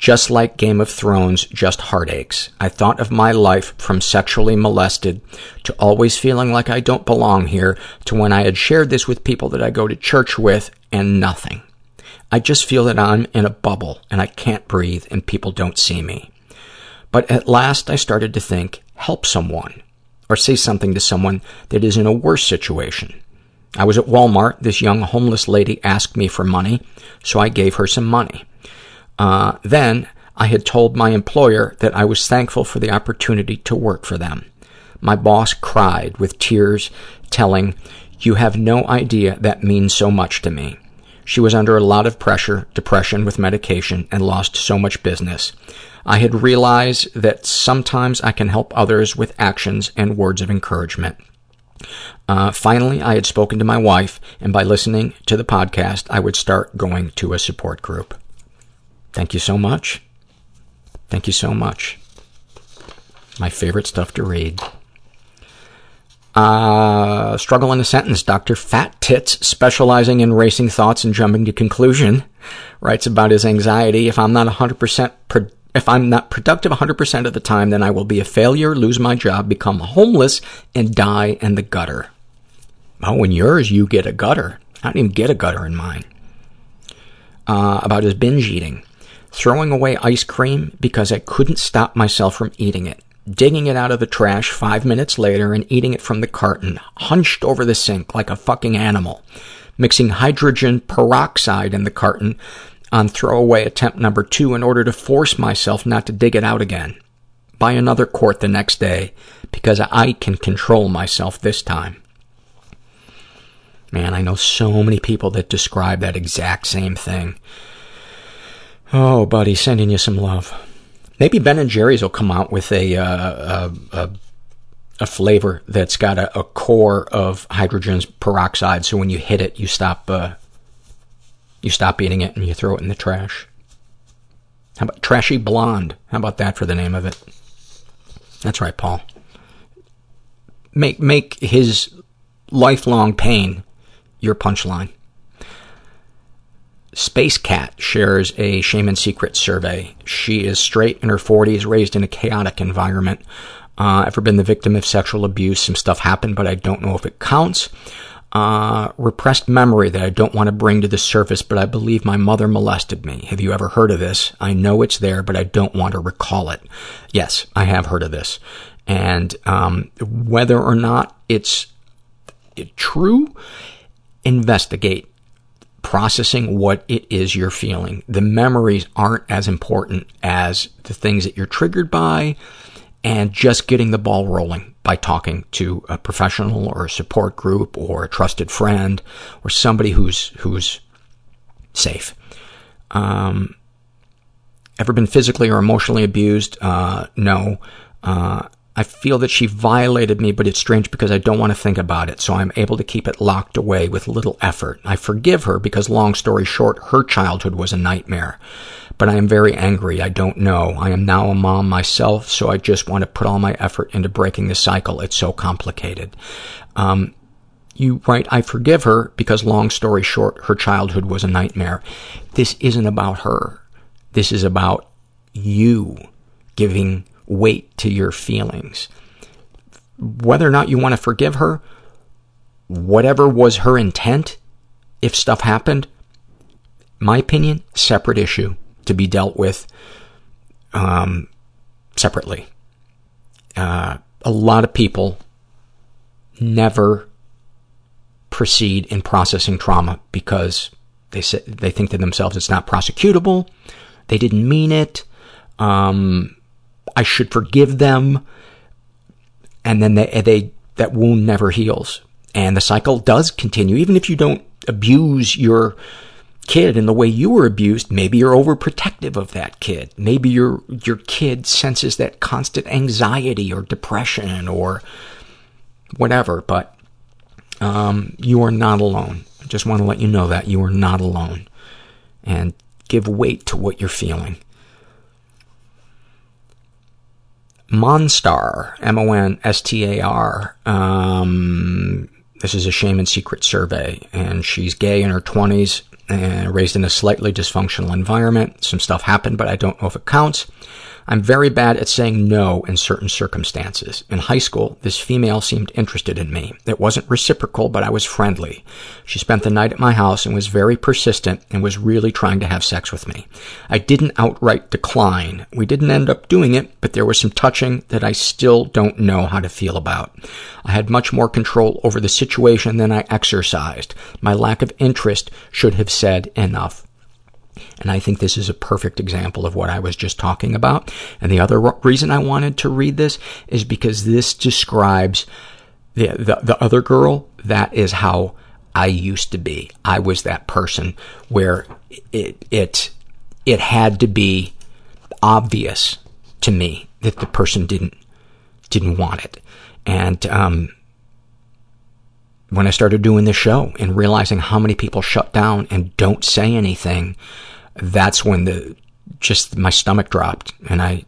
Just like Game of Thrones, just heartaches. I thought of my life from sexually molested to always feeling like I don't belong here to when I had shared this with people that I go to church with and nothing. I just feel that I'm in a bubble and I can't breathe and people don't see me. But at last I started to think, help someone or say something to someone that is in a worse situation. I was at Walmart. This young homeless lady asked me for money, so I gave her some money. Uh, then I had told my employer that I was thankful for the opportunity to work for them. My boss cried with tears, telling, you have no idea that means so much to me. She was under a lot of pressure, depression with medication, and lost so much business. I had realized that sometimes I can help others with actions and words of encouragement. Uh, finally, I had spoken to my wife, and by listening to the podcast, I would start going to a support group. Thank you so much. Thank you so much. My favorite stuff to read. Uh, struggle in a sentence. Dr. Fat Tits, specializing in racing thoughts and jumping to conclusion, writes about his anxiety. If I'm not 100% pro- if I'm not productive 100% of the time, then I will be a failure, lose my job, become homeless, and die in the gutter. Oh, in yours, you get a gutter. I don't even get a gutter in mine. Uh, about his binge eating throwing away ice cream because I couldn't stop myself from eating it, digging it out of the trash five minutes later and eating it from the carton, hunched over the sink like a fucking animal, mixing hydrogen peroxide in the carton on throwaway attempt number two in order to force myself not to dig it out again. Buy another quart the next day because I can control myself this time. Man, I know so many people that describe that exact same thing. Oh, buddy, sending you some love. Maybe Ben and Jerry's will come out with a uh, a, a, a flavor that's got a, a, core of hydrogen peroxide, so when you hit it, you stop uh, you stop eating it and you throw it in the trash. How about Trashy Blonde? How about that for the name of it? That's right, Paul. Make make his lifelong pain your punchline. Space Cat shares a shame and secret survey. She is straight in her 40s, raised in a chaotic environment. Uh, ever been the victim of sexual abuse? Some stuff happened, but I don't know if it counts. Uh, repressed memory that I don't want to bring to the surface, but I believe my mother molested me. Have you ever heard of this? I know it's there, but I don't want to recall it. Yes, I have heard of this. And um, whether or not it's true, investigate processing what it is you're feeling. The memories aren't as important as the things that you're triggered by and just getting the ball rolling by talking to a professional or a support group or a trusted friend or somebody who's who's safe. Um, ever been physically or emotionally abused? Uh, no. Uh, I feel that she violated me, but it's strange because I don't want to think about it, so I'm able to keep it locked away with little effort. I forgive her because, long story short, her childhood was a nightmare. But I am very angry. I don't know. I am now a mom myself, so I just want to put all my effort into breaking the cycle. It's so complicated. Um, you write, I forgive her because, long story short, her childhood was a nightmare. This isn't about her. This is about you giving weight to your feelings. Whether or not you want to forgive her, whatever was her intent, if stuff happened, my opinion, separate issue to be dealt with um, separately. Uh, a lot of people never proceed in processing trauma because they say, they think to themselves it's not prosecutable, they didn't mean it, um, I should forgive them, and then they, they that wound never heals, and the cycle does continue. Even if you don't abuse your kid in the way you were abused, maybe you're overprotective of that kid. Maybe your your kid senses that constant anxiety or depression or whatever. But Um, you are not alone. I just want to let you know that you are not alone. And give weight to what you're feeling. Monstar, M-O-N-S-T-A-R, um, this is a shame and secret survey, and she's gay in her 20s, and raised in a slightly dysfunctional environment. Some stuff happened, but I don't know if it counts. I'm very bad at saying no in certain circumstances. In high school, this female seemed interested in me. It wasn't reciprocal, but I was friendly. She spent the night at my house and was very persistent and was really trying to have sex with me. I didn't outright decline. We didn't end up doing it, but there was some touching that I still don't know how to feel about. I had much more control over the situation than I exercised. My lack of interest should have said enough. And I think this is a perfect example of what I was just talking about. And the other reason I wanted to read this is because this describes the, the, the other girl. That is how I used to be. I was that person where it, it, it had to be obvious to me that the person didn't, didn't want it. And, um, when I started doing the show and realizing how many people shut down and don't say anything, that's when the just my stomach dropped and I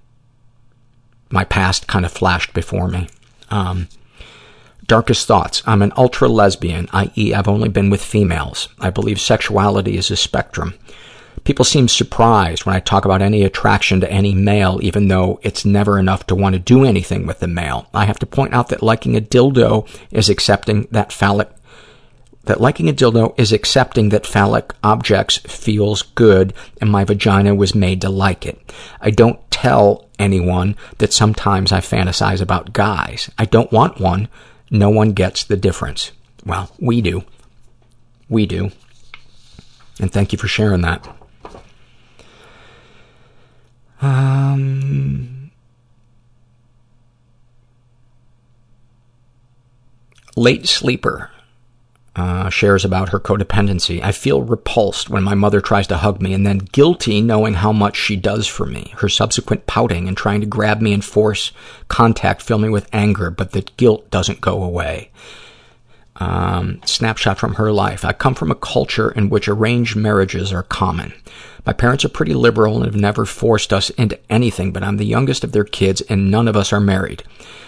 my past kind of flashed before me. Um, darkest thoughts. I'm an ultra lesbian, i.e., I've only been with females. I believe sexuality is a spectrum. People seem surprised when I talk about any attraction to any male, even though it's never enough to want to do anything with the male. I have to point out that liking a dildo is accepting that phallic that liking a dildo is accepting that phallic objects feels good and my vagina was made to like it. I don't tell anyone that sometimes I fantasize about guys. I don't want one. No one gets the difference. Well, we do. We do. And thank you for sharing that. Um, late sleeper uh, shares about her codependency. I feel repulsed when my mother tries to hug me and then guilty knowing how much she does for me. Her subsequent pouting and trying to grab me and force contact fill me with anger, but the guilt doesn't go away. Um, snapshot from her life. I come from a culture in which arranged marriages are common. My parents are pretty liberal and have never forced us into anything, but I'm the youngest of their kids and none of us are married.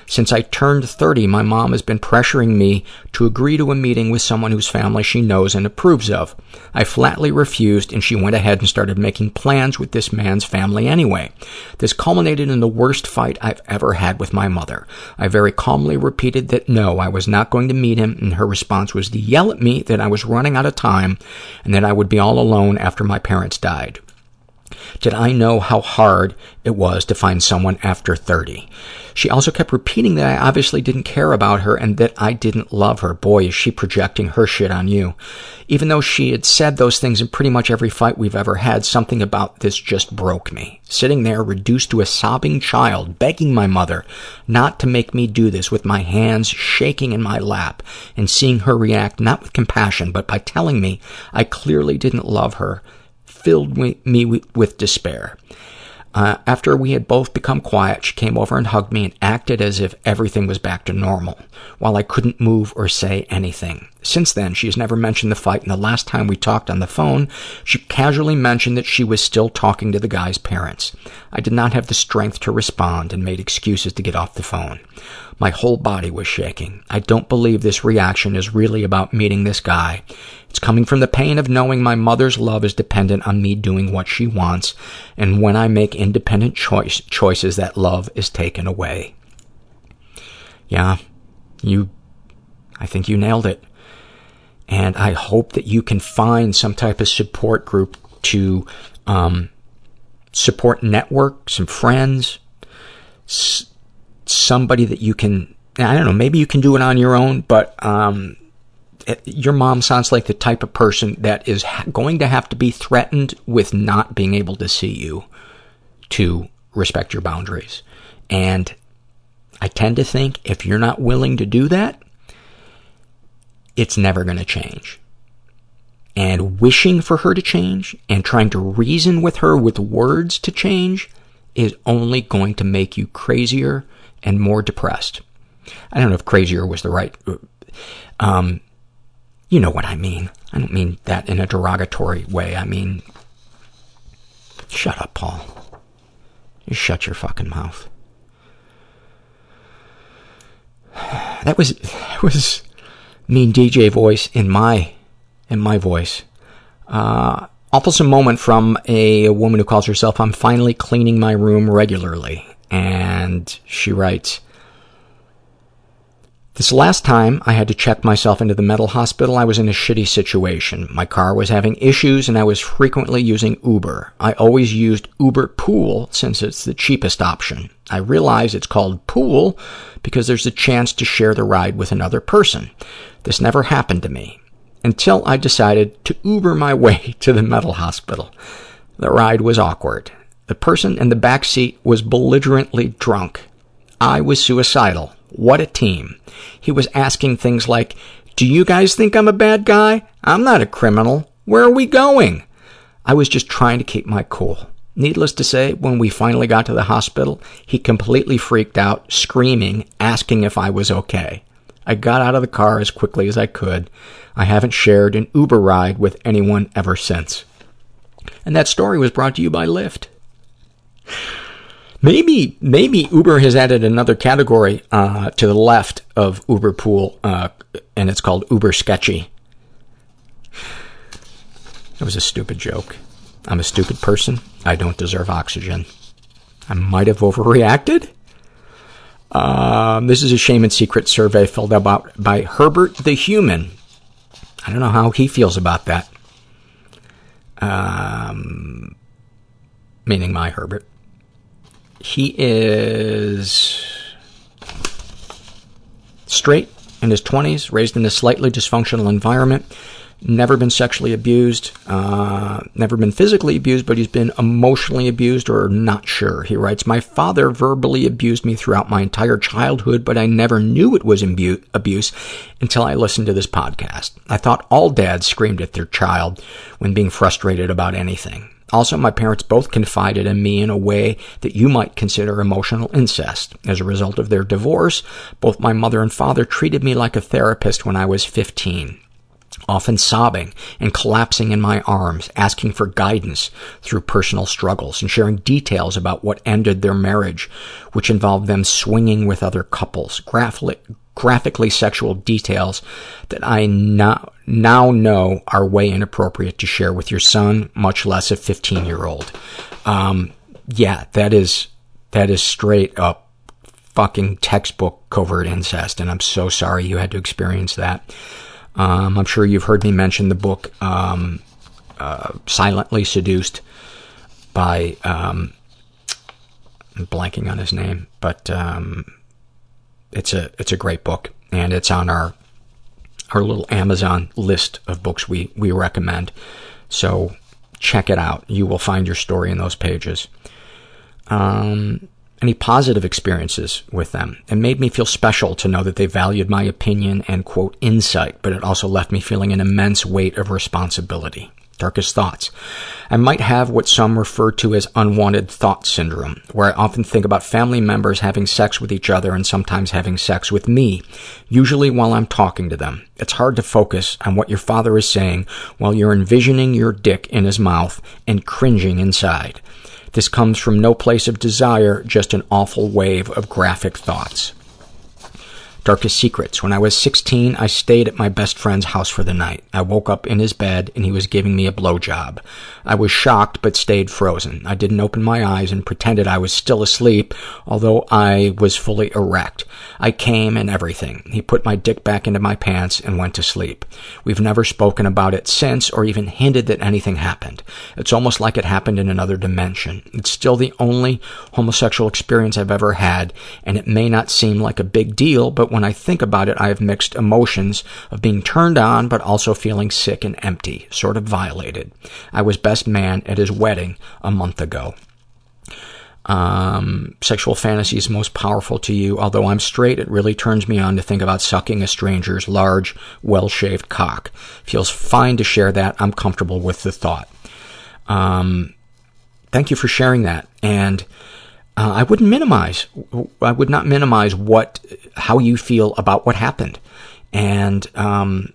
Since I turned 30, my mom has been pressuring me to agree to a meeting with someone whose family she knows and approves of. I flatly refused, and she went ahead and started making plans with this man's family anyway. This culminated in the worst fight I've ever had with my mother. I very calmly repeated that no, I was not going to meet him, and her response was to yell at me that I was running out of time and that I would be all alone after my parents died. Did I know how hard it was to find someone after 30? She also kept repeating that I obviously didn't care about her and that I didn't love her. Boy, is she projecting her shit on you. Even though she had said those things in pretty much every fight we've ever had, something about this just broke me. Sitting there, reduced to a sobbing child, begging my mother not to make me do this with my hands shaking in my lap and seeing her react not with compassion, but by telling me I clearly didn't love her filled me with despair. Uh, after we had both become quiet, she came over and hugged me and acted as if everything was back to normal, while I couldn't move or say anything. Since then, she has never mentioned the fight, and the last time we talked on the phone, she casually mentioned that she was still talking to the guy's parents. I did not have the strength to respond and made excuses to get off the phone. My whole body was shaking. I don't believe this reaction is really about meeting this guy. It's coming from the pain of knowing my mother's love is dependent on me doing what she wants, and when I make independent choice, choices, that love is taken away. Yeah, you, I think you nailed it. And I hope that you can find some type of support group to um, support network, some friends, s- somebody that you can, I don't know, maybe you can do it on your own, but um, your mom sounds like the type of person that is going to have to be threatened with not being able to see you to respect your boundaries. And I tend to think if you're not willing to do that, it's never going to change. And wishing for her to change and trying to reason with her with words to change is only going to make you crazier and more depressed. I don't know if crazier was the right, um, You know what I mean. I don't mean that in a derogatory way. I mean, shut up, Paul. You shut your fucking mouth. That was that was mean DJ voice in my in my voice. Uh, awfulsome moment from a, a woman who calls herself "I'm finally cleaning my room regularly," and she writes. This last time I had to check myself into the mental hospital, I was in a shitty situation. My car was having issues and I was frequently using Uber. I always used Uber Pool since it's the cheapest option. I realize it's called Pool because there's a chance to share the ride with another person. This never happened to me until I decided to Uber my way to the mental hospital. The ride was awkward. The person in the back seat was belligerently drunk. I was suicidal. What a team. He was asking things like, Do you guys think I'm a bad guy? I'm not a criminal. Where are we going? I was just trying to keep my cool. Needless to say, when we finally got to the hospital, he completely freaked out, screaming, asking if I was okay. I got out of the car as quickly as I could. I haven't shared an Uber ride with anyone ever since. And that story was brought to you by Lyft. Maybe, maybe Uber has added another category uh, to the left of Uber Pool, uh, and it's called Uber Sketchy. It was a stupid joke. I'm a stupid person. I don't deserve oxygen. I might have overreacted. Um, this is a shame and secret survey filled out by, by Herbert the Human. I don't know how he feels about that. Um, meaning my Herbert. He is straight, in his 20s, raised in a slightly dysfunctional environment, never been sexually abused, uh, never been physically abused, but he's been emotionally abused or not sure. He writes, My father verbally abused me throughout my entire childhood, but I never knew it was imbu- abuse until I listened to this podcast. I thought all dads screamed at their child when being frustrated about anything. Also, my parents both confided in me in a way that you might consider emotional incest. As a result of their divorce, both my mother and father treated me like a therapist when I was 15 often sobbing and collapsing in my arms, asking for guidance through personal struggles and sharing details about what ended their marriage, which involved them swinging with other couples, graphically, graphically sexual details that I now, now know are way inappropriate to share with your son, much less a 15 year old. Um, yeah, that is, that is straight up fucking textbook covert incest, and I'm so sorry you had to experience that. Um, I'm sure you've heard me mention the book um, uh, Silently Seduced by, um, I'm blanking on his name, but um, it's a it's a great book, and it's on our our little Amazon list of books we we recommend. So check it out. You will find your story in those pages. Um, any positive experiences with them. It made me feel special to know that they valued my opinion and, quote, insight, but it also left me feeling an immense weight of responsibility. Darkest thoughts. I might have what some refer to as unwanted thought syndrome, where I often think about family members having sex with each other and sometimes having sex with me, usually while I'm talking to them. It's hard to focus on what your father is saying while you're envisioning your dick in his mouth and cringing inside. This comes from no place of desire, just an awful wave of graphic thoughts. Darkest secrets. When I was 16, I stayed at my best friend's house for the night. I woke up in his bed and he was giving me a blowjob. I was shocked but stayed frozen. I didn't open my eyes and pretended I was still asleep, although I was fully erect. I came and everything. He put my dick back into my pants and went to sleep. We've never spoken about it since or even hinted that anything happened. It's almost like it happened in another dimension. It's still the only homosexual experience I've ever had, and it may not seem like a big deal, but when I think about it, I have mixed emotions of being turned on but also feeling sick and empty, sort of violated. I was best man at his wedding a month ago. Um, sexual fantasies most powerful to you. Although I'm straight, it really turns me on to think about sucking a stranger's large, well-shaved cock. Feels fine to share that. I'm comfortable with the thought. Um, thank you for sharing that. And I wouldn't minimize. I would not minimize what, how you feel about what happened. And um,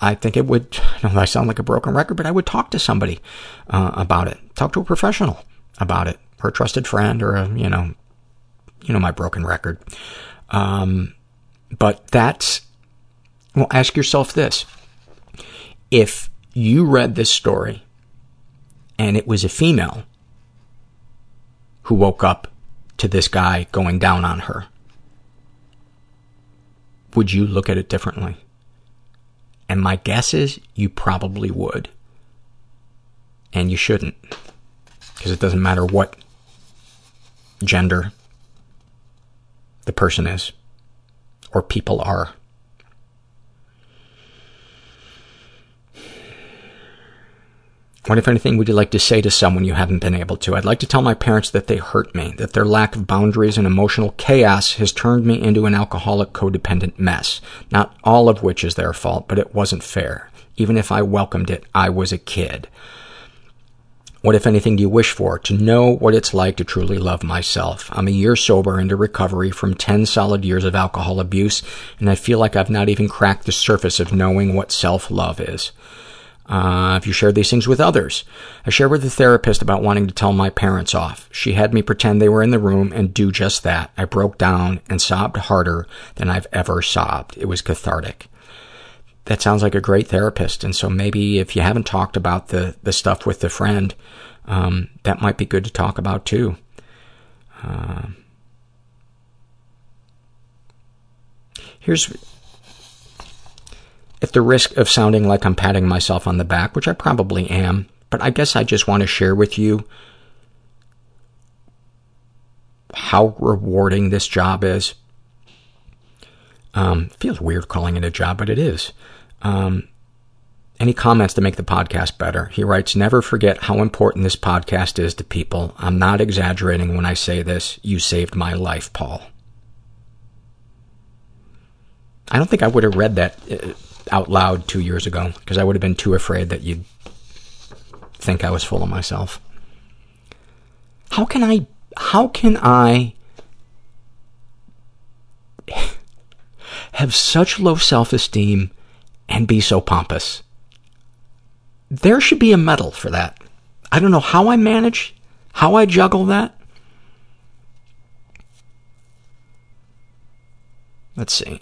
I think it would, I sound like a broken record, but I would talk to somebody uh, about it. Talk to a professional about it, or a trusted friend, or a, you know, you know my broken record. Um, but that's, well, ask yourself this. If you read this story and it was a female who woke up to this guy going down on her, would you look at it differently? And my guess is you probably would. And you shouldn't. Because it doesn't matter what gender the person is or people are. What, if anything, would you like to say to someone you haven't been able to? I'd like to tell my parents that they hurt me, that their lack of boundaries and emotional chaos has turned me into an alcoholic codependent mess. Not all of which is their fault, but it wasn't fair. Even if I welcomed it, I was a kid. What, if anything, do you wish for? To know what it's like to truly love myself. I'm a year sober into recovery from 10 solid years of alcohol abuse, and I feel like I've not even cracked the surface of knowing what self-love is. Uh, have you share these things with others? I shared with a therapist about wanting to tell my parents off. She had me pretend they were in the room and do just that. I broke down and sobbed harder than I've ever sobbed. It was cathartic. That sounds like a great therapist. And so maybe if you haven't talked about the, the stuff with the friend, um, that might be good to talk about too. Uh, here's, at the risk of sounding like I'm patting myself on the back, which I probably am, but I guess I just want to share with you how rewarding this job is. Um, feels weird calling it a job, but it is. Um, any comments to make the podcast better? He writes, never forget how important this podcast is to people. I'm not exaggerating when I say this. You saved my life, Paul. I don't think I would have read that uh, out loud two years ago because I would have been too afraid that you'd think I was full of myself. How can I, how can I have such low self-esteem and be so pompous? There should be a medal for that. I don't know how I manage, how I juggle that. Let's see.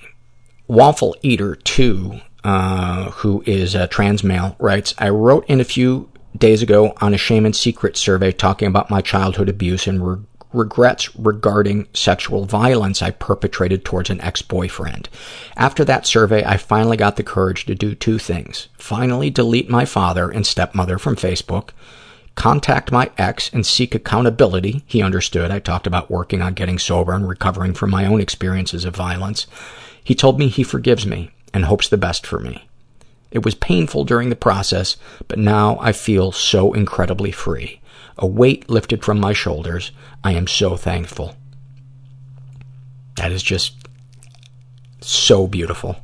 Waffle Eater 2 uh, Uh, who is a trans male, writes, I wrote in a few days ago on a shame and secret survey talking about my childhood abuse and re- regrets regarding sexual violence I perpetrated towards an ex-boyfriend. After that survey, I finally got the courage to do two things. Finally delete my father and stepmother from Facebook, contact my ex and seek accountability. He understood. I talked about working on getting sober and recovering from my own experiences of violence. He told me he forgives me and hopes the best for me. It was painful during the process, but now I feel so incredibly free. A weight lifted from my shoulders. I am so thankful. That is just so beautiful.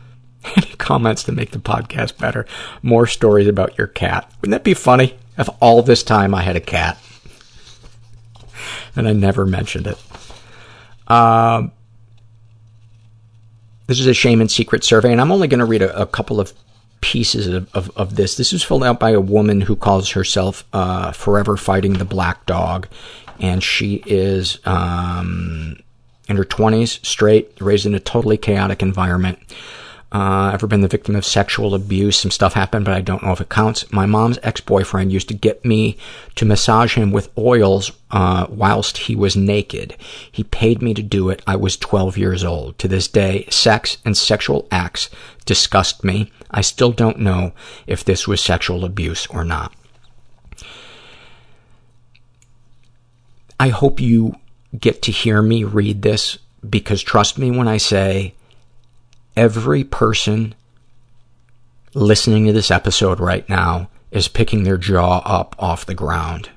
Any comments to make the podcast better? More stories about your cat. Wouldn't that be funny if all this time I had a cat and I never mentioned it? Um, this is a shame and secret survey, and I'm only going to read a, a, couple of pieces of, of, of, this. This is filled out by a woman who calls herself uh, Forever Fighting the Black Dog, and she is um, in her 20s, straight, raised in a totally chaotic environment uh, ever been the victim of sexual abuse. Some stuff happened, but I don't know if it counts. My mom's ex-boyfriend used to get me to massage him with oils uh, whilst he was naked. He paid me to do it. I was 12 years old. To this day, sex and sexual acts disgust me. I still don't know if this was sexual abuse or not. I hope you get to hear me read this because trust me when I say every person listening to this episode right now is picking their jaw up off the ground,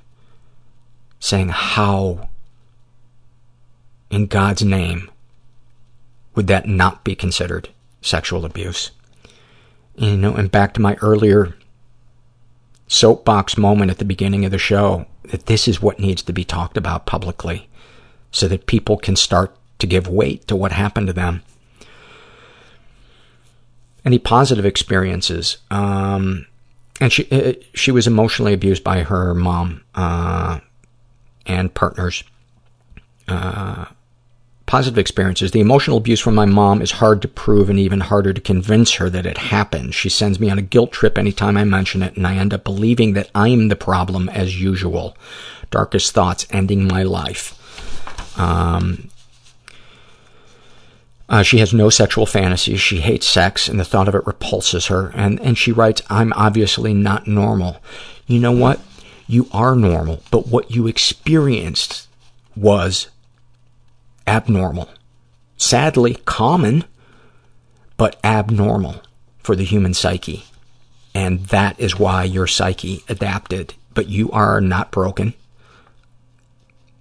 saying, How, in God's name, would that not be considered sexual abuse? You know, and back to my earlier soapbox moment at the beginning of the show, that this is what needs to be talked about publicly so that people can start to give weight to what happened to them. Any positive experiences? Um, and she uh, she was emotionally abused by her mom uh, and partners. Uh, positive experiences. The emotional abuse from my mom is hard to prove and even harder to convince her that it happened. She sends me on a guilt trip anytime I mention it, and I end up believing that I'm the problem as usual. Darkest thoughts ending my life. Um, uh, she has no sexual fantasies. She hates sex, and the thought of it repulses her. And, and she writes, I'm obviously not normal. You know what? You are normal, but what you experienced was abnormal. Sadly, common, but abnormal for the human psyche. And that is why your psyche adapted. But you are not broken.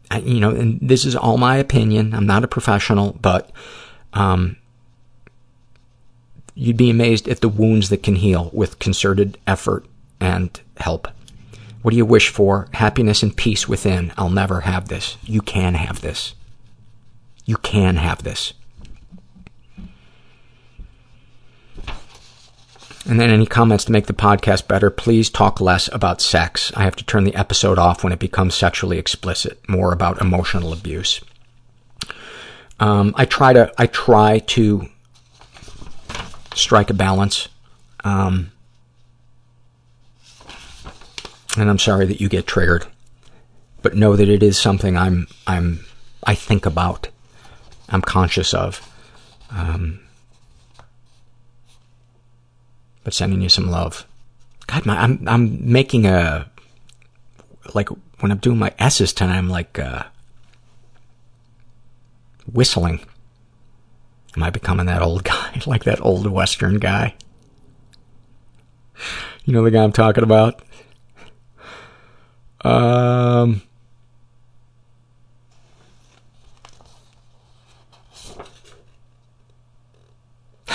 I, you know, and this is all my opinion. I'm not a professional, but um, you'd be amazed at the wounds that can heal with concerted effort and help. What do you wish for? Happiness and peace within. I'll never have this. You can have this. You can have this. And then any comments to make the podcast better, please talk less about sex. I have to turn the episode off when it becomes sexually explicit, more about emotional abuse. Um, I try to, I try to strike a balance. Um, and I'm sorry that you get triggered, but know that it is something I'm, I'm, I think about. I'm conscious of. Um, but sending you some love. God, my, I'm, I'm making a, like, when I'm doing my S's tonight, I'm like, uh, whistling. Am I becoming that old guy, like that old Western guy? You know the guy I'm talking about? Um,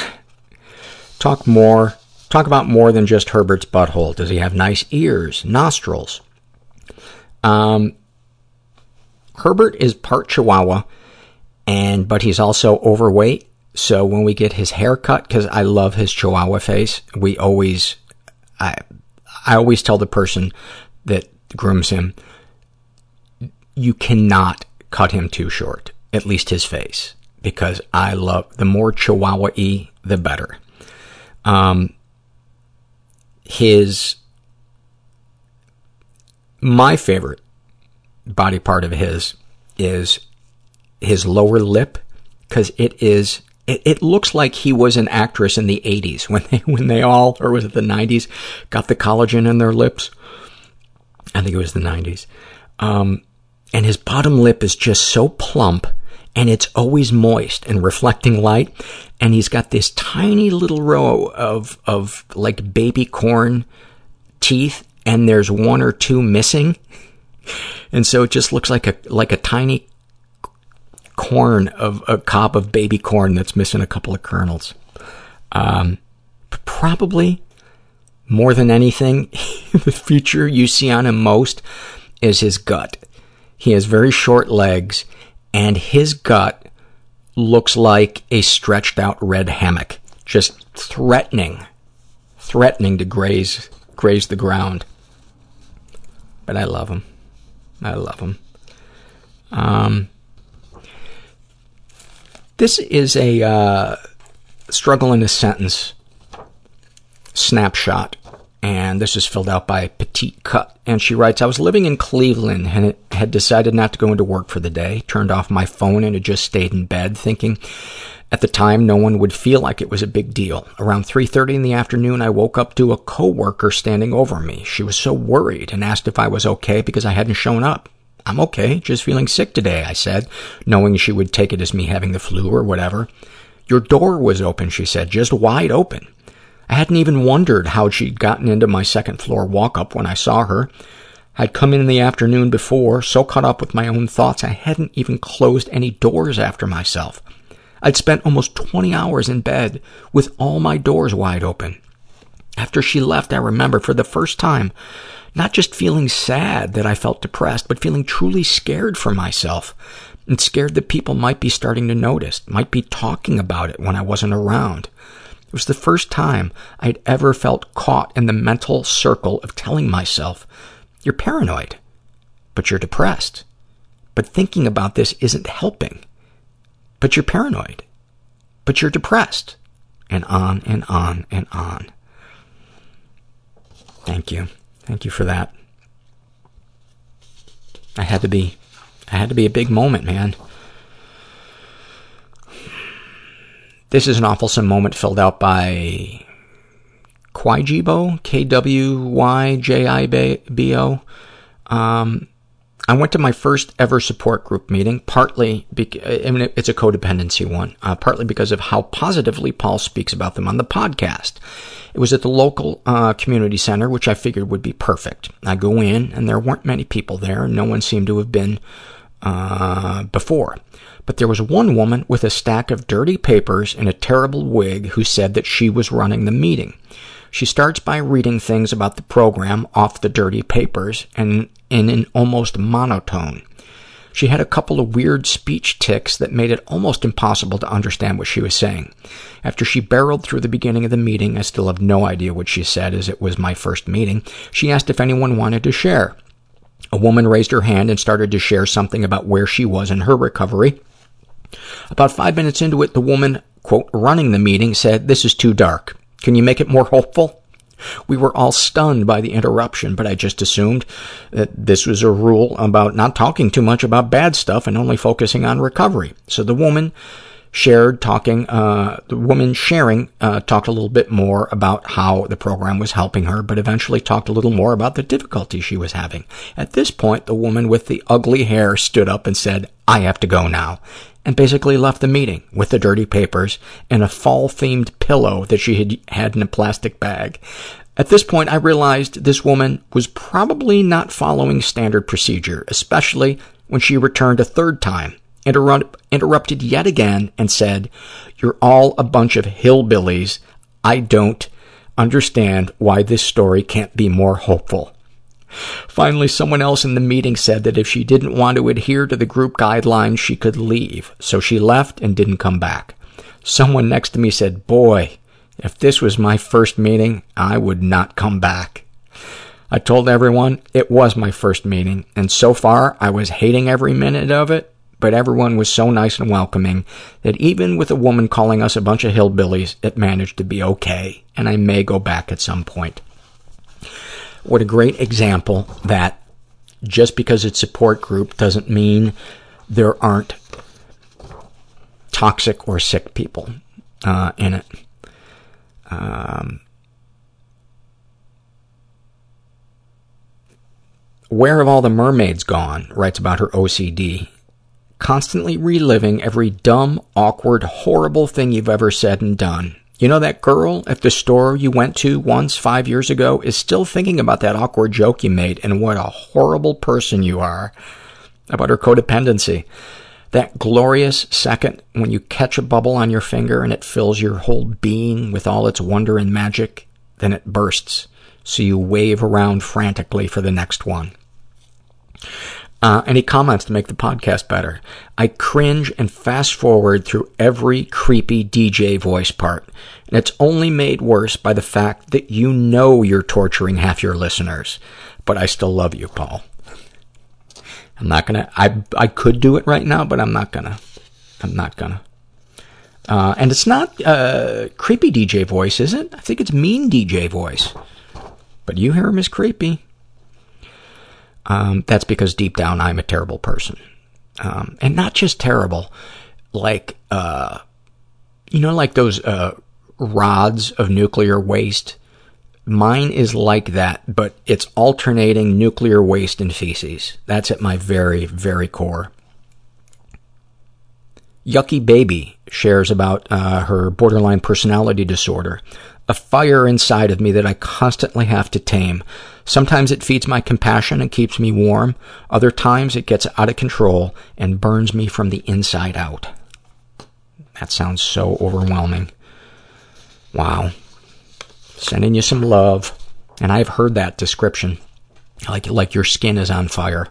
talk more, talk about more than just Herbert's butthole. Does he have nice ears, nostrils? Um, Herbert is part Chihuahua, and but he's also overweight. So when we get his hair cut, because I love his Chihuahua face, we always, I, I always tell the person that grooms him, you cannot cut him too short, at least his face, because I love the more Chihuahua-y, the better. Um, his, my favorite body part of his is his lower lip, because it is, it, it looks like he was an actress in the 80s when they, when they all, or was it the 90s, got the collagen in their lips. I think it was the 90s. Um, and his bottom lip is just so plump and it's always moist and reflecting light. And he's got this tiny little row of, of like baby corn teeth and there's one or two missing. And so it just looks like a, like a tiny corn of a cob of baby corn that's missing a couple of kernels. Um, probably more than anything, the feature you see on him most is his gut. He has very short legs, and his gut looks like a stretched out red hammock, just threatening, threatening to graze, graze the ground. But I love him. I love him. Um, this is a uh, struggle in a sentence snapshot, and this is filled out by Petite Cut. And she writes, I was living in Cleveland and had decided not to go into work for the day, turned off my phone and had just stayed in bed thinking at the time no one would feel like it was a big deal. Around 3.30 in the afternoon, I woke up to a coworker standing over me. She was so worried and asked if I was okay because I hadn't shown up. I'm okay, just feeling sick today, I said, knowing she would take it as me having the flu or whatever. Your door was open, she said, just wide open. I hadn't even wondered how she'd gotten into my second floor walk up when I saw her. I'd come in the afternoon before, so caught up with my own thoughts I hadn't even closed any doors after myself. I'd spent almost 20 hours in bed with all my doors wide open. After she left, I remember for the first time not just feeling sad that I felt depressed, but feeling truly scared for myself and scared that people might be starting to notice, might be talking about it when I wasn't around. It was the first time I'd ever felt caught in the mental circle of telling myself, you're paranoid, but you're depressed. But thinking about this isn't helping. But you're paranoid, but you're depressed. And on and on and on. Thank you. Thank you for that. I had to be, I had to be a big moment, man. This is an awfulsome moment filled out by Kwyjibo, K-W-Y-J-I-B-O. Um, I went to my first ever support group meeting, partly, mean, it's a codependency one, uh, partly because of how positively Paul speaks about them on the podcast. It was at the local uh, community center, which I figured would be perfect. I go in, and there weren't many people there, no one seemed to have been uh, before. But there was one woman with a stack of dirty papers and a terrible wig who said that she was running the meeting. She starts by reading things about the program off the dirty papers and in an almost monotone. She had a couple of weird speech tics that made it almost impossible to understand what she was saying. After she barreled through the beginning of the meeting, I still have no idea what she said as it was my first meeting, she asked if anyone wanted to share. A woman raised her hand and started to share something about where she was in her recovery. About five minutes into it, the woman, quote, running the meeting said, this is too dark. Can you make it more hopeful? We were all stunned by the interruption, but I just assumed that this was a rule about not talking too much about bad stuff and only focusing on recovery. So the woman shared talking, uh, the woman sharing, uh, talked a little bit more about how the program was helping her, but eventually talked a little more about the difficulty she was having. At this point, the woman with the ugly hair stood up and said, I have to go now, and basically left the meeting with the dirty papers and a fall-themed pillow that she had had in a plastic bag. At this point, I realized this woman was probably not following standard procedure, especially when she returned a third time interrupt, interrupted yet again and said, you're all a bunch of hillbillies. I don't understand why this story can't be more hopeful. Finally, someone else in the meeting said that if she didn't want to adhere to the group guidelines, she could leave. So she left and didn't come back. Someone next to me said, boy, if this was my first meeting, I would not come back. I told everyone it was my first meeting, and so far I was hating every minute of it, but everyone was so nice and welcoming that even with a woman calling us a bunch of hillbillies, it managed to be okay, and I may go back at some point. What a great example that just because it's support group doesn't mean there aren't toxic or sick people uh, in it. Um, Where have all the mermaids gone? writes about her OCD constantly reliving every dumb, awkward, horrible thing you've ever said and done. You know that girl at the store you went to once five years ago is still thinking about that awkward joke you made and what a horrible person you are about her codependency. That glorious second when you catch a bubble on your finger and it fills your whole being with all its wonder and magic, then it bursts, so you wave around frantically for the next one. Uh, any comments to make the podcast better? I cringe and fast forward through every creepy DJ voice part, and it's only made worse by the fact that you know you're torturing half your listeners. But I still love you, Paul. I'm not gonna, I, I could do it right now, but I'm not gonna. I'm not gonna. Uh, and it's not, uh, creepy DJ voice, is it? I think it's mean DJ voice. But you hear him as creepy. Um, that's because deep down I'm a terrible person. Um, and not just terrible, like, uh, you know, like those, uh, rods of nuclear waste. Mine is like that, but it's alternating nuclear waste and feces. That's at my very, very core. Yucky Baby shares about uh, her borderline personality disorder, a fire inside of me that I constantly have to tame. Sometimes it feeds my compassion and keeps me warm. Other times it gets out of control and burns me from the inside out. That sounds so overwhelming. Wow. Sending you some love. And I've heard that description. Like, like your skin is on fire.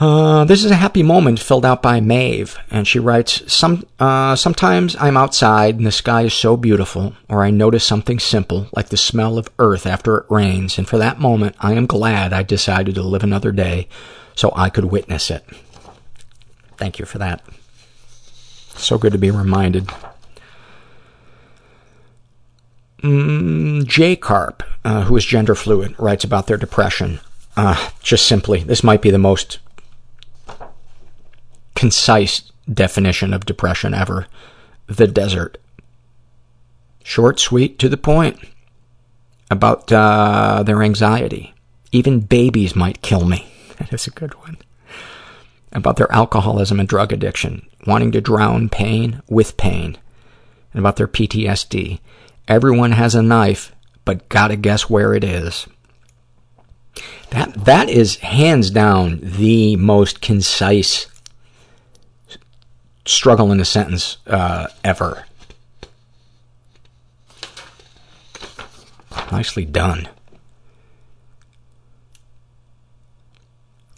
Uh, this is a happy moment filled out by Maeve, and she writes, Some, uh, sometimes I'm outside and the sky is so beautiful, or I notice something simple, like the smell of earth after it rains, and for that moment I am glad I decided to live another day so I could witness it. Thank you for that. So good to be reminded. Mm, J. Carp, uh, who is gender fluid, writes about their depression. Uh, just simply, this might be the most concise definition of depression ever. The desert. Short, sweet, to the point. About uh, their anxiety. Even babies might kill me. That is a good one. About their alcoholism and drug addiction, wanting to drown pain with pain. And about their PTSD. Everyone has a knife, but gotta guess where it is. That, that is hands down the most concise struggle in a sentence uh, ever. Nicely done.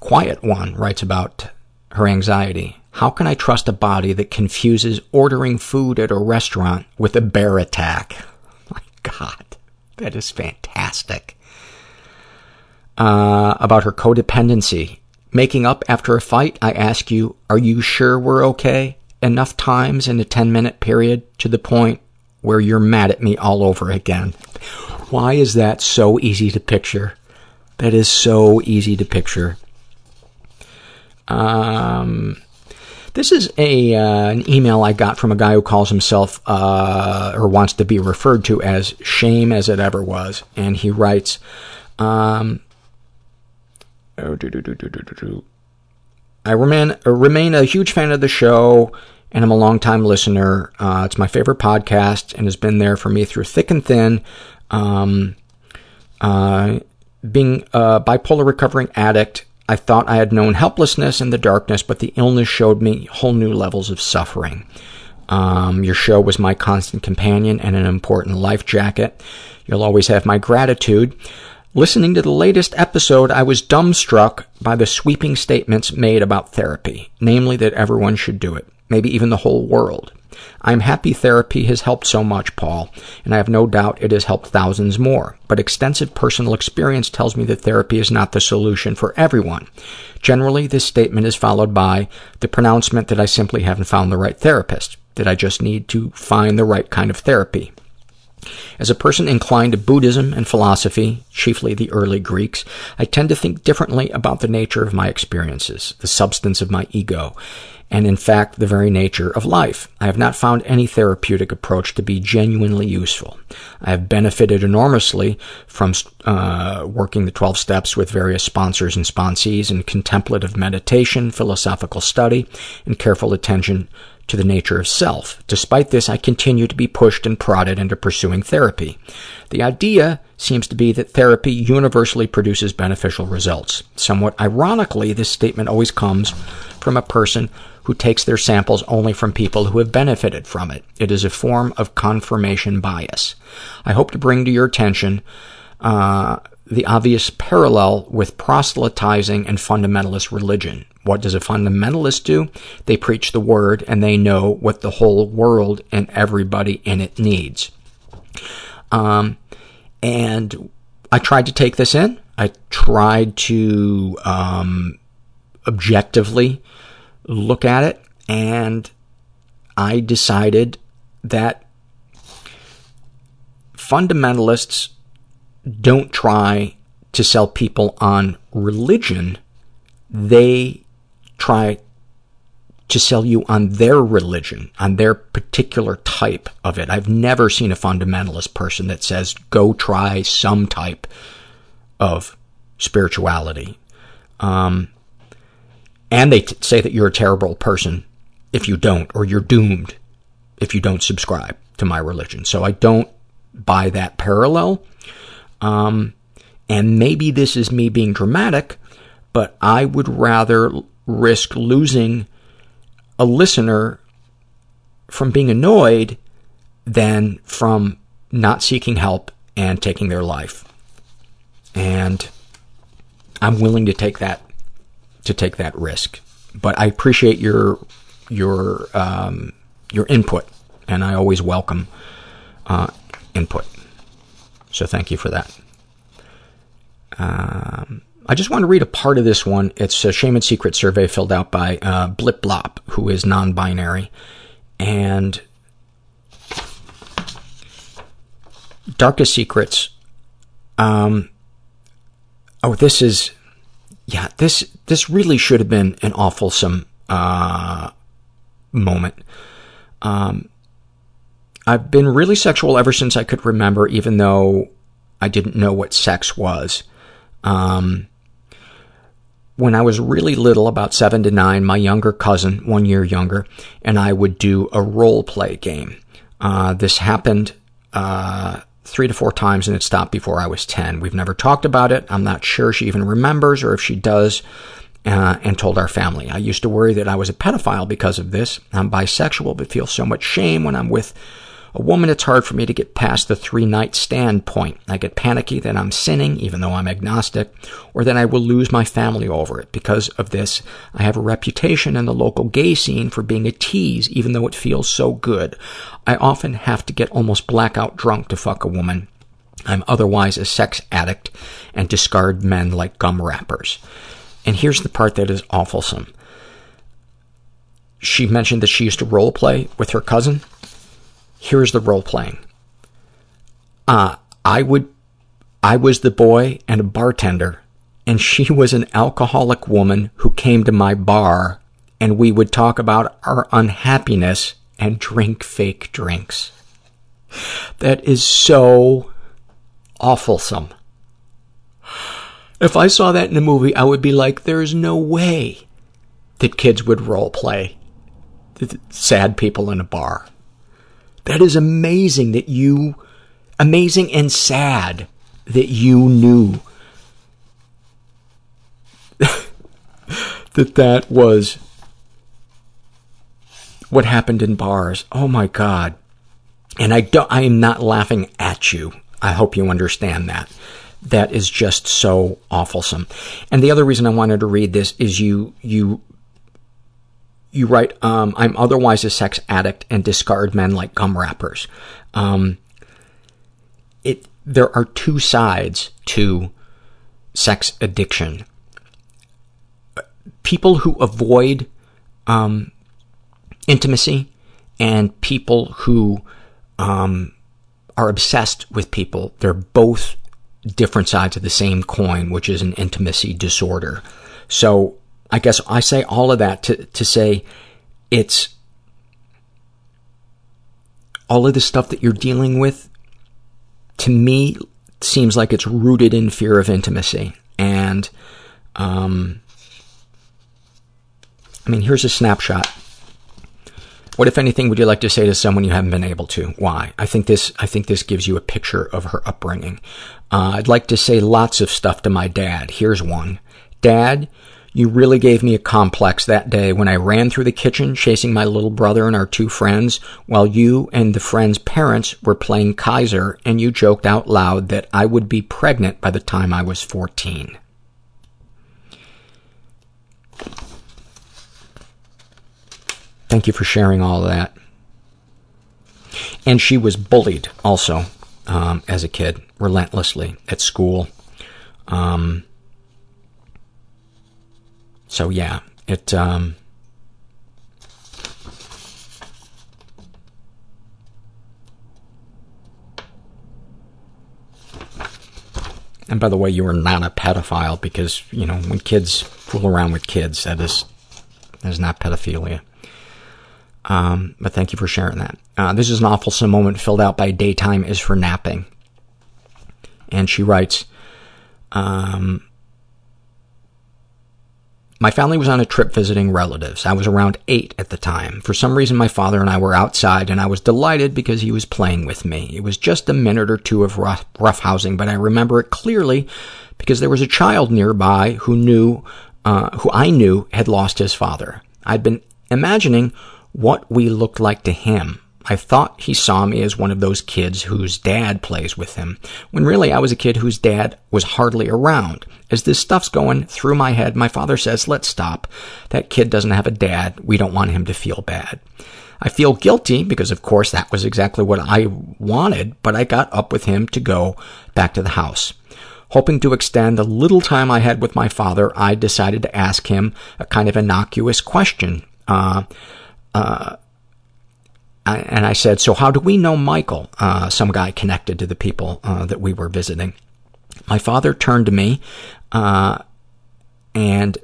Quiet One writes about her anxiety. How can I trust a body that confuses ordering food at a restaurant with a bear attack? My God, that is fantastic. Uh, about her codependency. Making up after a fight, I ask you, are you sure we're okay? Enough times in a 10 minute period to the point where you're mad at me all over again. Why is that so easy to picture? That is so easy to picture. Um, this is a uh, an email I got from a guy who calls himself uh, or wants to be referred to as shame as it ever was, and he writes, um, oh, do, do, do. I remain uh, remain a huge fan of the show, and I'm a longtime listener. Uh, it's my favorite podcast, and has been there for me through thick and thin. Um, uh, being a bipolar recovering addict I thought I had known helplessness in the darkness, but the illness showed me whole new levels of suffering. Um, your show was my constant companion and an important life jacket. You'll always have my gratitude. Listening to the latest episode, I was dumbstruck by the sweeping statements made about therapy, namely that everyone should do it, maybe even the whole world. I'm happy therapy has helped so much, Paul, and I have no doubt it has helped thousands more. But extensive personal experience tells me that therapy is not the solution for everyone. Generally, this statement is followed by the pronouncement that I simply haven't found the right therapist, that I just need to find the right kind of therapy. As a person inclined to Buddhism and philosophy, chiefly the early Greeks, I tend to think differently about the nature of my experiences, the substance of my ego, and in fact the very nature of life. I have not found any therapeutic approach to be genuinely useful. I have benefited enormously from uh, working the 12 steps with various sponsors and sponsees in contemplative meditation, philosophical study, and careful attention to the nature of self. Despite this, I continue to be pushed and prodded into pursuing therapy. The idea seems to be that therapy universally produces beneficial results. Somewhat ironically, this statement always comes from a person who takes their samples only from people who have benefited from it. It is a form of confirmation bias. I hope to bring to your attention uh, the obvious parallel with proselytizing and fundamentalist religion. What does a fundamentalist do? They preach the word and they know what the whole world and everybody in it needs. Um, and I tried to take this in. I tried to um, objectively look at it, and I decided that fundamentalists don't try to sell people on religion. They try to sell you on their religion, on their particular type of it. I've never seen a fundamentalist person that says, go try some type of spirituality. Um, and they t- say that you're a terrible person if you don't, or you're doomed if you don't subscribe to my religion. So I don't buy that parallel. Um, and maybe this is me being dramatic, but I would rather risk losing a listener from being annoyed than from not seeking help and taking their life. And I'm willing to take that to take that risk. But I appreciate your your um, your input, and I always welcome uh, input. So thank you for that. Um, I just want to read a part of this one. It's a shame and secret survey filled out by uh, Blip Blop, who is non-binary, and darkest secrets. Um, oh, this is, yeah, this this really should have been an awfulsome uh, moment. Um, I've been really sexual ever since I could remember, even though I didn't know what sex was. Um, when I was really little, about seven to nine, my younger cousin, one year younger, and I would do a role play game. Uh, this happened uh, three to four times and it stopped before I was 10. We've never talked about it. I'm not sure she even remembers or if she does, uh, and told our family. I used to worry that I was a pedophile because of this. I'm bisexual, but feel so much shame when I'm with a woman, it's hard for me to get past the three-night stand point. I get panicky that I'm sinning, even though I'm agnostic, or that I will lose my family over it. Because of this, I have a reputation in the local gay scene for being a tease, even though it feels so good. I often have to get almost blackout drunk to fuck a woman. I'm otherwise a sex addict and discard men like gum wrappers. And here's the part that is awfulsome. She mentioned that she used to role play with her cousin here's the role playing. Uh, I would, I was the boy and a bartender, and she was an alcoholic woman who came to my bar, and we would talk about our unhappiness and drink fake drinks. That is so awfulsome. If I saw that in a movie, I would be like, there's no way that kids would role play sad people in a bar. That is amazing that you, amazing and sad that you knew that that was what happened in bars. Oh my God. And I don't, I am not laughing at you. I hope you understand that. That is just so awfulsome. And the other reason I wanted to read this is you, you you write, um, I'm otherwise a sex addict and discard men like gum wrappers. Um, it, there are two sides to sex addiction. People who avoid, um, intimacy and people who, um, are obsessed with people, they're both different sides of the same coin, which is an intimacy disorder. So I guess I say all of that to, to say it's all of the stuff that you're dealing with, to me, seems like it's rooted in fear of intimacy. And, um, I mean, here's a snapshot. What, if anything, would you like to say to someone you haven't been able to? Why? I think this, I think this gives you a picture of her upbringing. Uh, I'd like to say lots of stuff to my dad. Here's one. Dad, you really gave me a complex that day when I ran through the kitchen chasing my little brother and our two friends while you and the friends' parents were playing Kaiser and you joked out loud that I would be pregnant by the time I was 14. Thank you for sharing all that. And she was bullied also um, as a kid, relentlessly at school. Um, so yeah, it, um, and by the way, you are not a pedophile because, you know, when kids fool around with kids, that is, that is not pedophilia. Um, but thank you for sharing that. Uh, this is an awful moment filled out by Daytime is for Napping. And she writes, um, my family was on a trip visiting relatives. I was around eight at the time. For some reason, my father and I were outside, and I was delighted because he was playing with me. It was just a minute or two of rough, roughhousing, but I remember it clearly because there was a child nearby who knew, uh, who I knew had lost his father. I'd been imagining what we looked like to him. I thought he saw me as one of those kids whose dad plays with him, when really I was a kid whose dad was hardly around. As this stuff's going through my head, my father says, let's stop. That kid doesn't have a dad. We don't want him to feel bad. I feel guilty because, of course, that was exactly what I wanted, but I got up with him to go back to the house. Hoping to extend the little time I had with my father, I decided to ask him a kind of innocuous question. Uh, uh, and I said, so how do we know Michael, uh, some guy connected to the people uh, that we were visiting? My father turned to me uh, and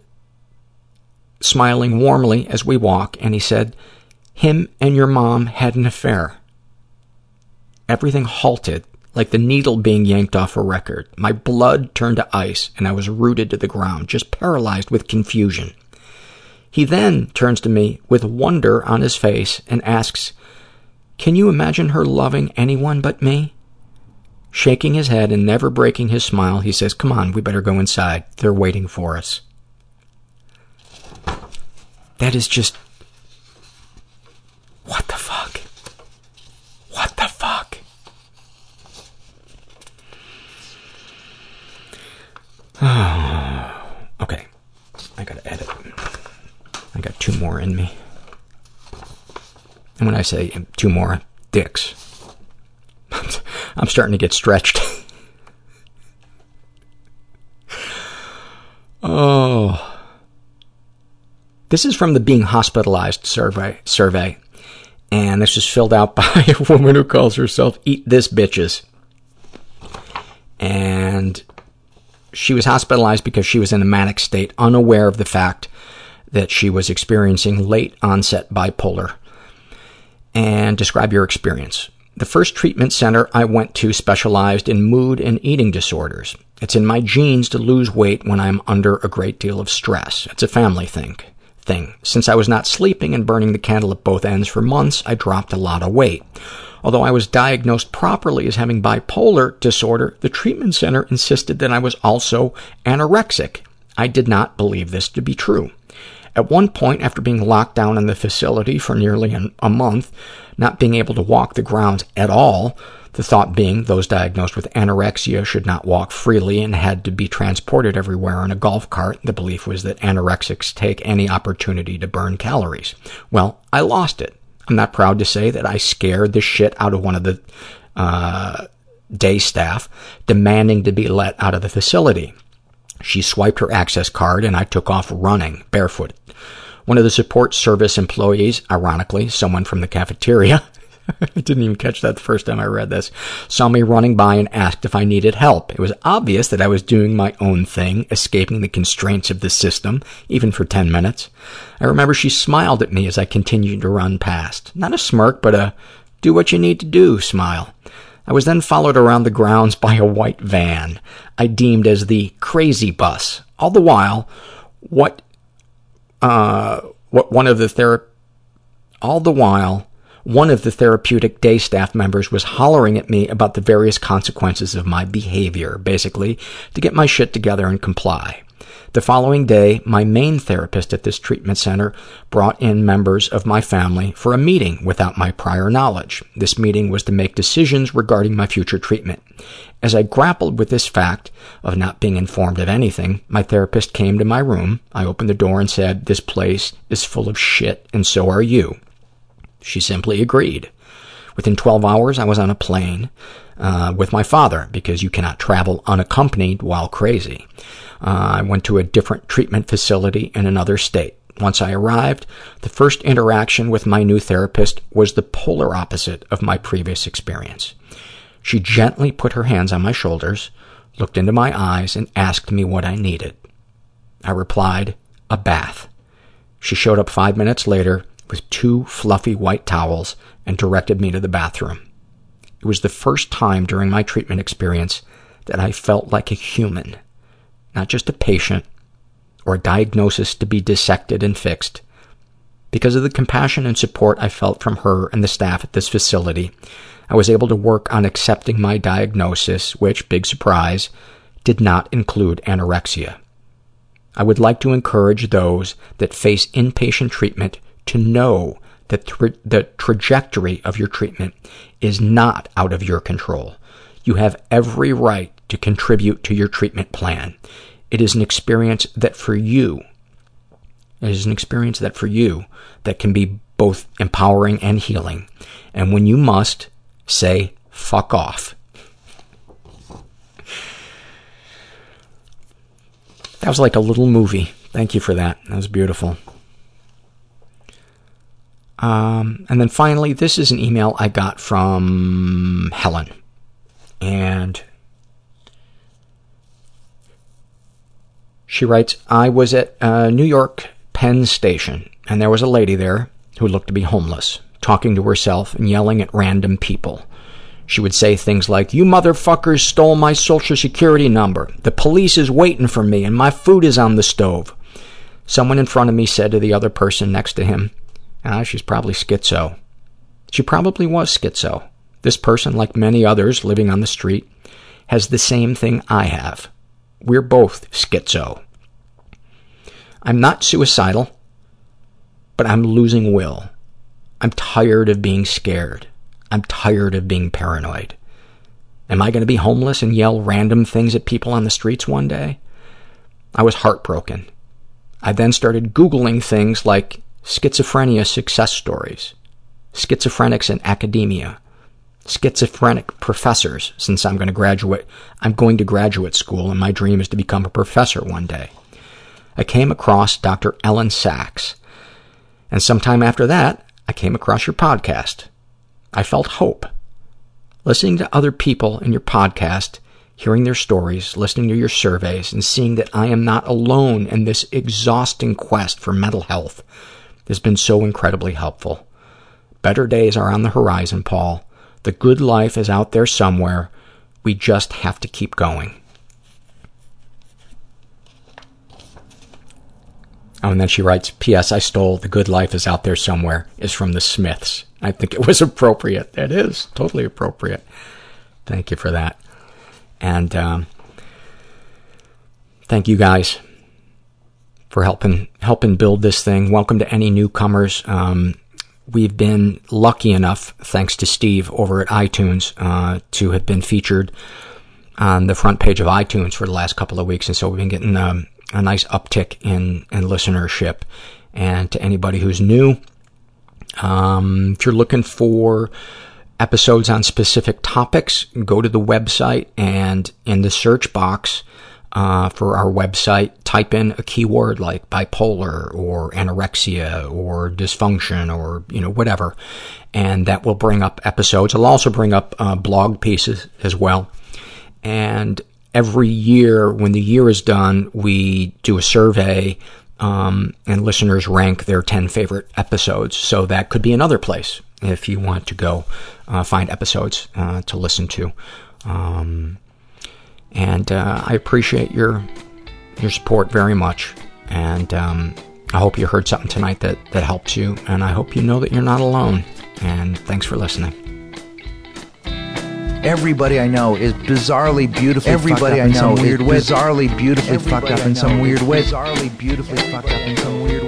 smiling warmly as we walk, and he said, him and your mom had an affair. Everything halted like the needle being yanked off a record. My blood turned to ice, and I was rooted to the ground, just paralyzed with confusion. He then turns to me with wonder on his face and asks, Can you imagine her loving anyone but me? Shaking his head and never breaking his smile, he says, Come on, we better go inside. They're waiting for us. That is just. What the fuck? What the fuck? okay. I gotta edit. I got two more in me. And when I say two more, dicks. I'm starting to get stretched. oh. This is from the Being Hospitalized survey, survey, and this is filled out by a woman who calls herself Eat This Bitches. And she was hospitalized because she was in a manic state, unaware of the fact that she was experiencing late onset bipolar. And describe your experience. The first treatment center I went to specialized in mood and eating disorders. It's in my genes to lose weight when I'm under a great deal of stress. It's a family thing. Thing. Since I was not sleeping and burning the candle at both ends for months, I dropped a lot of weight. Although I was diagnosed properly as having bipolar disorder, the treatment center insisted that I was also anorexic. I did not believe this to be true. At one point, after being locked down in the facility for nearly an, a month, not being able to walk the grounds at all, the thought being those diagnosed with anorexia should not walk freely and had to be transported everywhere in a golf cart. The belief was that anorexics take any opportunity to burn calories. Well, I lost it. I'm not proud to say that I scared the shit out of one of the uh, day staff, demanding to be let out of the facility. She swiped her access card and I took off running, barefoot. One of the support service employees, ironically, someone from the cafeteria, I didn't even catch that the first time I read this, saw me running by and asked if I needed help. It was obvious that I was doing my own thing, escaping the constraints of the system, even for 10 minutes. I remember she smiled at me as I continued to run past. Not a smirk, but a do what you need to do smile. I was then followed around the grounds by a white van I deemed as the crazy bus. All the while, what, uh, what one of the thera- all the while, one of the therapeutic day staff members was hollering at me about the various consequences of my behavior, basically, to get my shit together and comply. The following day, my main therapist at this treatment center brought in members of my family for a meeting without my prior knowledge. This meeting was to make decisions regarding my future treatment. As I grappled with this fact of not being informed of anything, my therapist came to my room. I opened the door and said, This place is full of shit, and so are you. She simply agreed. Within 12 hours, I was on a plane uh, with my father because you cannot travel unaccompanied while crazy. Uh, I went to a different treatment facility in another state. Once I arrived, the first interaction with my new therapist was the polar opposite of my previous experience. She gently put her hands on my shoulders, looked into my eyes, and asked me what I needed. I replied, a bath. She showed up five minutes later with two fluffy white towels and directed me to the bathroom. It was the first time during my treatment experience that I felt like a human not just a patient or a diagnosis to be dissected and fixed. Because of the compassion and support I felt from her and the staff at this facility, I was able to work on accepting my diagnosis, which, big surprise, did not include anorexia. I would like to encourage those that face inpatient treatment to know that the trajectory of your treatment is not out of your control. You have every right to contribute to your treatment plan. It is an experience that for you, it is an experience that for you that can be both empowering and healing. And when you must, say, fuck off. That was like a little movie. Thank you for that. That was beautiful. Um, and then finally, this is an email I got from Helen. And she writes, I was at uh, New York Penn Station, and there was a lady there who looked to be homeless, talking to herself and yelling at random people. She would say things like, You motherfuckers stole my social security number. The police is waiting for me, and my food is on the stove. Someone in front of me said to the other person next to him, Ah, she's probably schizo. She probably was schizo. This person, like many others living on the street, has the same thing I have. We're both schizo. I'm not suicidal, but I'm losing will. I'm tired of being scared. I'm tired of being paranoid. Am I going to be homeless and yell random things at people on the streets one day? I was heartbroken. I then started Googling things like schizophrenia success stories, schizophrenics in academia, schizophrenic professors, since I'm going to graduate, I'm going to graduate school and my dream is to become a professor one day. I came across Dr. Elyn Saks, and sometime after that, I came across your podcast. I felt hope. Listening to other people in your podcast, hearing their stories, listening to your surveys, and seeing that I am not alone in this exhausting quest for mental health has been so incredibly helpful. Better days are on the horizon, Paul. The good life is out there somewhere. We just have to keep going. Oh, and then she writes, P.S. I stole The Good Life is Out There Somewhere is from the Smiths. I think it was appropriate. It is totally appropriate. Thank you for that. And um, thank you guys for helping helping build this thing. Welcome to any newcomers. Um, we've been lucky enough, thanks to Steve over at iTunes, uh, to have been featured on the front page of iTunes for the last couple of weeks, and so we've been getting um, a nice uptick in, in listenership. And to anybody who's new, um, if you're looking for episodes on specific topics, go to the website and in the search box uh, for our website, type in a keyword like bipolar or anorexia or dysfunction or, you know, whatever. And that will bring up episodes. It'll also bring up uh, blog pieces as well. And every year, when the year is done, we do a survey um, and listeners rank their 10 favorite episodes. So that could be another place if you want to go uh, find episodes uh, to listen to. Um, and uh, I appreciate your your support very much. And um, I hope you heard something tonight that, that helps you. And I hope you know that you're not alone. And thanks for listening. Everybody I know is bizarrely beautifully Everybody fucked up I in some know weird is way. bizarrely beautifully Everybody fucked up in some weird is way. Bizarrely beautifully fucked up in some weird way.